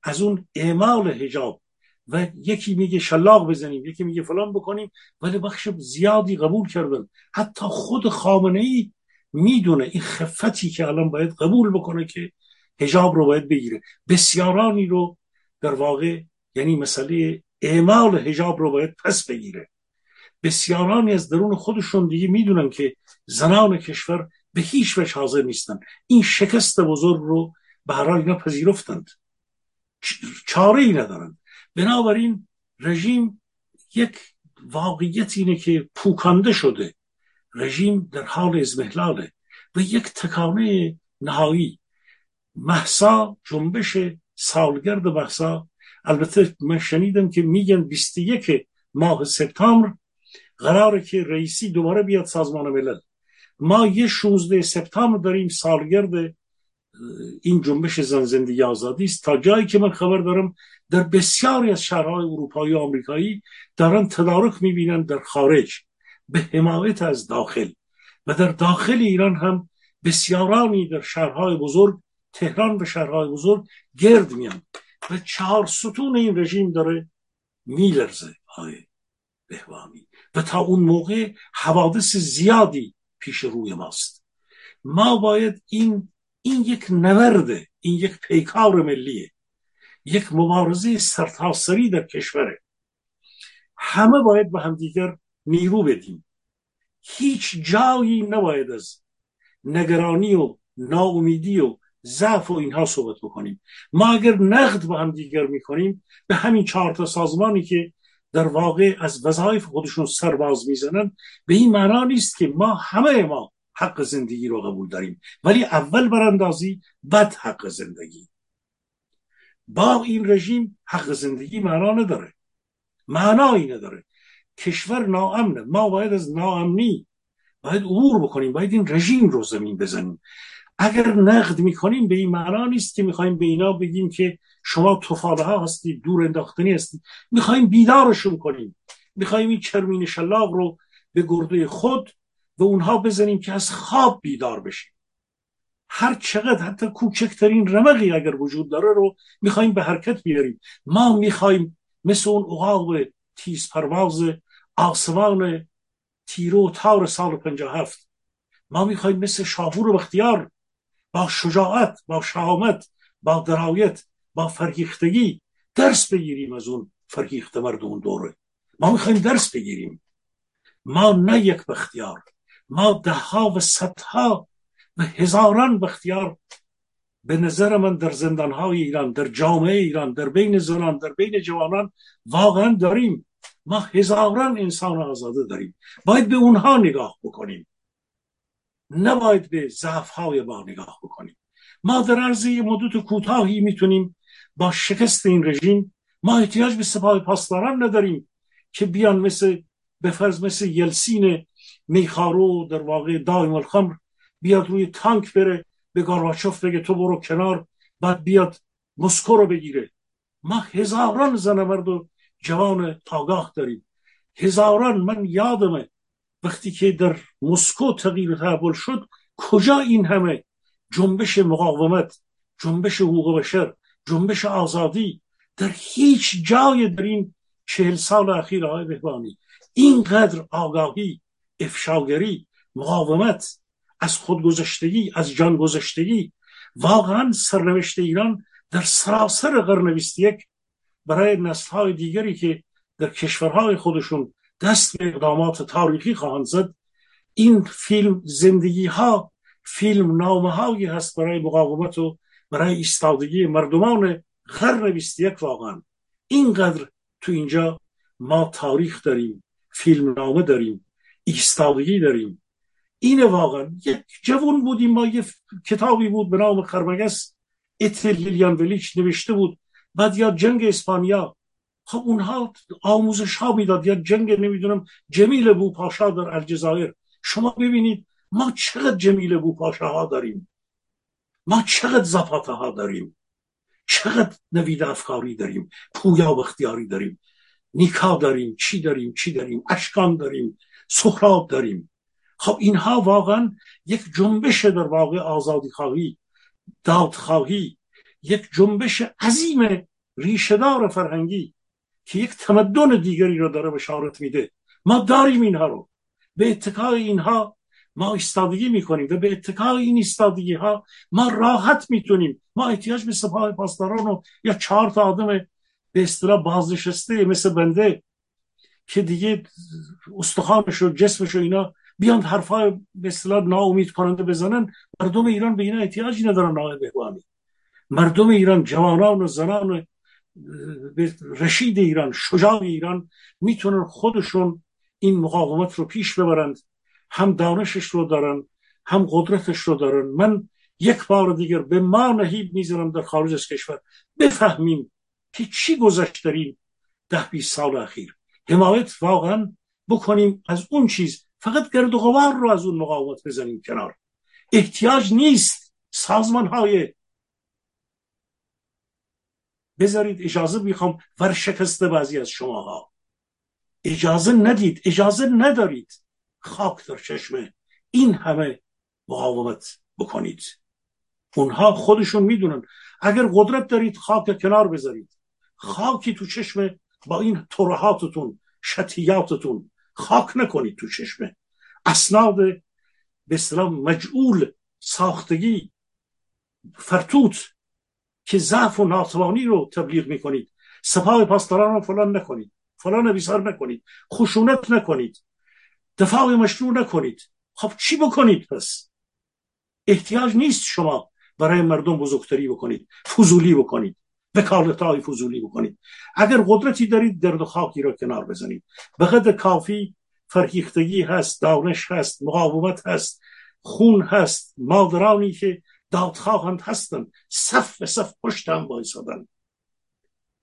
از اون اعمال هجاب و یکی میگه شلاق بزنیم یکی میگه فلان بکنیم ولی بخش زیادی قبول کردن. حتی خود خامنه ای می‌دونه این خفتی که الان باید قبول بکنه که هجاب رو باید بگیره. بسیارانی رو در واقع یعنی مسئله اعمال هجاب رو باید پس بگیره. بسیارانی از درون خودشون دیگه می‌دونن که زنان کشور به هیچ وجه حاضر نیستن. این شکست بزرگ رو به هر حال اینا پذیرفتند. چاره ای ندارند. بنابراین رژیم یک واقعیت اینه که پوکانده شده. رژیم در حال ازمهلاله و یک تکانه نهایی. محسا جنبش سالگرد محسا البته من شنیدم که میگن 21 ماه سپتامبر قراره که رئیسی دوباره بیاد سازمان ملل. ما یه 16 سپتامبر داریم سالگرد این جنبش زن زندگی آزادی است. تا جایی که من خبر دارم در بسیاری از شهرهای اروپایی و آمریکایی دارن تدارک می‌بینن در خارج به حمایت از داخل. و در داخل ایران هم بسیارانی در شهرهای بزرگ تهران و شهرهای بزرگ گرد میان و چهار ستون این رژیم داره میلرزه های بهوانی و تا اون موقع حوادث زیادی پیش روی ماست. ما باید این این یک نورده این یک پیکار ملیه یک مبارزه سرتاسری در کشوره. همه باید به همدیگر نیرو بدیم. هیچ جایی نباید از نگرانی و ناامیدی و ضعف و اینها صحبت بکنیم. ما اگر نقد به هم دیگر می‌کنیم به همین چهار تا سازمانی که در واقع از وظایف خودشون سرباز می‌زنن به این معنا نیست که ما همه ما حق زندگی رو قبول داریم. ولی اول براندازی بعد حق زندگی. با این رژیم حق زندگی معنا نداره. معنایی نداره. کشور ناامنه. ما باید از ناامنی باید عبور بکنیم. باید این رژیم رو زمین بزنیم. اگر نقد می‌کنیم به این معنا نیست که می‌خوایم به اینا بگیم که شما توفاله ها هستید دور انداختنی هستید. می‌خوایم بیدارشون کنیم. می‌خوایم این چرمین شلاق رو به گرده خود و اونها بزنیم که از خواب بیدار بشیم. هر چقدر حتی کوچکترین رمقی اگر وجود داره رو می‌خوایم به حرکت بیاریم. ما می‌خوایم مثل اون اقاق تیز پرواز آسمان تیرو تار سال 57 ما می‌خوایم مثل شاپور و بختیار با شجاعت با شهامت با درایت با فرهیختگی درس بگیریم از اون فرهیخت مرد اون دوره. ما می‌خوایم درس بگیریم. ما نه یک بختیار ما ده ها و صدها و هزاران بختیار به نظر من در زندان های ایران در جامعه ایران در بین زنان در بین جوانان واقعا داریم. ما هزاران انسان آزاده داریم. باید به اونها نگاه بکنیم. نباید به ضعف های ما نگاه بکنیم. ما در عرض مدت کوتاهی می‌تونیم با شکست این رژیم ما احتیاج به سپاه پاسداران نداریم که بیان مثل به فرض مثل یلسین میخارو در واقع دائم الخمر بیاد روی تانک بره به گارباچوف بگه تو برو کنار بعد بیاد مسکو رو بگیره. ما هزاران زن مرد و جوان آگاه داریم. هزاران من یادمه وقتی که در مسکو تغییر تحول شد کجا این همه جنبش مقاومت جنبش حقوق بشر جنبش آزادی در هیچ جای در این چهل سال اخیر آقای بهبانی؟ اینقدر آگاهی افشاگری مقاومت از خودگذشتگی از جان گذشتگی واقعا سرنوشت ایران در سراسر قرن یک برای نسلهای دیگری که در کشورهای خودشون دست به اقدامات تاریخی خواهند زد. این فیلم زندگی ها فیلم نامه هایی هست برای مقاومت و برای ایستادگی مردمان قرن یک واقعا. اینقدر تو اینجا ما تاریخ داریم فیلم نامه داریم ایستادگی داریم. اینه واقعا یک جوان بودیم. ما یه کتابی بود به نام خرمگس اتلیلیان ولیچ نوشته بود. بعد یا جنگ اسپانیا خب اونها آموزش ها می‌داد. یا جنگ نمی‌دونم جمیل بو پاشا در الجزایر. شما ببینید ما چقدر جمیل بو پاشا ها داریم. ما چقدر زفاته ها داریم. چقدر نوید افکاری داریم. پویا و اختیاری داریم. نیکا داریم چی داریم چی داریم؟ اشکان داریم سخراب داریم. خب اینها واقعا یک جنبش در واقع آزادی خواهی داد خواهی یک جنبش عظیم ریشهدار فرهنگی. که یک تمدن دیگری رو داره بشارت میده ما داریم اینها رو به اتکای اینها ما ایستادگی می‌کنیم و به اتکای این ایستادگی ها ما راحت می‌تونیم ما احتیاج به سپاه پاسداران و یا چهار تا آدم به اصطلاح بازنشسته مثل بنده که دیگه استخوانش و جسمش و اینا بیان حرفای به اصطلاح ناامید کننده بزنن مردم ایران به اینا احتیاجی ندارن آقای بهوانی مردم ایران جوانان و زنان و رشید ایران شجاع ایران می‌تونن خودشون این مقاومت رو پیش ببرند هم دانشش رو دارن هم قدرتش رو دارن من یک بار دیگر به ما نهیب می‌زنم در خارج از کشور بفهمیم که چی گذشت در این ده بیست سال اخیر حمایت واقعا بکنیم از اون چیز فقط گرد و غبار رو از اون مقاومت بزنیم کنار احتیاج نیست سازمان های بذارید اجازه می‌خوام ورشکسته بعضی از شماها. اجازه ندید اجازه ندارید. خاک در چشمه. این همه مقاومت بکنید. اونها خودشون می‌دونن. اگر قدرت دارید خاک کنار بذارید. خاکی تو چشم با این ترهاتتون شتیاتتون. خاک نکنید تو چشمه. اسناد به اصطلاح مجعول ساختگی فرتوت که ضعف و ناتوانی رو تبلیغ می‌کنید. سپاه پاسداران رو فلان نکنید. فلان نویسار نکنید. خشونت نکنید. دفاع مشروع نکنید. خب چی بکنید پس؟ احتیاج نیست شما برای مردم بزرگتری بکنید. فضولی بکنید. وکالت های فضولی بکنید. اگر قدرتی دارید درد و خاکی را کنار بزنید. به قدر کافی فرهیختگی هست دانش هست مقاومت هست خون هست مادرانی که دادخواهند هستند. صف به صف پشت هم بایستادن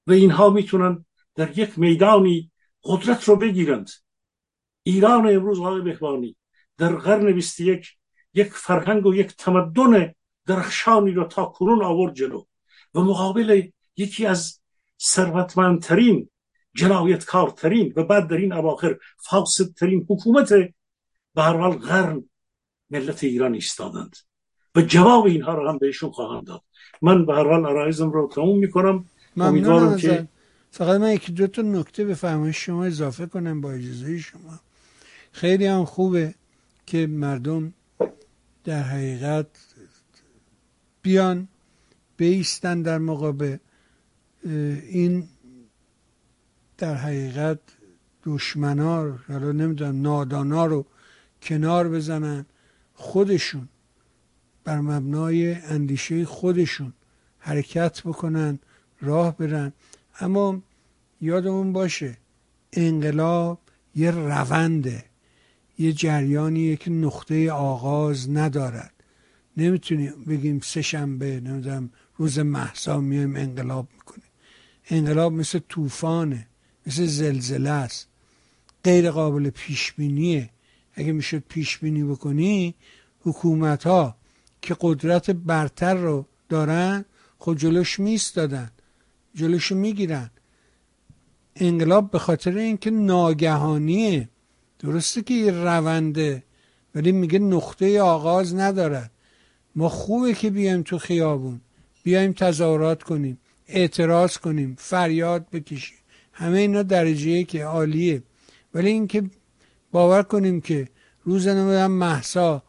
و اینها می‌تونن در یک میدانی قدرت رو بگیرند. ایران امروز آقای بهبانی در قرن 21 یک فرهنگ و یک تمدن درخشانی را تا کنون آورد جلو و مقابل یکی از ثروتمندترین جنایتکارترین و بعد در این اواخر فاسدترین حکومت به هر حال قرن ملت ایران ایستادند. و جواب اینها رو هم بهشون خواهم داد. من به هر حال عرایزم رو تموم می‌کنم. امیدوارم که فقط من یکی دو تا نکته به فرمایش شما اضافه کنم با اجازه شما. خیلی هم خوبه که مردم در حقیقت بیان بیستن در مقابل این در حقیقت دشمنا حالا نمی‌دونم نادانا رو کنار بزنن خودشون بر مبنای اندیشه خودشون حرکت بکنن راه برن. اما یادمون باشه انقلاب یه رونده یه جریانیه که نقطه آغاز ندارد. نمی‌تونیم بگیم سه شنبه نمی‌دونم روز محسا میایم انقلاب می‌کنیم. انقلاب مثل طوفانه مثل زلزله است. غیر قابل پیش بینیه اگه می‌شد پیش بینی بکنی حکومت ها که قدرت برتر رو دارن خود جلوش میستادن جلوشو می‌گیرن. انقلاب به خاطر اینکه ناگهانیه. درسته که یه رونده ولی میگه نقطه آغاز ندارد ما خوبه که بیایم تو خیابون. بیایم تظاهرات کنیم اعتراض کنیم فریاد بکشیم. همه اینا درجه که عالیه. ولی اینکه باور کنیم که روز نمی‌دونم محسا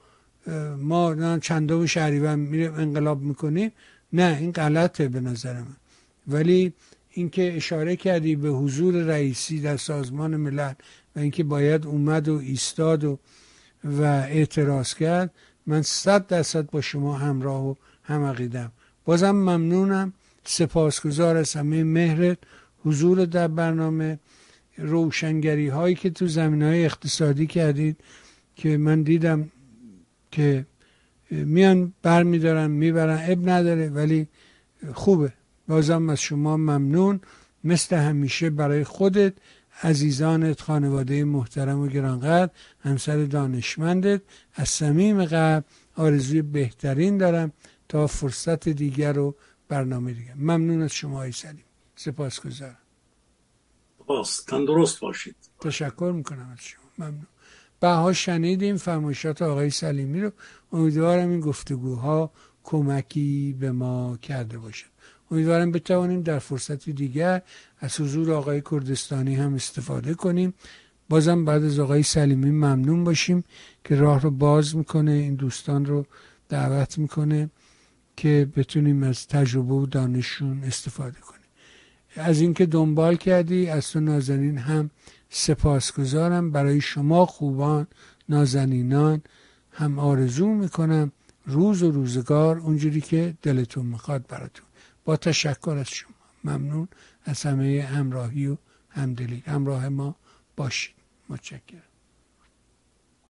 ما چندم شهریور میریم انقلاب می‌کنیم نه این غلطه به نظر من. ولی اینکه اشاره کردی به حضور رئیسی در سازمان ملل و اینکه باید اومد و ایستاد و و اعتراض کرد من صد درصد با شما همراه و هم عقیدم بازم ممنونم. سپاسگزار از همه مهرت. حضور در برنامه. روشنگری هایی که تو زمین های اقتصادی کردید که من دیدم که میان بر میدارن می‌برن. اب نداره ولی خوبه. بازم از شما ممنون. مثل همیشه برای خودت عزیزانت خانواده محترم و گرانقدر همسر دانشمندت از صمیم قلب آرزوی بهترین دارم تا فرصت دیگر رو برنامه دیگه ممنون از شما ای سلیم. سپاس گذارم تندرست باشید. تشکر می‌کنم از شما. ممنون. بها شنیدیم فرمایشات آقای سلیمی رو. امیدوارم این گفتگوها کمکی به ما کرده باشه امیدوارم بتوانیم در فرصتی دیگر از حضور آقای کردستانی هم استفاده کنیم. بازم بعد از آقای سلیمی ممنون باشیم که راه رو باز می‌کنه این دوستان رو دعوت می‌کنه که بتونیم از تجربه و دانششون استفاده کنیم. از اینکه دنبال کردی از تو نازنین هم سپاسگزارم. برای شما خوبان نازنینان هم آرزو می‌کنم روز و روزگار اونجوری که دلتون می‌خواد براتون. با تشکر از شما. ممنون از همه همراهی و همدلی. همراه ما باشید. متشکرم.